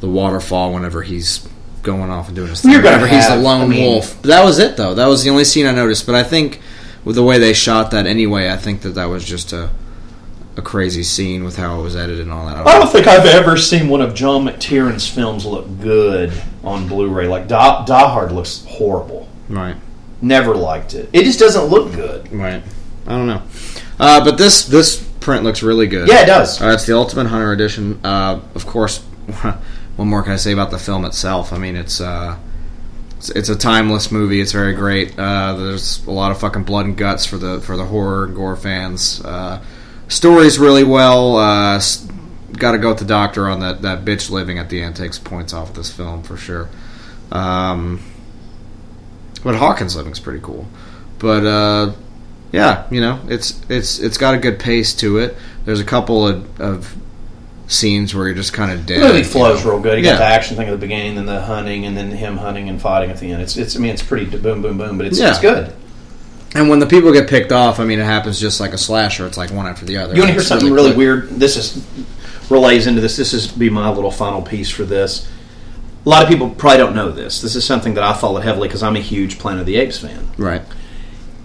the waterfall whenever he's going off and doing his thing. You're whenever he's the lone I mean- wolf. That was it though. That was the only scene I noticed. But I think with the way they shot that anyway, I think that that was just a a crazy scene with how it was edited and all that. I don't think I've ever seen one of John McTiernan films look good on Blu-ray. Like Die, Die Hard looks horrible. Right. Never liked it. It just doesn't look good. Right. I don't know. Uh, but this this print looks really good. Yeah, it does. Uh, it's the Ultimate Hunter edition. Uh, of course, what more can I say about the film itself? I mean, it's uh, it's, it's a timeless movie. It's very great. Uh, there's a lot of fucking blood and guts for the for the horror and gore fans. Uh, story's really well. Uh, Got to go with the doctor on that that bitch living at the end takes points off this film for sure. Um, but Hawkins living's pretty cool. But uh, yeah, you know, it's it's it's got a good pace to it. There's a couple of, of scenes where you're just kind of dead. The movie you flows know. real good. You Yeah. got the action thing at the beginning, then the hunting, and then him hunting and fighting at the end. It's it's. I mean, it's pretty boom, boom, boom, but it's Yeah. it's good. And when the people get picked off, I mean, it happens just like a slasher. It's like one after the other. You want to hear something really quick. weird? This is relays into this. This is be my little final piece for this. A lot of people probably don't know this. This is something that I followed heavily because I'm a huge Planet of the Apes fan. Right.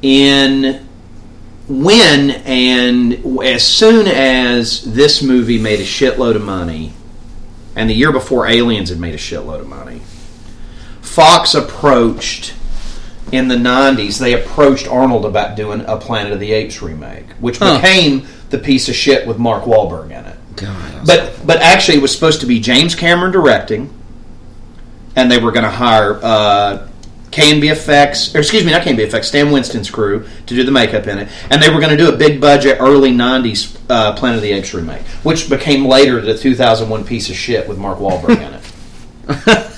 in when and as soon as this movie made a shitload of money, and the year before Aliens had made a shitload of money, Fox approached in the '90s. They approached Arnold about doing a Planet of the Apes remake, which Huh. became the piece of shit with Mark Wahlberg in it. God, But but actually, it was supposed to be James Cameron directing, and they were going to hire uh, Effects, or excuse me, not Effects, Stan Winston's crew to do the makeup in it, and they were going to do a big budget early '90s uh, Planet of the Apes remake, which became later the 2001 piece of shit with Mark Wahlberg in it.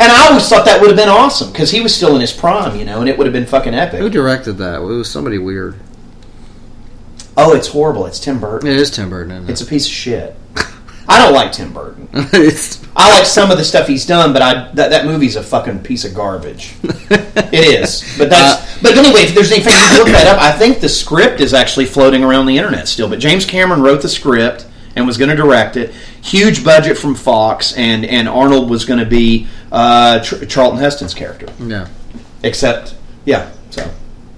and I always thought that would have been awesome because he was still in his prime, you know, and it would have been fucking epic. who directed that? It was somebody weird. Oh, it's horrible. It's Tim Burton. It is Tim Burton. Isn't It's a piece of shit. I don't like Tim Burton. I like some of the stuff he's done, but I that, that movie's a fucking piece of garbage. it is, but that's. but anyway, if there's anything you can look that up, I think the script is actually floating around the internet still. But James Cameron wrote the script and was going to direct it. Huge budget from Fox, and and Arnold was going to be uh, Tr- Charlton Heston's character. yeah. Except, yeah, so.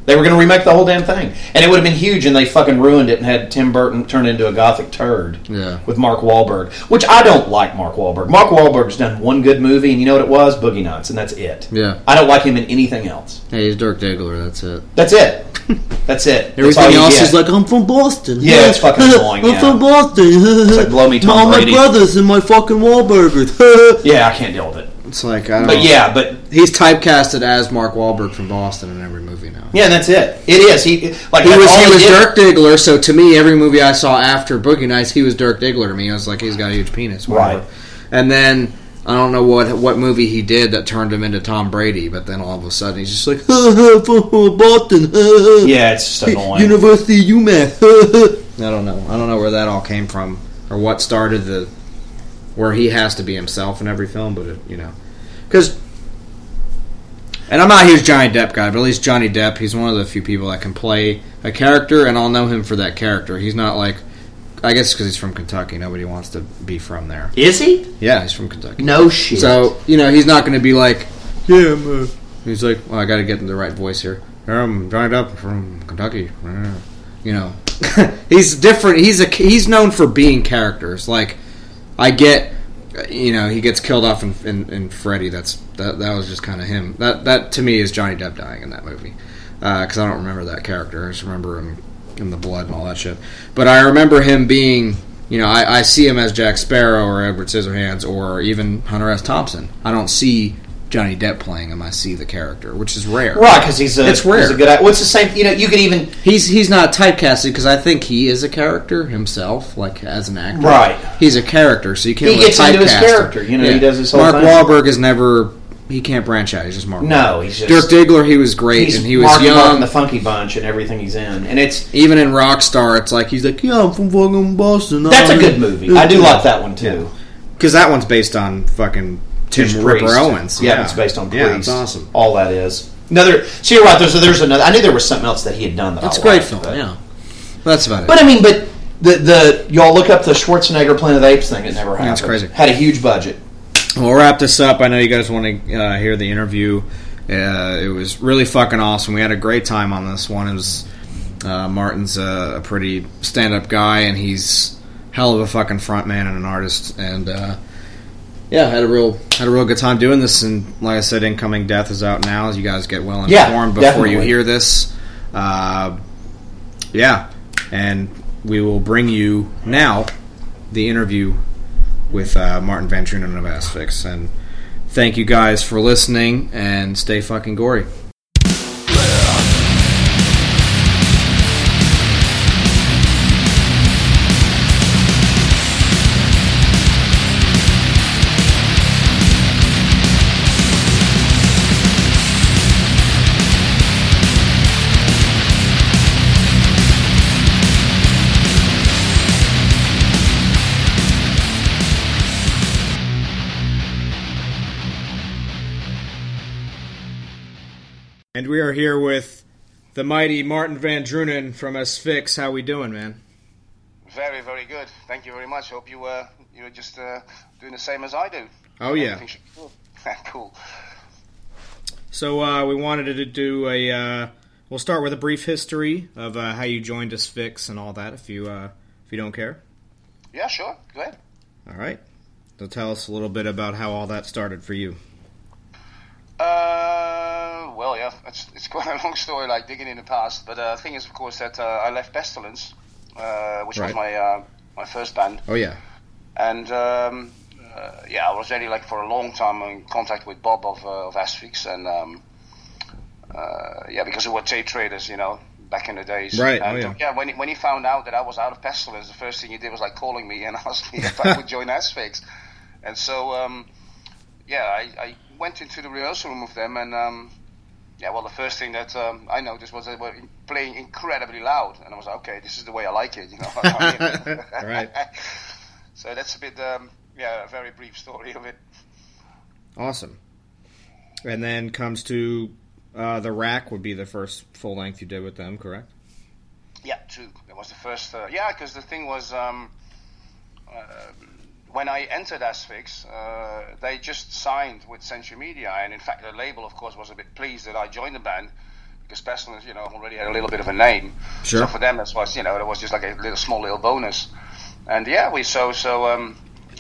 They were going to remake the whole damn thing, and it would have been huge. And they fucking ruined it and had Tim Burton turn into a gothic turd Yeah. with Mark Wahlberg, which I don't like. Mark Wahlberg. Mark Wahlberg's done one good movie, and you know what it was? Boogie Nights, and that's it. Yeah. I don't like him in anything else. Hey, he's Dirk Diggler. That's it. That's it. That's it. That's Everything you else is like, I'm from Boston. Yeah, it's fucking annoying, I'm yeah. from Boston. like, blow me Tom All my brothers and my fucking Wahlburgers. yeah, I can't deal with it. It's like, I don't But know. yeah, but He's typecasted as Mark Wahlberg from Boston in every movie now. yeah, that's it. It is. He like He was all he was Dirk Diggler, so to me, every movie I saw after Boogie Nights, he was Dirk Diggler to me. I was like, he's got a huge penis, whatever. Right. And then I don't know what what movie he did that turned him into Tom Brady, but then all of a sudden he's just like, Boston, Yeah, it's just annoying. University UMass. I don't know. I don't know where that all came from or what started the where he has to be himself in every film, but it, you know, because. And I'm not a huge Johnny Depp guy, but at least Johnny Depp, he's one of the few people that can play a character, and I'll know him for that character. He's not like, I guess because he's from Kentucky, nobody wants to be from there. Is he? Yeah, he's from Kentucky. No shit. So you know, he's not going to be like, yeah, I'm, uh, he's like, well, I got to get in the right voice here. I'm Johnny Depp from Kentucky. You know, he's different. He's a he's known for being characters. Like, I get, you know, he gets killed off in in, in Freddy. That's that that was just kind of him. That that to me is Johnny Depp dying in that movie uh, because I don't remember that character. I just remember him in the blood and all that shit. But I remember him being. You know, I, I see him as Jack Sparrow or Edward Scissorhands or even Hunter S. Thompson. I don't see Johnny Depp playing him. I see the character, which is rare. right because he's a It's rare. He's a good. What's the same? You know, you could even He's he's not typecasted because I think he is a character himself, like as an actor. Right. He's a character, so you can't. He really gets into his character, him. you know, he does his whole Mark thing. Wahlberg is never. He can't branch out. He's just Mark. No, Wahlberg. he's just- Dirk Diggler. He was great, and he was Mark young. and the Funky Bunch and everything he's in, and it's Even in Rockstar, it's like he's like, yeah, I'm from fucking Boston. that's a good movie. I do like that one too. because that one's based on fucking Tim Ripper Priest. Owens. Yeah, it's based on Priest. Yeah, it's awesome. All that is another. So you're right. There's there's another. I knew there was something else that he had done that It's I a great liked, film. but- Yeah, that's about it. But I mean, but the the y'all look up the Schwarzenegger Planet of the Apes thing. It never happened. That's crazy. Had a huge budget. We'll wrap this up. I know you guys want to uh, hear the interview. Uh, it was really fucking awesome. We had a great time on this one. It was uh, Martin's a, a pretty stand-up guy, and he's hell of a fucking front man and an artist. And uh, yeah, had a real had a real good time doing this. And like I said, incoming death is out now. As you guys get well Yeah, informed before you hear this. Uh, yeah, and we will bring you now the interview with uh, Martin Van Drunen of Asphyx. And thank you guys for listening and stay fucking gory. And we are here with the mighty Martin Van Drunen from Asphyx. How we doing, man? Very, very good. Thank you very much. Hope you uh, you're just uh, doing the same as I do. Oh yeah. Should cool. So uh, we wanted to do a. Uh, we'll start with a brief history of uh, how you joined Asphyx and all that, if you uh, if you don't care. Yeah, sure. Go ahead. All right. So tell us a little bit about how all that started for you. It's, it's quite a long story, like digging in the past. But uh, the thing is, of course, that uh, I left Pestilence, uh, which was my uh, my first band, Oh yeah. and um, uh, yeah, I was already like for a long time in contact with Bob of uh, of Asphyx, and um, uh, yeah, because we were tape traders, you know, back in the days. Right, oh, yeah. uh, yeah. When he, when he found out that I was out of Pestilence, the first thing he did was like calling me and asking me if I would join Asphyx, and so um, yeah, I, I went into the rehearsal room with them, and um, yeah, well, the first thing that um, I noticed was they were playing incredibly loud, and I was like, okay, this is the way I like it, you know. Right. so that's a bit, um, yeah, a very brief story of it. Awesome. And then comes to uh, the rack would be the first full length you did with them, correct? Yeah, true. That was the first. Uh, yeah, because the thing was, um, uh, when I entered Asphyx, uh, they just signed with Century Media, and in fact, the label, of course, was a bit pleased that I joined the band because Pestilence, you know, already had a little bit of a name. Sure. So for them, that was, you know, that was just like a little small little bonus. And yeah, we so so. Um,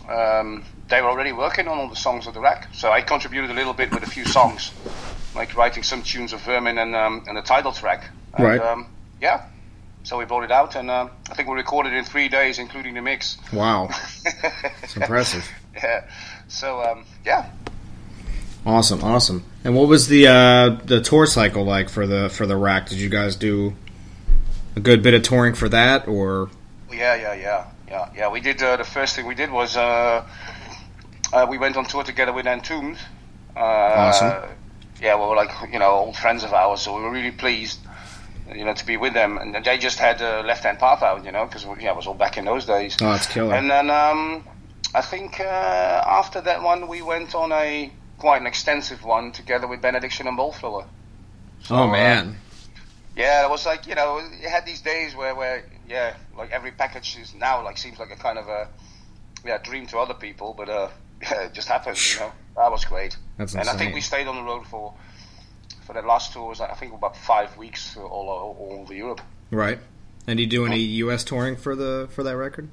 um, they were already working on all the songs of the rack, so I contributed a little bit with a few songs, like writing some tunes of Vermin and um, and the title track. And, Right. Um, yeah. So we brought it out, and uh, I think we recorded it in three days, including the mix. Wow. It's impressive. Yeah. So um, yeah. Awesome, awesome. And what was the uh, the tour cycle like for the for the rack? Did you guys do a good bit of touring for that, or Yeah, yeah, yeah, yeah, yeah. We did. Uh, the first thing we did was uh, uh, we went on tour together with Entombed. Uh, Awesome. Yeah, we were like you know old friends of ours, so we were really pleased, you know, to be with them. And they just had a Left Hand Path out, you know, because yeah, it was all back in those days. oh, it's killer. And then um, I think uh, after that one, we went on a quite an extensive one together with Benediction and Bolt Thrower. So, oh uh, man, yeah, it was like you know, you had these days where, where yeah, like every package is now like seems like a kind of a yeah dream to other people, but uh, yeah, it just happened. You know, that was great. That's and I think we stayed on the road for for that last tour was I think about five weeks all all, all over Europe. right? And you do any U.S. touring for the for that record?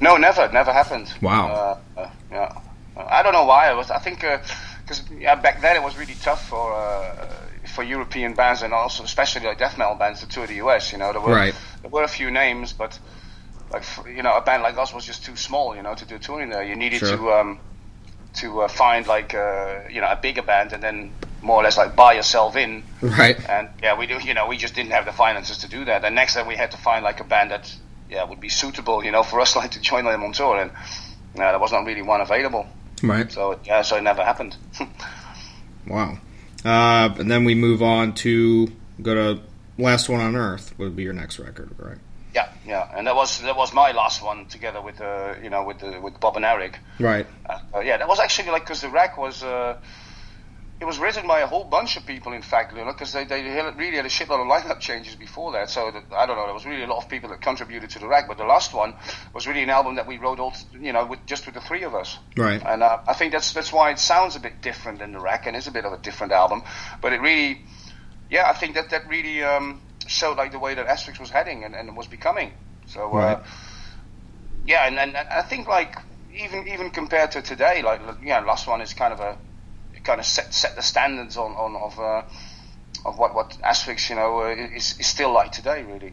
No, never, never happened. Wow. Uh, uh, yeah, Uh, I don't know why. It was. I think because yeah, back then it was really tough for uh, for European bands and also especially like death metal bands to tour the US. You know, there were Right. there were a few names, but like you know, a band like us was just too small. You know, to do touring there. You needed Sure. to um, to uh, find like uh, you know a bigger band and then more or less like buy yourself in. Right. And yeah, we do. You know, we just didn't have the finances to do that. And next time we had to find like a band that yeah would be suitable. You know, for us like to join them on tour, and yeah, there was not really one available. Right. So yeah, so it never happened. Wow. Uh, and then we move on to go to Last One on Earth would be your next record, right? yeah, yeah, and that was that was my last one together with uh, you know with the, with Bob and Eric. Right. Uh, yeah, that was actually like because the rack was. Uh, it was written by a whole bunch of people, in fact, you know, because they, they really had a shitload of lineup changes before that. So that, I don't know, there was really a lot of people that contributed to the rack. But the last one was really an album that we wrote all, you know, with, just with the three of us. Right. And uh, I think that's that's why it sounds a bit different than the rack, and is a bit of a different album. But it really, yeah, I think that that really um, showed like the way that Asphyx was heading and, and was becoming. So uh, Right. yeah, and, and I think like even even compared to today, like yeah, last one is kind of a kind of set set the standards on on of uh, of what what Asphyx you know uh, is is still like today really.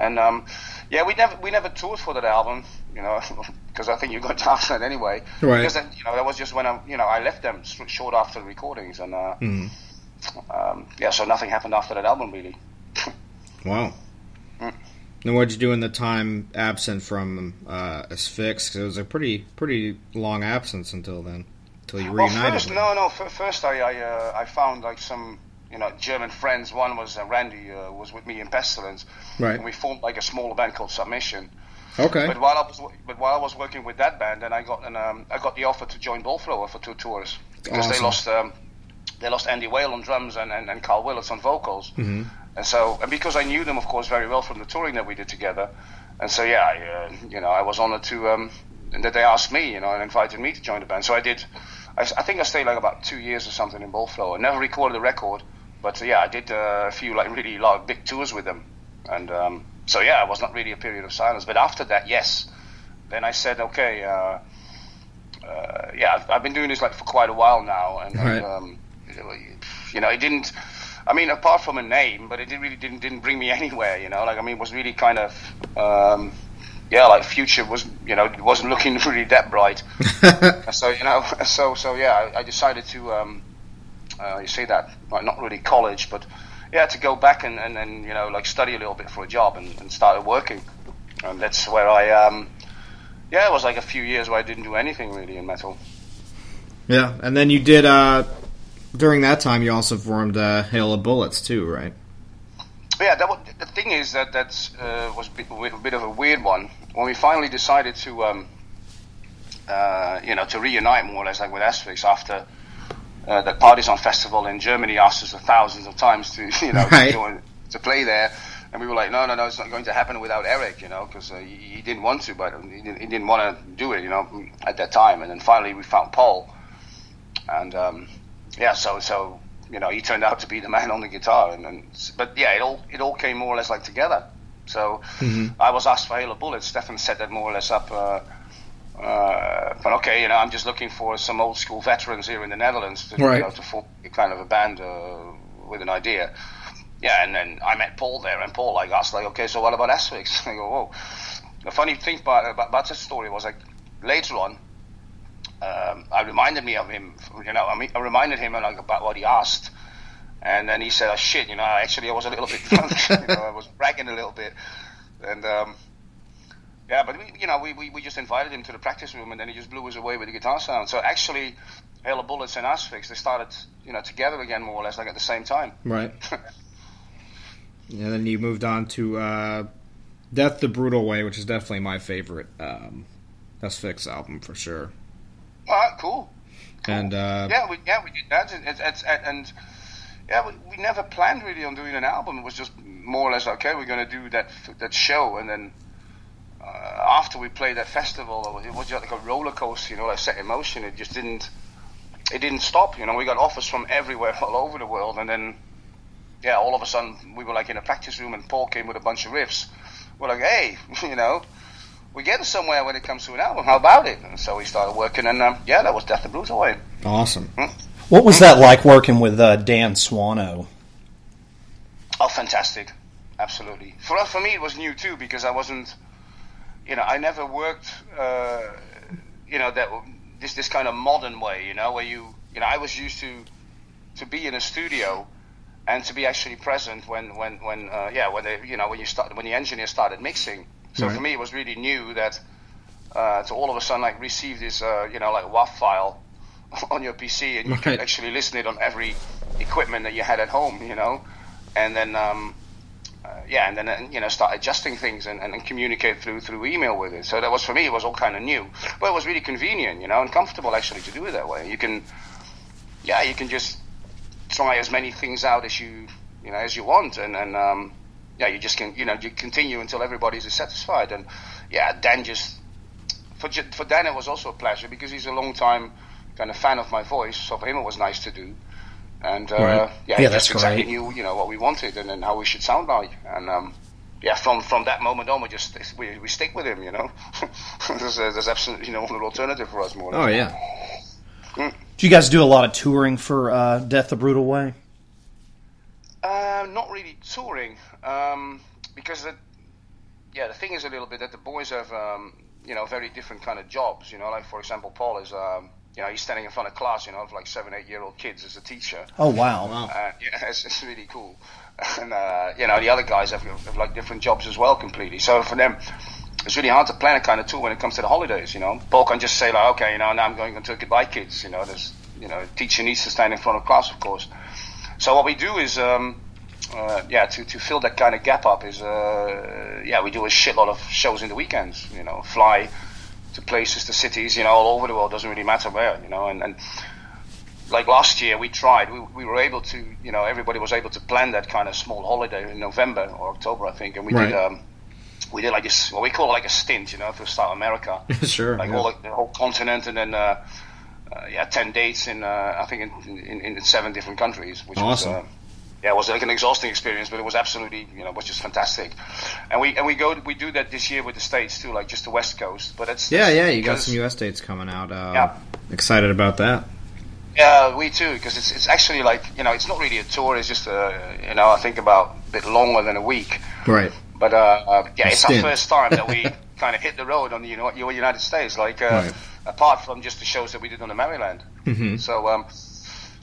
And um, yeah, we never we never toured for that album, you know, because I think you got down that anyway. Right. Because that, you know that was just when I you know I left them short after the recordings, and uh, Mhm. um, yeah, so nothing happened after that album really. Wow. Mm. And what'd you do in the time absent from uh, Asphyx? 'Cause it was a pretty pretty long absence until then, you Well, first, no, no. First, I I, uh, I found like some you know German friends. One was uh, Randy uh, was with me in Pestilence, Right. and we formed like a smaller band called Submission. Okay. But while I was but while I was working with that band, then I got an um, I got the offer to join Bolt Thrower for two tours because they lost um, they lost Andy Whale on drums and, and, and Karl Willetts on vocals. Mhm. And so, and because I knew them, of course, very well from the touring that we did together, and so yeah, I, uh, you know, I was honored to um, and that they asked me, you know, and invited me to join the band. So I did. I, I think I stayed like about two years or something in Bolt Thrower. I never recorded a record, but uh, yeah, I did uh, a few like really like big tours with them, and um, so yeah, it was not really a period of silence. But after that, yes, then I said, okay, uh, uh, yeah, I've, I've been doing this like for quite a while now, and, Right. um, you know, it didn't. I mean, apart from a name, but it didn't really didn't didn't bring me anywhere. You know, like I mean, it was really kind of. Um, yeah, like future wasn't you know, wasn't looking really that bright. so you know, so so yeah, I, I decided to, um, uh, you say that, like not really college, but yeah, to go back and, and, and you know, like study a little bit for a job and, and started working, and that's where I, um, yeah, it was like a few years where I didn't do anything really in metal. Yeah, and then you did uh, during that time. You also formed uh, Hail of Bullets too, right? Yeah, that was, the thing is that that uh, was a bit, a bit of a weird one. When we finally decided to, um, uh, you know, to reunite more or less like with Asphyx after uh, the Party.San Festival in Germany asked us thousands of times to, you know, Right. to, to play there. And we were like, no, no, no, it's not going to happen without Eric, you know, because uh, he, he didn't want to, but he didn't, he didn't want to do it, you know, at that time. And then finally we found Paul, and um, yeah, so so you know, he turned out to be the man on the guitar, and, and but yeah, it all it all came more or less like together. So I was asked for Hail of Bullets. Stefan set that more or less up. Uh, uh, but okay, you know, I'm just looking for some old school veterans here in the Netherlands to, Right. you know, to form kind of a band uh, with an idea. Yeah, and then I met Paul there, and Paul like asked like, okay, so what about Asphyx? I go, whoa. The funny thing about about, about this story was like later on, um, I reminded me of him. You know, I mean, I reminded him like about what he asked, and then he said, "Oh shit, you know, actually I was a little bit drunk. you know, I was bragging a little bit." And um, yeah, but we, you know, we, we, we just invited him to the practice room, and then he just blew us away with the guitar sound. So actually, Hail of Bullets and Asphyx they started, you know, together again more or less like at the same time. Right. And then you moved on to uh, Death the Brutal Way, which is definitely my favorite um, Asphyx album for sure. All right, cool. And uh, Yeah, we yeah we did that, and, it's it's and yeah, we, we never planned really on doing an album. It was just more or less okay. We're going to do that that show, and then uh, after we played that festival, it was just like a roller coaster, you know, like set in motion. It just didn't it didn't stop. You know, we got offers from everywhere, all over the world, and then yeah, all of a sudden we were like in a practice room, and Paul came with a bunch of riffs. We're like, hey, you know. We're getting somewhere when it comes to an album. How about it? And so we started working, and um, yeah, that was Death the Brutal Way. awesome. What was that like working with uh, Dan Swano? Oh, fantastic! Absolutely. For for me, it was new too because I wasn't, you know, I never worked, uh, you know, that this this kind of modern way, you know, where you, you know, I was used to to be in a studio and to be actually present when when when uh, yeah when they you know when you start when the engineer started mixing. So Right. for me, it was really new that uh, to all of a sudden like receive this uh, you know like WAV file on your PC and you Right. could actually listen it on every equipment that you had at home, you know, and then um, uh, yeah, and then uh, you know start adjusting things and, and, and communicate through through email with it. So that was for me, it was all kind of new, but it was really convenient, you know, and comfortable actually to do it that way. You can, yeah, you can just try as many things out as you you know as you want, and and um, yeah, you just can you know you continue until everybody's satisfied, and yeah, Dan just for for Dan it was also a pleasure because he's a long time kind of fan of my voice, so for him it was nice to do. And uh, Right. yeah, Yeah, that's exactly knew you know what we wanted and, and how we should sound like, and um, yeah, from from that moment on, we just we, we stick with him, you know. there's, uh, there's absolutely no other alternative for us more. Oh yeah. Do you guys do a lot of touring for uh, Death the Brutal Way? Uh, not really touring, um, because the, yeah, the thing is a little bit that the boys have, um, you know, very different kind of jobs. You know, like for example, Paul is, um, you know, he's standing in front of class, you know, of like seven, eight year old kids as a teacher. Oh wow! Uh, yeah, it's, it's really cool. And uh, you know, the other guys have, have like different jobs as well, completely. So for them, it's really hard to plan a kind of tour when it comes to the holidays. You know, Paul can just say like, okay, you know, now I'm going on to goodbye, kids. You know, there's, you know, teacher needs to stand in front of class, of course. So what we do is, um, uh, yeah, to, to fill that kind of gap up is, uh, yeah, we do a shitload of shows in the weekends. You know, fly to places, to cities, you know, all over the world. Doesn't really matter where, you know, and. and like last year we tried we, we were able to you know everybody was able to plan that kind of small holiday in november or october i think and we Right. did um we did like this what we call like a stint you know through south america sure. like yeah. all the, the whole continent and then uh, uh, yeah 10 dates in uh, i think in, in, in seven different countries which Awesome. was uh, yeah, it was like an exhausting experience, but it was absolutely, you know, it was just fantastic. And we and we go, we do that this year with the states too, like just the West Coast. But it's yeah, yeah. You got some U.S. dates coming out. Uh, Yeah. Excited about that. Yeah, we too, because it's it's actually like you know, it's not really a tour. It's just a you know, I think about a bit longer than a week. Right. But uh, uh, yeah, it's our first time that we kind of hit the road on the Uni- United States. Like uh, Right. apart from just the shows that we did on the Maryland. Mhm. So um,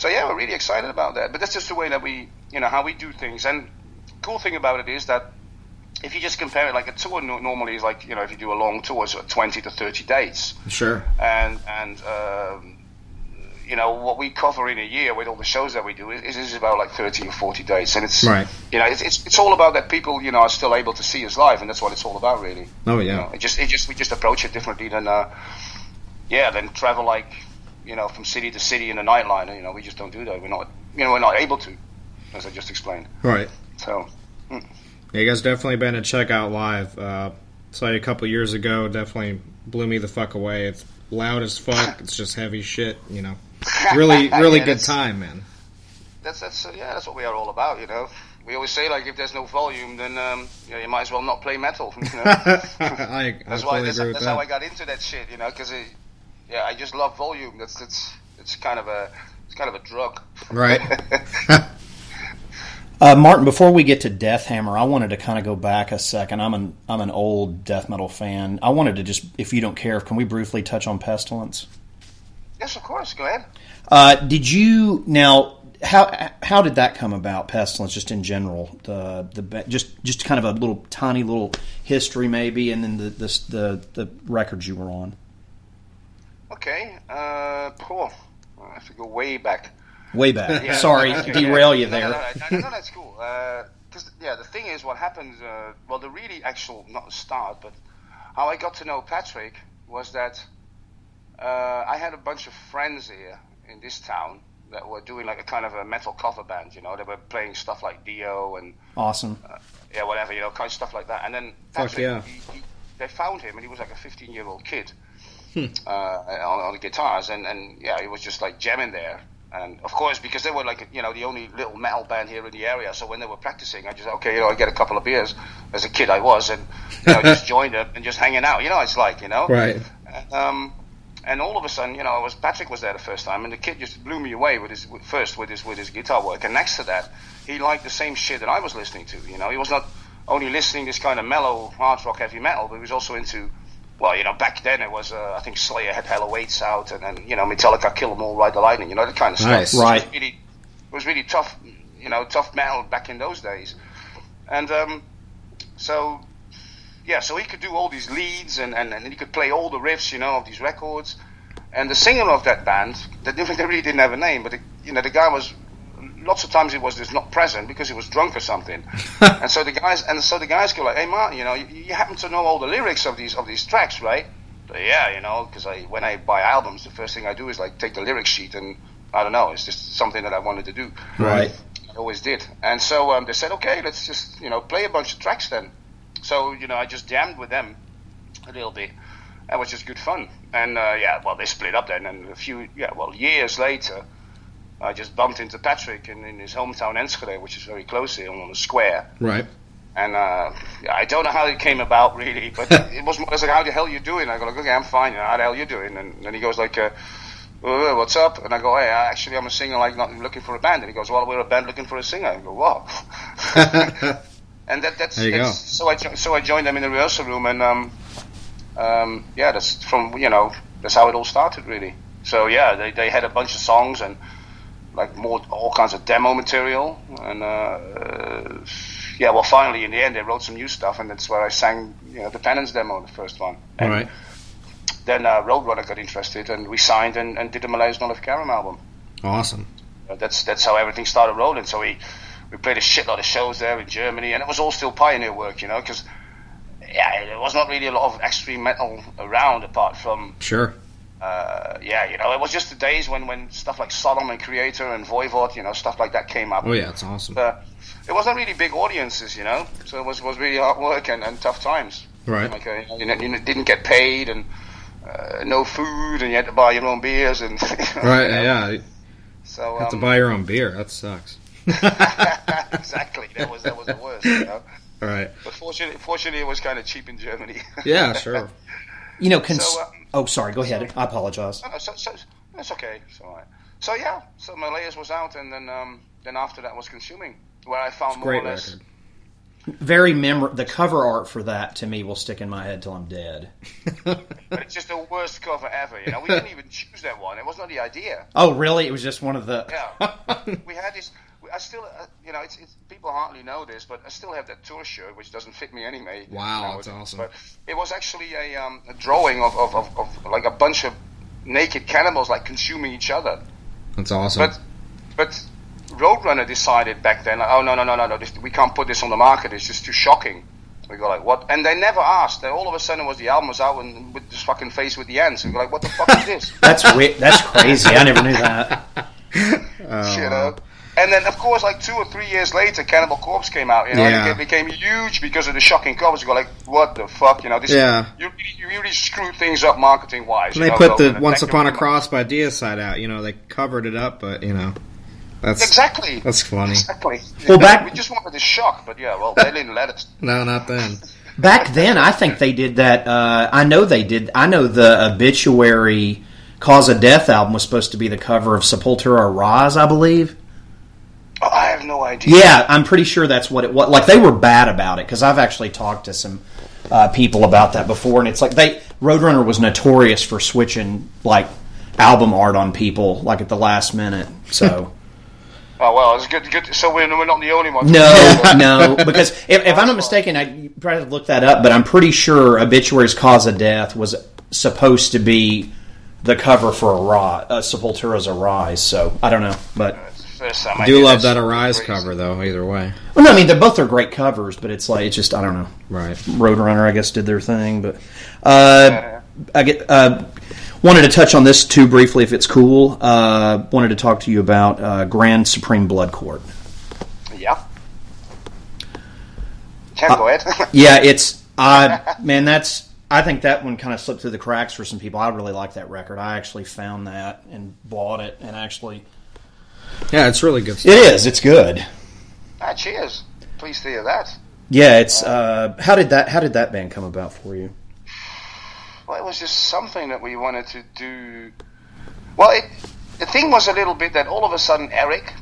so yeah, we're really excited about that. But that's just the way that we you know how we do things. And cool thing about it is that if you just compare it, like a tour normally is like you know if you do a long tour, it's so 20 to 30 dates Sure. and and um, you know what we cover in a year with all the shows that we do is, is about like 30 or 40 days and it's Right. you know it's, it's it's all about that people you know are still able to see us live and that's what it's all about really Oh you yeah. know, it just it just we just approach it differently than uh, yeah than travel like you know from city to city in the nightliner you know we just don't do that we're not you know we're not able to as I just explained Right. so Yeah, you guys definitely been to check out live. Uh, saw you a couple years ago. Definitely blew me the fuck away. It's loud as fuck. it's just heavy shit. You know, really, really Yeah, good time, man. that's that's uh, yeah that's what we are all about you know we always say like if there's no volume then um, you, know, you might as well not play metal you know? I, I That's why. fully That's, that's that. how I got into that shit, you know, because yeah, I just love volume. That's that's it's kind of a it's kind of a drug. Right. Uh, Martin, before we get to Death Hammer, I wanted to kind of go back a second. I'm an I'm an old death metal fan. I wanted to just, if you don't care, can we briefly touch on Pestilence? yes, of course. Go ahead. Uh, did you now? How how did that come about? Pestilence, just in general, the the just just kind of a little tiny little history, maybe, and then the the the, the records you were on. Okay. Uh, cool. I have to go way back. Way back. Yeah, Sorry, derail yeah. you there. No, no, no, no, that's cool. Because yeah, the thing is, what happened? Uh, well, the really actual not start, but how I got to know Patrick was that uh, I had a bunch of friends here in this town that were doing like a kind of a metal cover band. You know, they were playing stuff like Dio and Awesome. yeah, whatever, you know, kind of stuff like that. And then Fuck yeah. he, he, they found him, and he was like a 15 year old kid Hmm. uh, on, on the guitars, and, and yeah, he was just like jamming there. And of course, because they were like you know the only little metal band here in the area, so when they were practicing, I just okay, you know, I get a couple of beers as a kid I was, and you know, just joined them and just hanging out. You know, it's like you know, Right. um, and all of a sudden, you know, I was Patrick was there the first time, and the kid just blew me away with his with, first with his with his guitar work, and next to that, he liked the same shit that I was listening to. You know, he was not only listening this kind of mellow hard rock heavy metal, but he was also into. Well, you know, back then it was, uh, I think Slayer had Hell Awaits out, and then, you know, Metallica, Kill 'Em All, Ride the Lightning, you know, that kind of stuff. Nice. It was Right. Really, it was really tough, you know, tough metal back in those days. And um, so, yeah, so he could do all these leads and, and, and he could play all the riffs, you know, of these records. And the singer of that band, they, didn't- they really didn't have a name, but the, you know, the guy was lots of times he was just not present because he was drunk or something. and so the guys and so the guys go like, "Hey, Martin, you know, you, you happen to know all the lyrics of these of these tracks, right?" But yeah, you know, because I when I buy albums, the first thing I do is like take the lyric sheet and I don't know, it's just something that I wanted to do. Right. I always did. And so um, they said, okay, let's just you know play a bunch of tracks then. So you know, I just jammed with them a little bit. That was just good fun. And uh, yeah, well, they split up then, and a few yeah, well, years later, I just bumped into Patrick in, in his hometown Enschede, which is very close here on the square. Right. And uh, I don't know how it came about really, but it was more like, how the hell are you doing? I go like, okay, I'm fine. You know, how the hell are you doing? And then he goes like, uh, "Uh, what's up? And I go, hey, actually, I'm a singer, like not looking for a band. And he goes, well, we're a band looking for a singer. I go, what? and that, that's, that's so I jo- so I joined them in the rehearsal room, and um, um, yeah, that's from you know that's how it all started really. So yeah, they they had a bunch of songs and like more all kinds of demo material, and uh, uh, yeah, well, finally in the end they wrote some new stuff, and that's where I sang you know the Penance demo, the first one. And Right. Then uh, Roadrunner got interested, and we signed and, and did the Malleus Maleficarum album. Awesome. That's that's how everything started rolling. So we we played a shitload of shows there in Germany, and it was all still pioneer work, you know, because yeah, there was not really a lot of extreme metal around apart from Sure. Uh, yeah, you know, it was just the days when when stuff like Sodom and Kreator and Voivod, you know, stuff like that came up. Oh yeah, it's awesome. Uh, it wasn't really big audiences, you know, so it was was really hard work and, and tough times. Right. Like uh, you, know, you didn't get paid and uh, no food, and you had to buy your own beers and Right. Yeah. So You So have to um, buy your own beer. That sucks. exactly. That was that was the worst. You know? All right. But fortunately, fortunately, it was kind of cheap in Germany. Yeah. Sure. You know, cons- So, uh, oh, sorry. Go ahead. I apologize. No, no, so, so, that's okay. It's all right. so yeah, so Malleus was out, and then um, then after that was consuming, where I found more Great or less. record. Very memor. The cover art for that to me will stick in my head till I'm dead. But it's just the worst cover ever. You know, we didn't even choose that one. It was not the idea. Oh, really? It was just one of the. Yeah, we had this. I still, uh, you know, it's, it's people hardly know this, but I still have that tour shirt, which doesn't fit me anyway. Wow, now. that's awesome. But it was actually a, um, a drawing of, of, of, of like a bunch of naked cannibals like consuming each other. That's awesome. But but Roadrunner decided back then, like, oh no no no no no, this, we can't put this on the market. It's just too shocking. We go like what? And they never asked. Then all of a sudden, was the album was out and with this fucking face with the ends. And we go like, what the fuck is this? That's wi- That's crazy. I never knew that. Oh, you know. And then, of course, like two or three years later, Cannibal Corpse came out. You know, Yeah. and it became huge because of the shocking covers. You go like, what the fuck? You know, this. Yeah. You, you really screwed things up marketing wise. And they put the Once Upon a Cross by Deicide out. You know, they covered it up, but you know, that's Exactly. That's funny. Exactly. Well, back- we just wanted the shock, but yeah, well, they didn't let us. No, not then. Back then, I think they did that. Uh, I know they did. I know the obituary cause of death album was supposed to be the cover of Sepultura Rise, I believe. Oh, I have no idea. Yeah, I'm pretty sure that's what it was. Like they were bad about it because I've actually talked to some uh, people about that before, and it's like they Roadrunner was notorious for switching like album art on people like at the last minute. So Oh well, it's good. Good. So we're, we're not the only ones. no, no, because if, if I'm not mistaken, I you probably have to look that up, but I'm pretty sure obituary's cause of death was supposed to be the cover for a rise, uh, Sepultura's Arise. So I don't know, but First time I I do did love that Arise Crazy. cover though. Either way, well, no, I mean they're both are great covers, but it's like it's just I don't know. right? Roadrunner, I guess, did their thing. But uh, Yeah. I get uh, wanted to touch on this too briefly, if it's cool. Uh, wanted to talk to you about uh, Grand Supreme Blood Court. Yeah. Can go ahead. Yeah, it's I man, that's I think that one kind of slipped through the cracks for some people. I really like that record. I actually found that and bought it, and actually Yeah, it's really good. Stuff. it is. It's good. ah, cheers. Pleased to hear that. Yeah, it's. Uh, how did that How did that band come about for you? Well, it was just something that we wanted to do. Well, it, the thing was a little bit that all of a sudden Eric,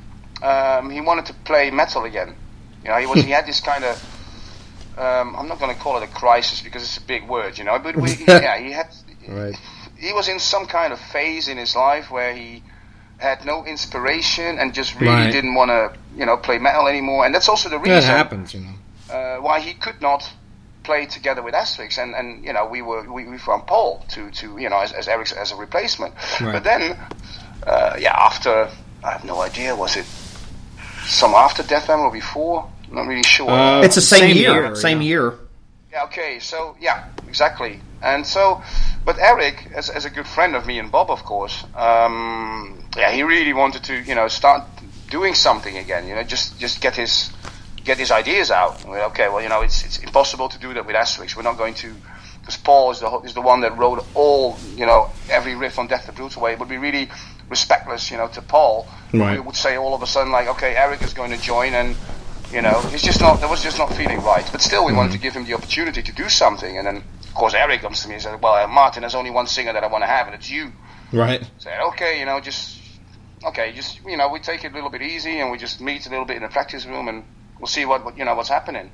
um, he wanted to play metal again. You know, he was he had this kind of. Um, I'm not going to call it a crisis because it's a big word, you know. But we, yeah, he had. Right. He was in some kind of phase in his life where he had no inspiration and just really Right. didn't want to, you know, play metal anymore. And that's also the reason That happens, you know. uh, why he could not play together with Asphyx, and, and you know we were we, we found Paul to, to you know as, as Eric's as a replacement. Right. But then, uh, yeah, after I have no idea, was it some after Death Hammer or before? Not really sure. Uh, It's the same, Same year. year, Same yeah. year. Yeah, okay, so yeah, exactly. And so, but Eric, as, as a good friend of me and Bob, of course, um, yeah, he really wanted to, you know, start doing something again. You know, just just get his get his ideas out. Okay, well, you know, it's it's impossible to do that with Asphyx. We're not going to, because Paul is the is the one that wrote all, you know, every riff on Death the Brutal Way. It would be really respectless, you know, to Paul. Right. We would say all of a sudden, like, okay, Eric is going to join and you know, it's just not. That was just not feeling right. But still, we wanted to give him the opportunity to do something. And then, of course, Eric comes to me and said, "Well, uh, Martin, there's only one singer that I want to have, and it's you." Right. I said, "Okay, you know, just okay, just you know, we take it a little bit easy, and we just meet a little bit in the practice room, and we'll see what, what you know what's happening."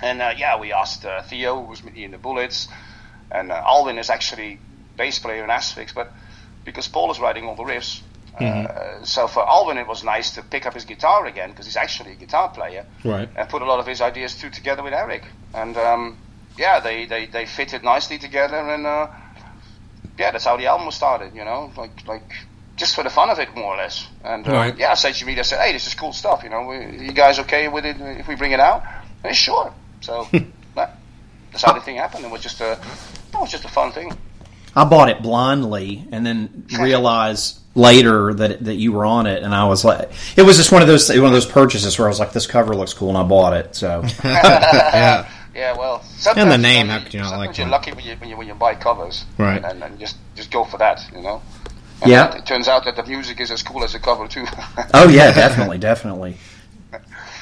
And uh, yeah, we asked uh, Theo, who was with me in the Bullets, and uh, Alwin is actually bass player in Asphyx, but because Paul is writing all the riffs. Uh, so for Alwin, it was nice to pick up his guitar again because he's actually a guitar player Right. and put a lot of his ideas too together with Eric. And um, yeah, they, they, they fitted nicely together, and uh, yeah, that's how the album was started. You know, like like just for the fun of it, more or less. And uh, Right. yeah, Century Media said, "Hey, this is cool stuff. You know, we, you guys okay with it if we bring it out?" And sure. So that, that's how the thing happened. It was just a it was just a fun thing. I bought it blindly and then realized later that that you were on it, and I was like, it was just one of those one of those purchases where I was like, this cover looks cool, and I bought it. So Yeah. Yeah, well, And the name, you know, how you not sometimes like you're that? lucky when you, when you when you buy covers, Right. And, and just just go for that, you know. And Yeah. It, it turns out that the music is as cool as the cover too. oh yeah, definitely, definitely.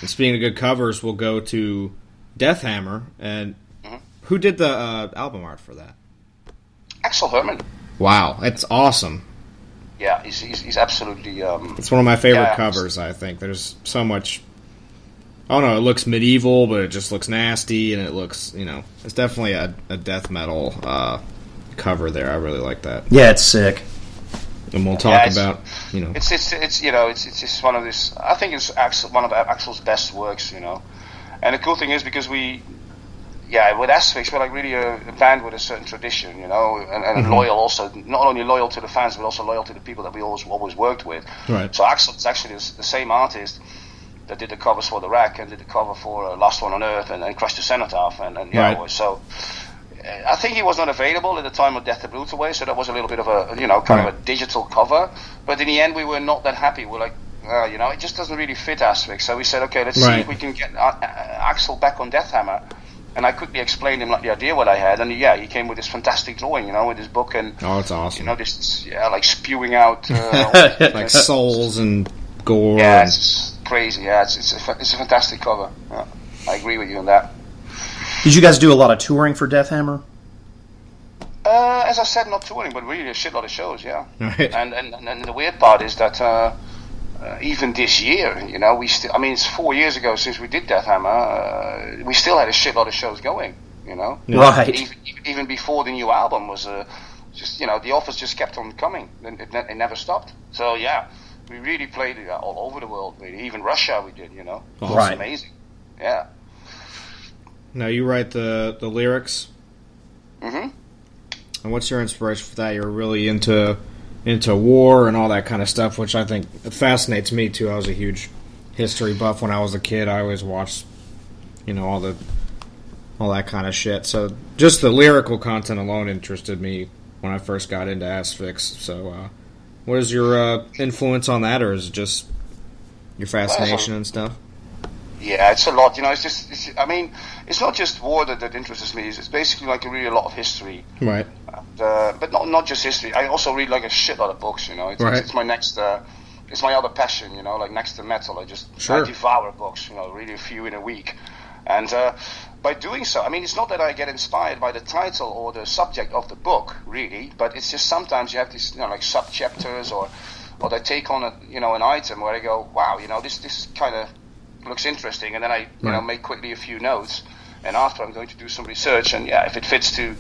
And speaking of good covers, we'll go to Death Hammer. And Mm-hmm. who did the uh, album art for that? Axel Hermann. Wow, it's awesome. Yeah, he's, he's, he's absolutely. Um, It's one of my favorite Yeah. covers. I think there's so much. I don't know. It looks medieval, but it just looks nasty, and it looks you know, it's definitely a, a death metal uh, cover there. I really like that. Yeah, it's sick. And we'll talk Yeah, about you know. It's it's it's you know it's it's just one of this. I think it's Axel, one of Axel's best works. You know, and the cool thing is because we, yeah, with Asphyx we're like really a, a band with a certain tradition. You know, and, and Mhm. loyal also not only loyal to the fans but also loyal to the people that we always always worked with. Right. So Axel is actually the, same artist that did the covers for the Rack and did the cover for uh, Last One on Earth and, and Crush the Cenotaph and, and yeah, Right. so. uh, I think he was not available at the time of Death the Brutal Way, so that was a little bit of a you know kind of a digital cover. But in the end, we were not that happy. We're like, uh, you know, it just doesn't really fit Asphyx. So we said, okay, let's see if we can get uh, uh, Axel back on Death Hammer. And I quickly explained him like the idea what I had, and yeah, he came with this fantastic drawing, you know, with his book and Oh, it's awesome. you know this yeah like spewing out uh, all- like souls and gore. yeah, and- it's crazy. Yeah, it's it's a, fa- it's a fantastic cover. Yeah, I agree with you on that. Did you guys do a lot of touring for Death Hammer? Uh, as I said, not touring, but really a shitload of shows, yeah. Right. And, and and the weird part is that uh, even this year, you know, we still. I mean, it's four years ago since we did Death Hammer. Uh, we still had a shitload of shows going. You know, Right. Even, even before the new album was, uh, just you know, the offers just kept on coming. It, it, ne- it never stopped. So yeah, we really played uh, all over the world. Really. Even Russia, we did. You know, it was Right. amazing. Yeah. Now you write the the lyrics. hmm And what's your inspiration for that? You're really into into war and all that kind of stuff, which I think fascinates me too. I was a huge history buff when I was a kid. I always watched, you know, all the all that kind of shit. So just the lyrical content alone interested me when I first got into Asphyx. So, uh, what is your uh, influence on that, or is it just your fascination and stuff? Yeah, it's a lot. You know, it's just. It's, I mean, it's not just war that, that interests me. It's, it's basically like a really a lot of history. Right. And, uh, but not not just history. I also read like a shitload of books. You know, it's, Right. it's, it's my next. Uh, it's my other passion. You know, like next to metal, I just Sure. I devour books. You know, really a few in a week, and uh, by doing so, I mean, it's not that I get inspired by the title or the subject of the book, really, but it's just sometimes you have these, you know, like sub chapters or or they take on a you know an item where I go, wow, you know, this this kind of looks interesting, and then I you know make quickly a few notes, and after I'm going to do some research, and yeah, if it fits to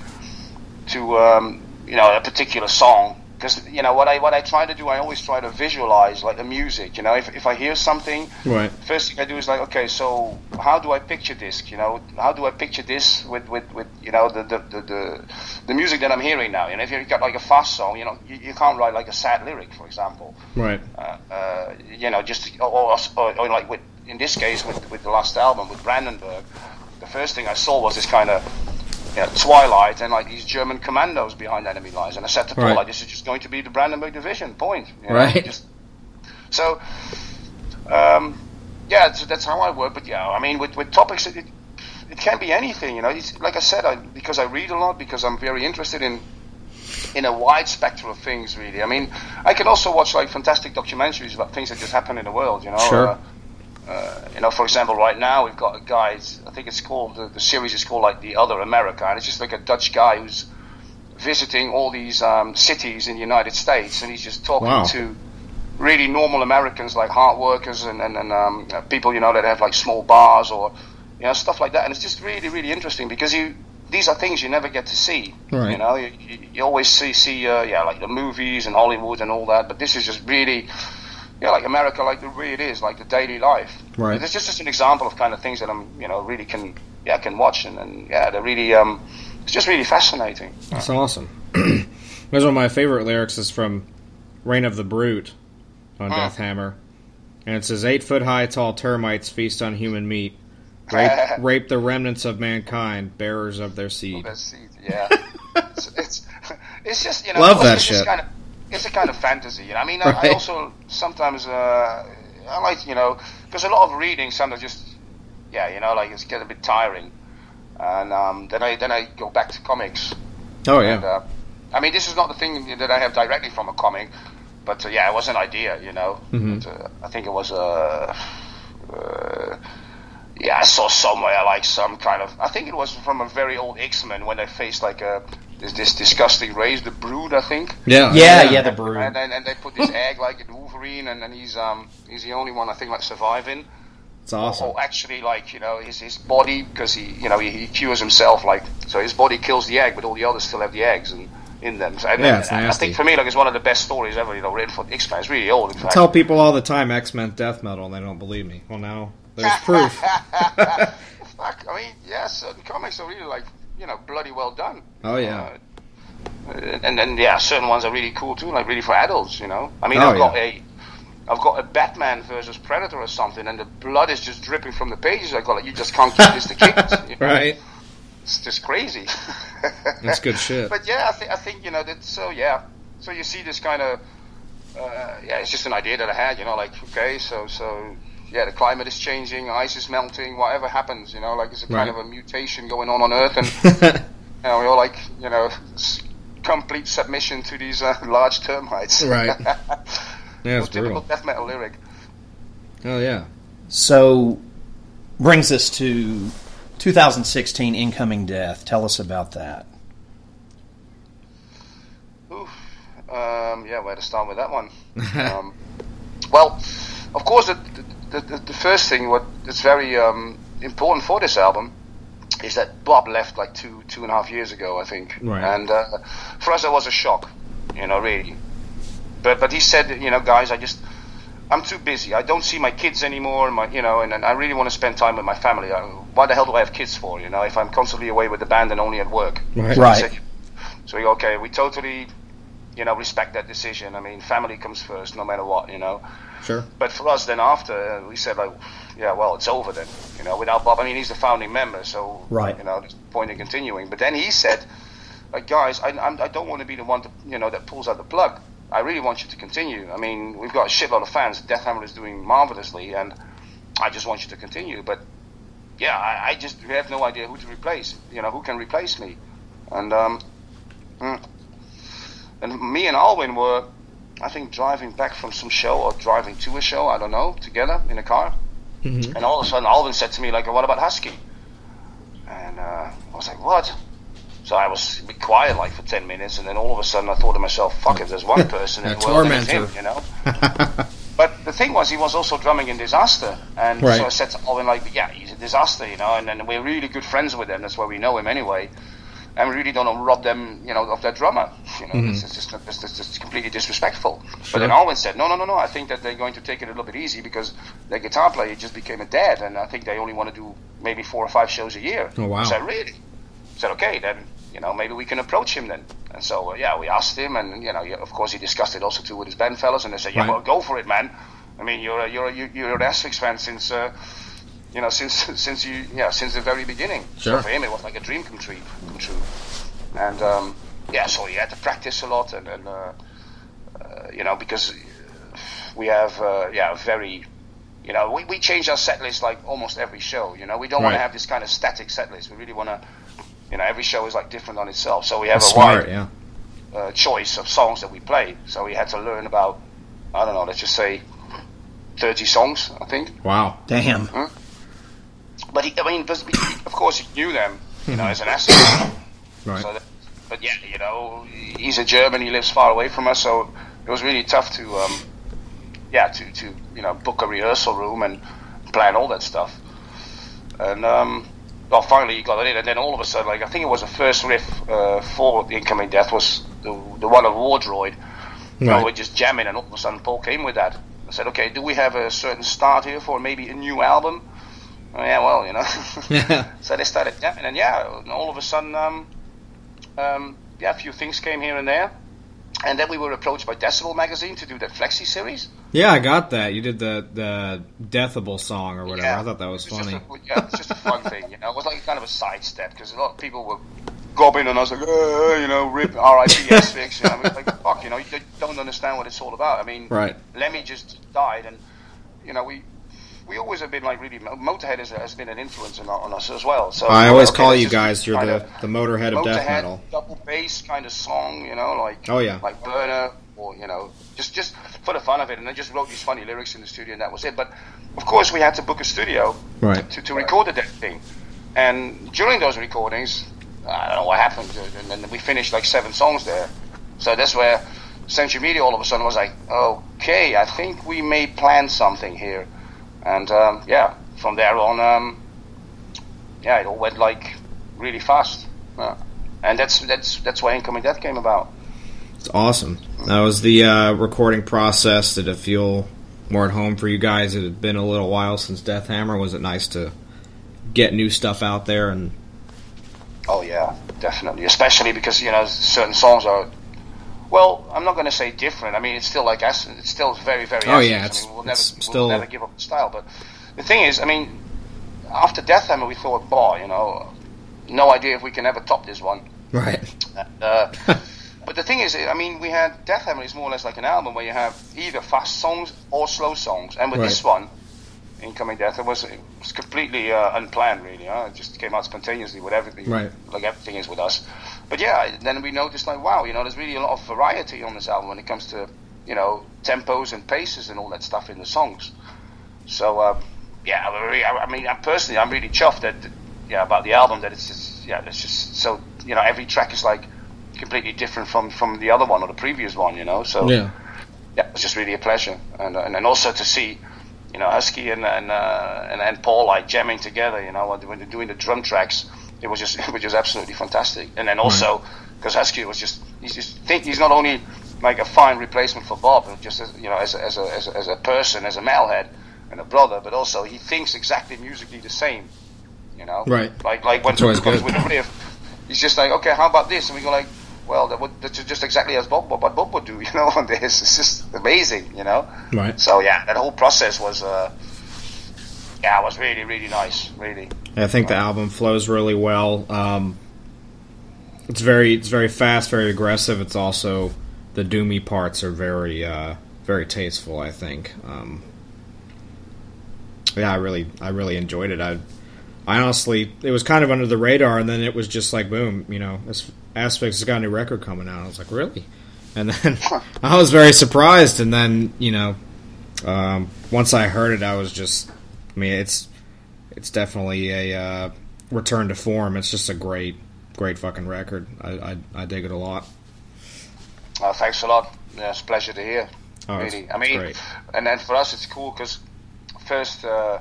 to um, you know a particular song, because you know what I what I try to do, I always try to visualize like the music. You know, if if I hear something, Right. first thing I do is like, okay, so how do I picture this? You know, how do I picture this with, with, with you know the, the, the, the, the music that I'm hearing now? You know, if you've got like a fast song, you know, you, you can't write like a sad lyric, for example. Right. Uh, uh, you know, just or, or, or, or like with in this case with with the last album with Brandenburg, the first thing I saw was this kind of you know, twilight and like these German commandos behind enemy lines, and I said to Paul, Right. like, this is just going to be the Brandenburg division. Point. you know, Right. Just, so, um, yeah, so that's how I work. But yeah, I mean, with with topics, it, it, can be anything. You know, it's, like I said, I, because I read a lot, because I'm very interested in in a wide spectrum of things. Really, I mean, I can also watch like fantastic documentaries about things that just happen in the world. You know. Sure. Uh, uh, you know, for example, right now we've got a guy. I think it's called the, the series is called like the Other America, and it's just like a Dutch guy who's visiting all these um, cities in the United States, and he's just talking Wow. to really normal Americans, like hard workers and and, and um, people you know that have like small bars or you know stuff like that, and it's just really really interesting because you these are things you never get to see. Right. You know, you, you, you always see see uh, yeah like the movies and Hollywood and all that, but this is just really yeah like America like the way it is, like the daily life. Right. It's just, just an example of kind of things that I'm you know really can yeah can watch and, and yeah they're really um it's just really fascinating. That's awesome. There's one of my favorite lyrics is from Reign of the Brute on Hmm. Death Hammer. And it says, Eight foot high tall termites feast on human meat. Rape, rape the remnants of mankind, bearers of their seed. That's seed, yeah. it's, it's it's just you know Love that it's just shit. It's a kind of fantasy. You know? I mean, I, I also sometimes uh, I like you know because a lot of reading sometimes just yeah you know like it's get a bit tiring, and um, then I then I go back to comics. Oh, yeah. And, uh, I mean, this is not the thing that I have directly from a comic, but uh, yeah, it was an idea, you know. Mhm. But, uh, I think it was uh, uh, yeah, I saw somewhere like some kind of. I think it was from a very old X Men when they faced like a this, this disgusting race, the Brood, I think. Yeah, Yeah, yeah, the Brood. And then and they put this egg like in Wolverine, and then he's um he's the only one I think like surviving. It's awesome. Or actually, like you know, his his body because he you know he, he cures himself like so his body kills the egg, but all the others still have the eggs and in them. So, and, Yeah, it's and I think for me, like it's one of the best stories ever. You know, written for X Men. It's really old. In I tell people all the time X Men death metal, and they don't believe me. Well, now there's proof. Fuck, I mean, yeah, certain comics are really like you know bloody well done. Oh yeah. Uh, and then yeah, certain ones are really cool too, like really for adults. You know, I mean, Oh, I've got yeah. a, I've got a Batman versus Predator or something, and the blood is just dripping from the pages. I got like, you just can't keep this to kids. you know? Right. It's just crazy. That's good shit. But yeah, I, th- I think you know that. So yeah, so you see this kind of, uh, yeah, it's just an idea that I had. You know, like okay, so so yeah, the climate is changing, ice is melting, whatever happens, you know, like it's a kind Right. of a mutation going on on Earth, and you know, we're all like, you know, complete submission to these uh, large termites. Right. Yeah, it's typical death metal lyric. Oh yeah. So, brings us to 2016 Incoming Death. Tell us about that. Oof. Um, yeah, where to start with that one? um, well, of course, the, the, the, the first thing what is very um, important for this album is that Bob left like two two and a half years ago, I think, Right. and uh, for us that was a shock, you know, really. But but he said, you know, guys, I just I'm too busy. I don't see my kids anymore, my you know, and, and I really want to spend time with my family. Uh, Why the hell do I have kids for? You know, if I'm constantly away with the band and only at work. Right. So Right. said, so we go, okay, we totally, you know, respect that decision. I mean, family comes first, no matter what, you know. Sure. But for us, then after uh, we said like, yeah, well, it's over then. You know, without Bob, I mean, he's the founding member, so Right. You know, there's point in continuing. But then he said, like, guys, I, I'm, I don't want to be the one to, you know, that pulls out the plug. I really want you to continue. I mean, we've got a shitload of fans. Death Hammer is doing marvelously, and I just want you to continue. But yeah, I, I just have no idea who to replace. You know, who can replace me? And um, mm. and me and Alwin were, I think, driving back from some show or driving to a show. I don't know, together in a car. And all of a sudden, Alwin said to me, like, "What about Husky?" And uh, I was like, "What?" So I was quiet, like for ten minutes, and then all of a sudden, I thought to myself, "Fuck! If there's one person in the world, then it's him," you know. But the thing was, he was also drumming in Desaster, and Right. so I said to Alwin, like, "Yeah, he's a Desaster, you know," and, and we're really good friends with him. That's why we know him anyway. And we really don't want to rob them, you know, of their drummer. You know, Mm-hmm. it's, it's just it's, it's just completely disrespectful. But then Alwin said, "No, no, no, no. I think that they're going to take it a little bit easy because their guitar player just became a dad, and I think they only want to do maybe four or five shows a year." Oh, wow. I said, "Really?" I said, "Okay, then you know maybe we can approach him then." And so uh, yeah, we asked him, and you know, of course, he discussed it also too with his band fellows, and they said, "Yeah, Right. well, go for it, man. I mean, you're a, you're a, you- you're an Asphyx fan since." Uh, you know, since since you yeah since the very beginning. Sure. So for him, it was like a dream come true. Come true. And um, yeah, so he had to practice a lot, and, and uh, uh, you know, because we have uh, yeah very, you know, we, we change our set list like almost every show. You know, we don't want to have this kind of static set list. We really want to, you know, every show is like different on itself. So we have That's a smart. wide Yeah. uh, choice of songs that we play. So we had to learn about, I don't know, let's just say, thirty songs, I think. Wow. Damn. But he, I mean, of course, he knew them, you know, as an asset. Right. So that, but yeah, you know, he's a German. He lives far away from us, so it was really tough to, um, yeah, to, to you know book a rehearsal room and plan all that stuff. And um, well, finally he got it in, and then all of a sudden, like I think it was the first riff uh, for the incoming death was the the one of Wardroid. Right. we're just jamming, and all of a sudden Paul came with that. I said, okay, do we have a certain start here for maybe a new album? Oh, yeah, well, you know. Yeah. So they started jamming, and yeah, and all of a sudden, um, um, yeah, a few things came here and there. And then we were approached by Decibel magazine to do that Flexi series. Yeah, I got that. You did the the Deathable song or whatever. Yeah. I thought that was It's funny. Just a, yeah, it's just a fun thing, you know. It was like kind of a sidestep because a lot of people were gobbing on us like, uh, you know, rip R.I.P. You know, I mean, like, fuck, you know, you don't understand what it's all about. I mean, Right. Lemmy just died, and you know, we we always have been like really Motorhead has, has been an influence on, on us as well. So I always okay, call you guys. You're the the Motorhead of death metal. double bass kind of song, you know, like Oh, yeah. like Burner or you know, just just for the fun of it, and I just wrote these funny lyrics in the studio, and that was it. But of course, we had to book a studio Right. to, to record the death thing, and during those recordings, I don't know what happened, and then we finished like seven songs there. So that's where Century Media all of a sudden was like, okay, I think we may plan something here, and um, yeah, from there on, um, yeah, it all went like really fast, uh, and that's that's that's why Incoming Death came about. It's awesome. That was the uh, recording process. Did it feel more at home for you guys? It had been a little while since Death Hammer. Was it nice to get new stuff out there? And Oh yeah, definitely. Especially because you know certain songs are. Well, I'm not going to say different. I mean, it's still like us. It's still very, very. Oh, Essence. yeah, I it's- mean, we'll never, it's we'll still- never give up the style. But the thing is, I mean, after Death Hammer, we thought, boy, you know, no idea if we can ever top this one. right, Uh, but the thing is, I mean, we had Death Hammer is more or less like an album where you have either fast songs or slow songs, and with this one, Incoming Death, it was it was completely uh, unplanned, really. Huh? It just came out spontaneously with everything, Right. like everything is with us. But yeah, then we noticed like, wow, you know, there's really a lot of variety on this album when it comes to you know tempos and paces and all that stuff in the songs. So uh, yeah, I really- I I mean, I'm personally, I'm really chuffed that yeah about the album that it's just yeah, it's just so you know every track is like completely different from from the other one or the previous one, you know. So yeah, yeah, it's just really a pleasure, and and, and also to see, you know, Husky and and, uh, and and Paul like jamming together, you know, when they're doing the drum tracks, it was just it was just absolutely fantastic. And then also because Husky was just he's just think he's not only like a fine replacement for Bob, just as, you know as a, as a as a as a person, as a metalhead and a brother, but also he thinks exactly musically the same, you know, Right. Like like when someone comes good. with a riff, he's just like, okay, how about this? And we go like. Well, that would, that's just exactly as Bob, what Bob would do, you know. And this it's just amazing, you know. right. So yeah, that whole process was, uh, yeah, it was really, really nice, really. I think the album flows really well. Um, it's very it's very fast, very aggressive. It's also the doomy parts are very uh, very tasteful. I think. Um, yeah, I really I really enjoyed it. I I honestly it was kind of under the radar, and then it was just like boom, you know, As- Asphyx has got a new record coming out. I was like, really? And then I was very surprised, and then you know, um, once I heard it, I was just, I mean, it's it's definitely a uh, return to form. It's just a great, great fucking record. I, I, I dig it a lot. Uh, thanks a lot. Yeah, it's a pleasure to hear. Oh, really, I mean, great. and then for us, it's cool because first, uh,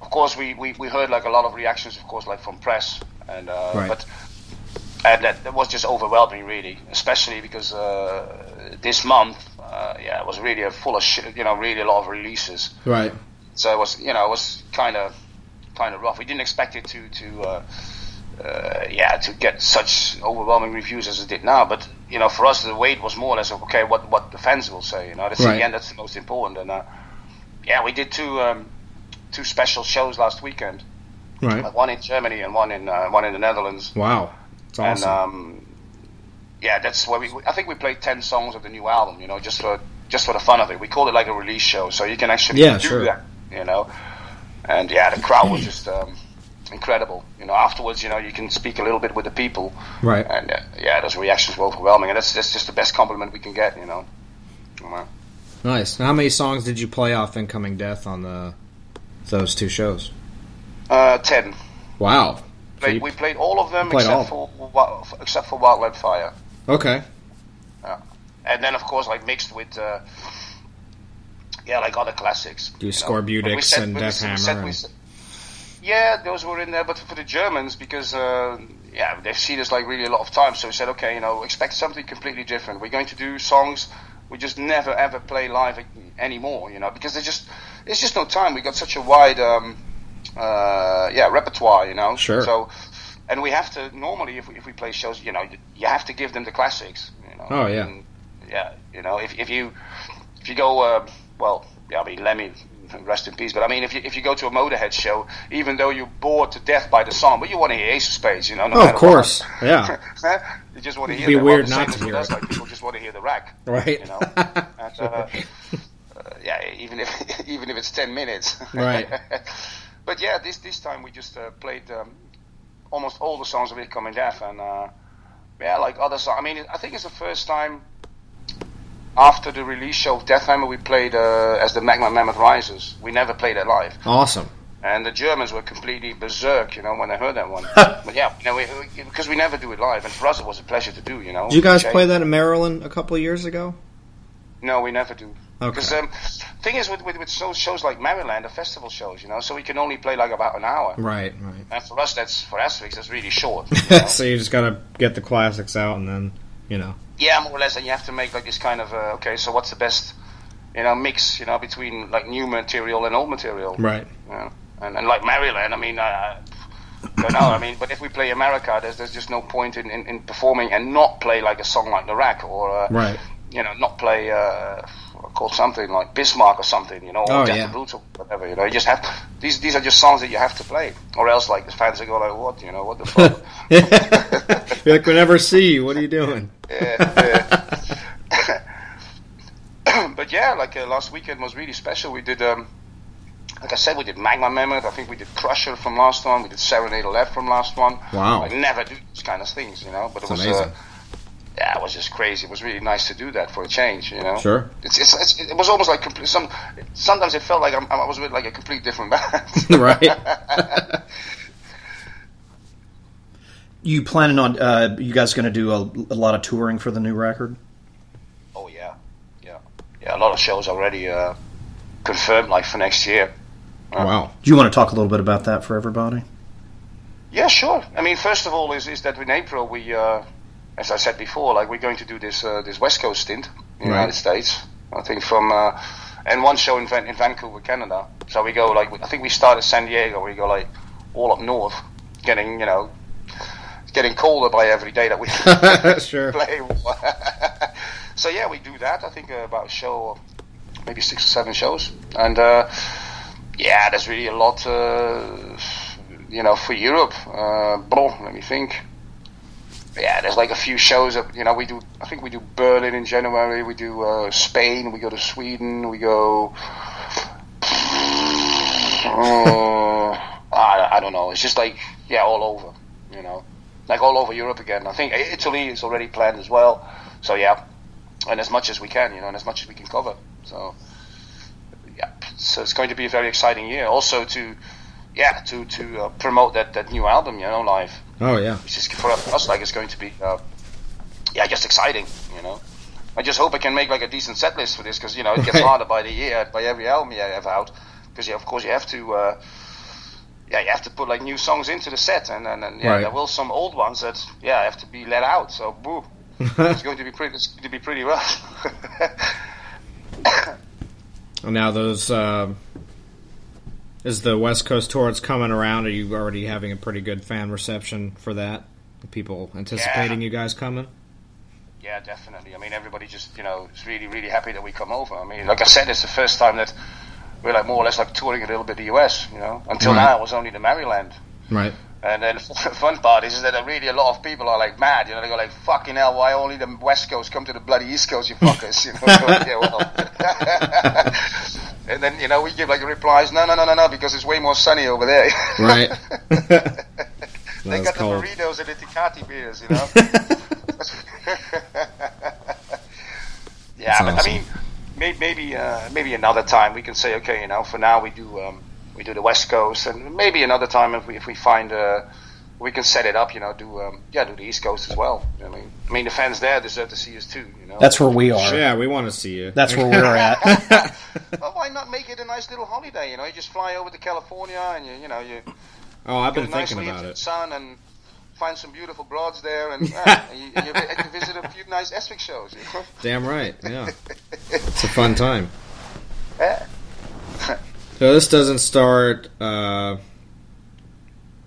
of course, we, we, we heard like a lot of reactions, of course, like from press, and uh, Right. but and that, that was just overwhelming, really, especially because uh, this month, uh, yeah, it was really a full of shit, you know, really a lot of releases. Right. So it was, you know, it was kind of, kind of rough. We didn't expect it to, to, uh, uh, yeah, to get such overwhelming reviews as it did now. But you know, for us, the weight was more or less okay. What what the fans will say, you know, that's Right. the end that's the most important. And uh, yeah, we did two um, two special shows last weekend. Right. One in Germany and one in uh, one in the Netherlands. Wow. It's awesome. And um, yeah, that's where we. I think we played ten songs of the new album. You know, just for just for the fun of it. We called it like a release show, so you can actually Yeah, do sure. that. You know, and yeah, the crowd was just um, incredible. You know, afterwards, you know, you can speak a little bit with the people, right. and uh, yeah, those reactions were overwhelming, and that's that's just the best compliment we can get. You know. Nice. Now, how many songs did you play off Incoming Death on the those two shows? Uh, ten. Wow. So Played, you- we played all of them except for except for Wildland Fire. okay. and then of course like mixed with uh, yeah like other classics Do. Scorbutics said- and Death Hammer said- and- said- yeah those were in there but for the Germans because uh, yeah they've seen us like really a lot of times so we said okay you know expect something completely different we're going to do songs we just never ever play live anymore you know because there's just there's just no time we got such a wide um, uh, yeah repertoire you know Sure. so and we have to normally if we, if we play shows you know you have to give them the classics you know Oh, yeah. And, yeah you know if, if you if you go uh, well yeah I mean Lemmy rest in peace but I mean if you if you go to a Motorhead show even though you're bored to death by the song but you want to hear Ace of Spades you know no Oh, of course. what. Yeah. you just want to It'd hear be weird not to hear us, like people just want to hear the rack Right. you know and, uh, uh, yeah even if even if it's 10 minutes Right. Yeah this this time we just uh, played um, almost all the songs of Incoming Death and uh, yeah like other songs I mean I think it's the first time after the release show of Death Hammer we played uh, as the Magma Mammoth Rises we never played it live Awesome. And the Germans were completely berserk, you know, when they heard that one. but yeah, you know, we, we, because we never do it live, and for us it was a pleasure to do, you know. Did you guys play that in Maryland a couple of years ago? No, we never do. Okay. Because um, thing is, with, with, with shows, shows like Maryland, the festival shows, you know, so we can only play like about an hour. Right, right. And for us, that's for Asphyx, that's really short. so you just gotta get the classics out and then, you know. yeah, more or less, and you have to make like this kind of uh, okay. So what's the best, you know, mix, you know, between like new material and old material. Right. You know? and, and like Maryland, I mean, I I don't know. I mean, but if we play America, there's there's just no point in, in, in performing and not play like a song like The Rack or uh, Right. You know, not play uh, called something like Bismarck or something, you know, or Oh, Death yeah. whatever. You know, you just have to, these these are just songs that you have to play, or else like the fans go like, what, you know, what the fuck. Like, we never see you. What are you doing? Yeah, yeah. but yeah, like uh, last weekend was really special. We did, um, like I said, we did Magma Mammoth. I think we did Krusher from last one. We did Serenade Left from last one. Wow. I never do these kind of things, you know. But it was, amazing. Uh, yeah, it was just crazy. It was really nice to do that for a change, you know. Sure. It's, it's, it's it was almost like complete. Some sometimes it felt like I'm, I was with like a complete different band. right. You planning on? Uh, you guys going to do a, a lot of touring for the new record? Oh yeah, yeah, yeah. A lot of shows already uh, confirmed, like for next year. Wow. Do you want to talk a little bit about that for everybody? Yeah, sure. I mean, first of all, is is that in April we, uh, as I said before, like we're going to do this uh, this West Coast stint in the Right. United States. I think from uh, and one show in Van- in Vancouver, Canada. So we go like I think we start at San Diego. We go like all up north, getting you know, getting colder by every day that we play. so yeah, we do that. I think uh, about a show, maybe six or seven shows, and uh, yeah, there's really a lot, uh, you know, for Europe. Uh, blah, let me think. Yeah, there's like a few shows that you know we do. I think we do Berlin in January. We do uh, Spain. We go to Sweden. We go. Uh, I, I don't know. It's just like yeah, all over. You know, like all over Europe again. I think Italy is already planned as well. So yeah, and as much as we can, you know, and as much as we can cover. So yeah, so it's going to be a very exciting year. Also to yeah to to uh, promote that that new album, you know, live. Oh yeah. Which is for us like it's going to be uh, yeah just exciting, you know. I just hope I can make like a decent set list for this because you know it gets Right. harder by the year by every album you have out because you, of course you have to. Uh, yeah, you have to put like new songs into the set, and and, and yeah, Right. there will some old ones that yeah have to be let out. So boo, it's going to be pretty. It's going to be pretty rough. And now those um is the West Coast tour it's coming around. Are you already having a pretty good fan reception for that? People anticipating you guys coming? Yeah, definitely. I mean, everybody just you know is really really happy that we come over. I mean, like I said, it's the first time that we're like more or less like touring a little bit the US. You know, until Right. now it was only the Maryland. Right. And then the fun part is, is that really a lot of people are like mad. You know, they go like, "Fucking hell! Why only the West Coast come to the bloody East Coast, you fuckers?" You know, yeah, well. and then you know we give like replies, "No, no, no, no, no," because it's way more sunny over there. Right. they got cold. the burritos and the Tecate beers, you know. yeah, That's but awesome. I mean, maybe maybe, uh, maybe another time we can say, okay, you know, for now we do um, we do the West Coast, and maybe another time if we if we find uh, we can set it up, you know, do um, yeah, do the East Coast as well. I mean, I mean the fans there deserve to see us too, you know. That's where we are. Yeah, we want to see you. That's where we're at. well, why not make it a nice little holiday? You know, you just fly over to California and you you know you oh, I've been a thinking leave about it. sun and find some beautiful broads there, and yeah, you, you, you can visit a few nice Asphyx shows. You know? Damn right. Yeah. It's a fun time. Yeah. So this doesn't start. Uh,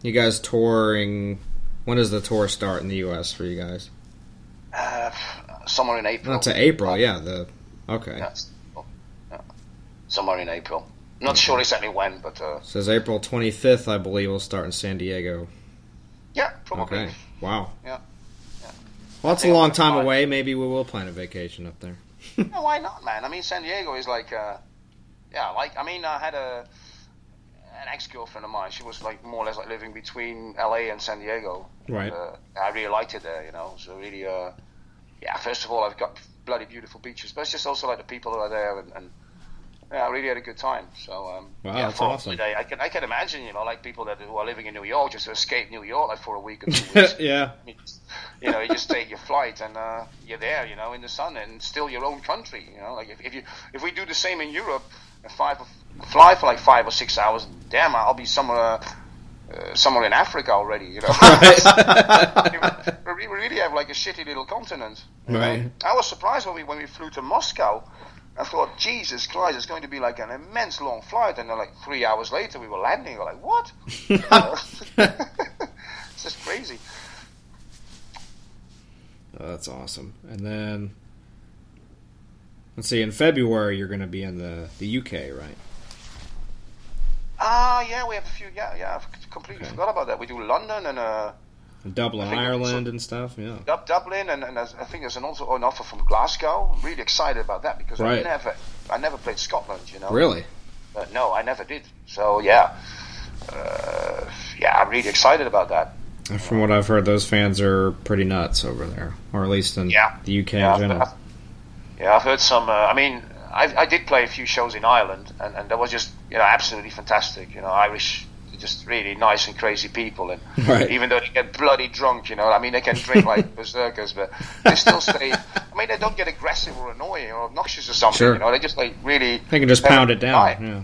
you guys touring. When does the tour start in the U.S. for you guys? Uh, somewhere in April. Not to April. Yeah. The okay. Yeah. Somewhere in April. Not sure exactly when, but uh, Says April 25th, I believe. We'll start in San Diego. yeah, probably. Okay. Wow. Yeah. Well, that's a long time away. Maybe we will plan a vacation up there. No, why not, man? I mean, San Diego is like, uh, yeah, like I mean, I had a an ex girlfriend of mine. She was like more or less like living between L.A. and San Diego. Right. Uh, I really liked it there, you know. So really, uh, yeah. First of all, I've got bloody beautiful beaches, but it's just also like the people that are there and. and yeah, I really had a good time. So um, Wow, yeah, that's awesome. holiday, I can I can imagine, you know, like people that who are living in New York just to escape New York like for a week or two weeks. yeah. You know, you just take your flight and uh, you're there, you know, in the sun and still your own country. You know, like if, if you if we do the same in Europe, and five fly for like five or six hours, damn, I'll be somewhere. Uh, somewhere in Africa already, you know. we really have like a shitty little continent. know. Right. I was surprised when we when we flew to Moscow. I thought, Jesus Christ, it's going to be like an immense long flight, and then like three hours later we were landing. We're like, what? it's just crazy. Oh, that's awesome. And then let's see. In February, you're going to be in the the UK, right? Ah, yeah, we have a few. Yeah, yeah, I've completely forgot about that. We do London and uh, Dublin, Ireland, and stuff. Yeah. Dub- Dublin, and, and I think there's an also an offer from Glasgow. I'm really excited about that because I never, I never played Scotland. You know. Really? Uh, no, I never did. So yeah, uh, yeah, I'm really excited about that. And from what I've heard, those fans are pretty nuts over there, or at least in Yeah. the UK Yeah, in I've- general. I've- Yeah, I've heard some. Uh, I mean, I, I did play a few shows in Ireland, and, and that was just you know absolutely fantastic. You know, Irish, just really nice and crazy people, and Right. even though they get bloody drunk, you know, I mean, they can drink like berserkers, but they still stay. I mean, they don't get aggressive or annoying or obnoxious or something. Sure. You know, they just like really. They can just pound it down. Yeah.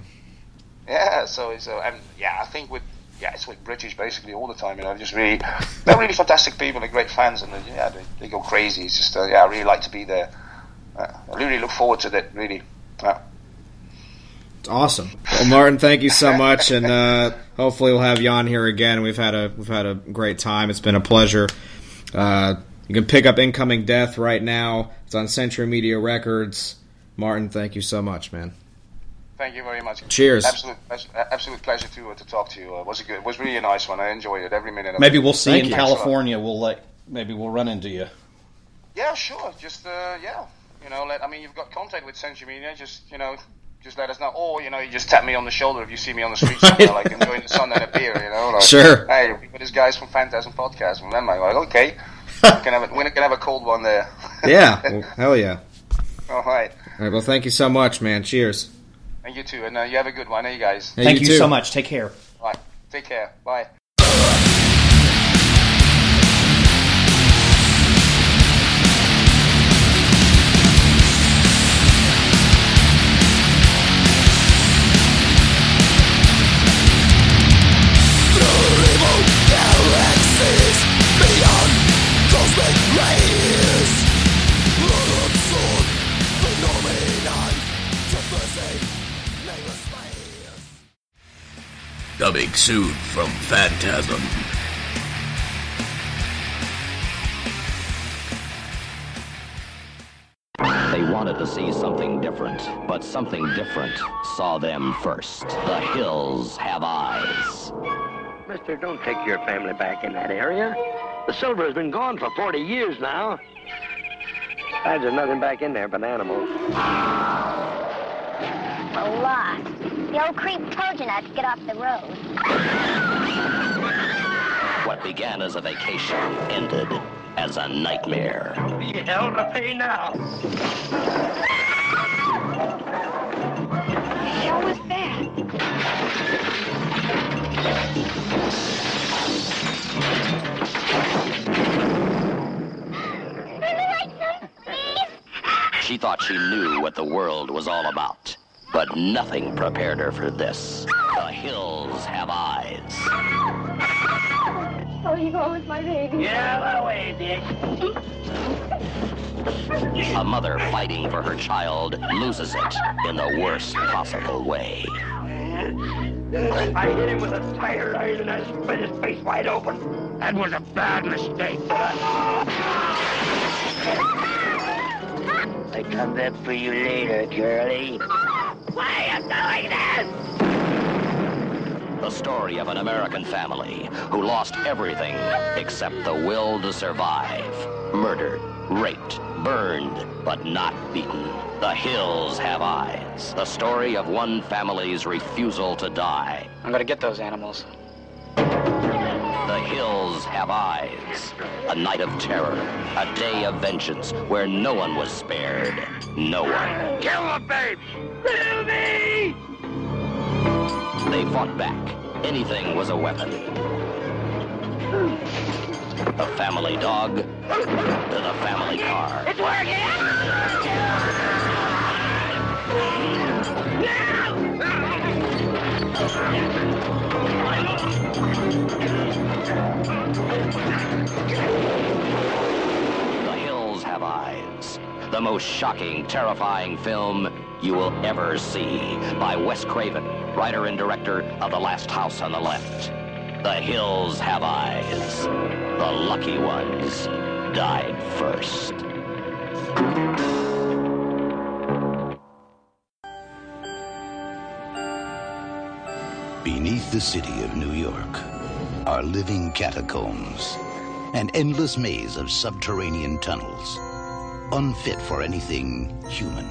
Yeah, so it's uh, and yeah, I think with yeah, it's with British basically all the time. You know, just really they're really fantastic people, they're great fans, and uh, yeah, they, they go crazy. It's just uh, yeah, I really like to be there. Uh, I really look forward to that. Really, yeah. It's awesome. Well, Martin, thank you so much, and uh, hopefully we'll have you on here again. We've had a we've had a great time. It's been a pleasure. Uh, you can pick up Incoming Death right now. It's on Century Media Records. Martin, thank you so much, man. Thank you very much. Cheers. Absolute, pleasure- absolute pleasure to uh, to talk to you. Uh, it was a good, it was really a nice one. I enjoyed it every minute. Of Maybe it. we'll see Thank in you. California. We'll like maybe we'll run into you. Yeah, sure. Just uh, yeah, you know, let I mean, you've got contact with Century Media. Just you know, just let us know. Or you know, you just tap me on the shoulder if you see me on the street somewhere, like enjoying the sun and a beer. You know, like, Sure. Hey, with these guys from Phantasm Podcast. And then I'm like, okay, we can have a, we can have a cold one there. Yeah, well, hell yeah. All right. All right, well, thank you so much, man. Cheers. And you too. And uh, you have a good one, eh, you guys? Hey, Thank you, too. so much. Take care. All right. Take care. Bye. Dubbing suit from Phantasm. They wanted to see something different, but something different saw them first. The hills have eyes. Mister, don't take your family back in that area. The silver has been gone for 40 years now. Besides, there's nothing back in there but animals. We're lost. The old creep told you not to get off the road. What began as a vacation ended as a nightmare. Be hell to pay now. She thought she knew what the world was all about, but nothing prepared her for this. The hills have eyes. Oh, you going with my baby? Get out of way, Dick. A mother fighting for her child loses it in the worst possible way. I hit him with a tire iron and I split his face wide open. That was a bad mistake. I come back for you later, girlie. Why are you doing this? The story of an American family who lost everything except the will to survive. Murdered, raped, burned, but not beaten. The hills have eyes. The story of one family's refusal to die. I'm gonna get those animals. The hills have eyes. A night of terror. A day of vengeance where no one was spared. No one. Kill the babe! Kill me! They fought back. Anything was a weapon. The family dog to the family car. It's working! Ah! The The most shocking, terrifying film you will ever see by Wes Craven, writer and director of The Last House on the Left. The Hills Have Eyes. The lucky ones died first. Beneath the city of New York are living catacombs, an endless maze of subterranean tunnels, unfit for anything human.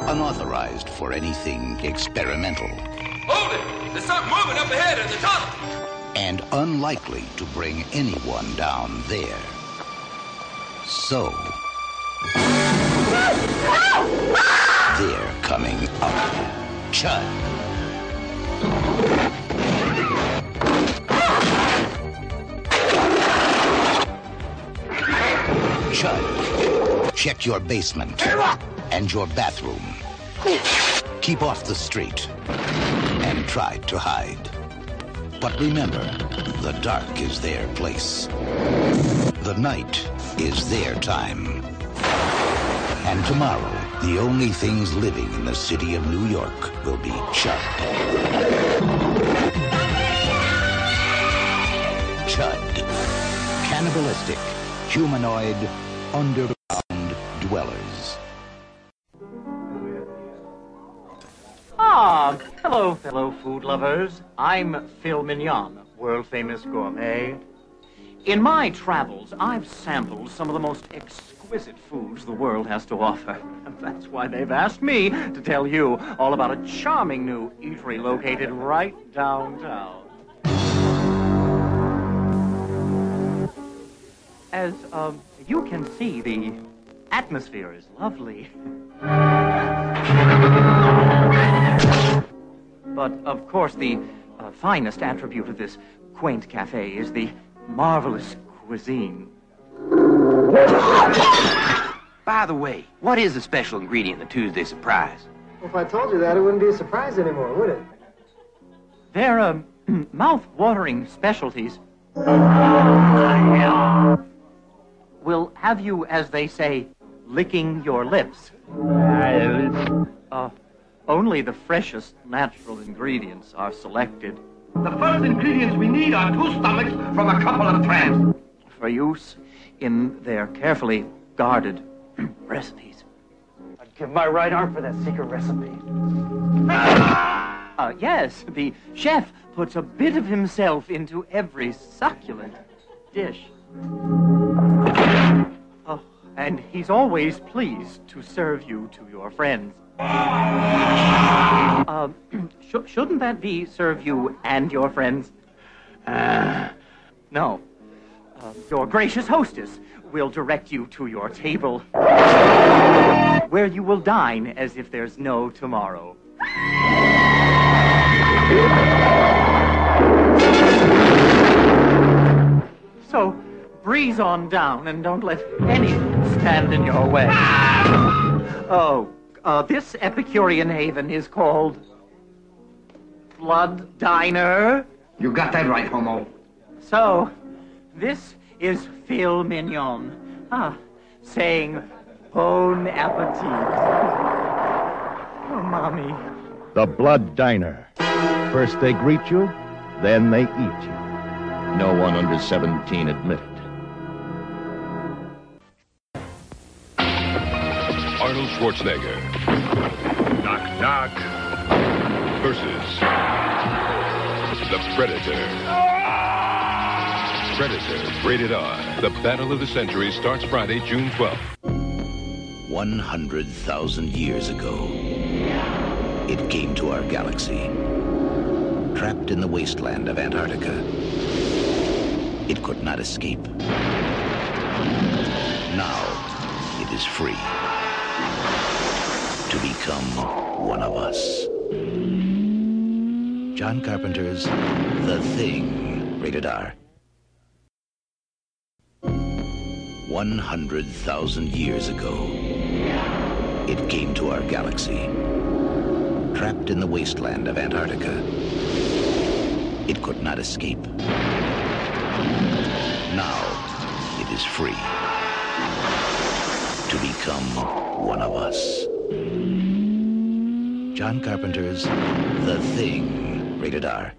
Unauthorized for anything experimental, Hold it! There's something moving up ahead in the tunnel! and unlikely to bring anyone down there. So, they're coming up. Chud. Check your basement and your bathroom. Keep off the street and try to hide. But remember, the dark is their place. The night is their time. And tomorrow, the only things living in the city of New York will be Chud. Chud. Cannibalistic, humanoid, underground dwellers. Ah, hello, fellow food lovers. I'm Phil Mignon, world famous gourmet. In my travels, I've sampled some of the most exquisite foods the world has to offer. And that's why they've asked me to tell you all about a charming new eatery located right downtown. As um, you can see, the atmosphere is lovely. But of course, the uh, finest attribute of this quaint cafe is the marvelous cuisine. By the way, what is the special ingredient in the Tuesday surprise? If I told you that, it wouldn't be a surprise anymore, would it? They're um, mouth-watering specialties. Will have you, as they say, licking your lips. Uh, only the freshest natural ingredients are selected The first ingredients we need are two stomachs from a couple of tramps. for use in their carefully guarded recipes. I'd give my right arm for that secret recipe. Uh, yes, the chef puts a bit of himself into every succulent dish. Oh, and he's always pleased to serve you to your friends. Uh, sh- shouldn't that be serve you and your friends? Uh, no. Uh, your gracious hostess will direct you to your table, where you will dine as if there's no tomorrow. So, breeze on down and don't let anything stand in your way. Oh, uh, this Epicurean haven is called Blood Diner. You got that right, Homo. So, this is Phil Mignon. Ah, saying bon appetit. Oh, mommy. The Blood Diner. First they greet you, then they eat you. No one under 17 admitted. Arnold Schwarzenegger Knock, knock. versus The Predator. Predator, rated R. The Battle of the Century starts Friday, June 12th. 100,000 years ago, it came to our galaxy. trapped in the wasteland of Antarctica. It could not escape. Now it is free to become one of us. John Carpenter's The Thing, rated R. 100,000 years ago, it came to our galaxy. Trapped in the wasteland of Antarctica, it could not escape. Now it is free to become one of us. John Carpenter's The Thing, rated R.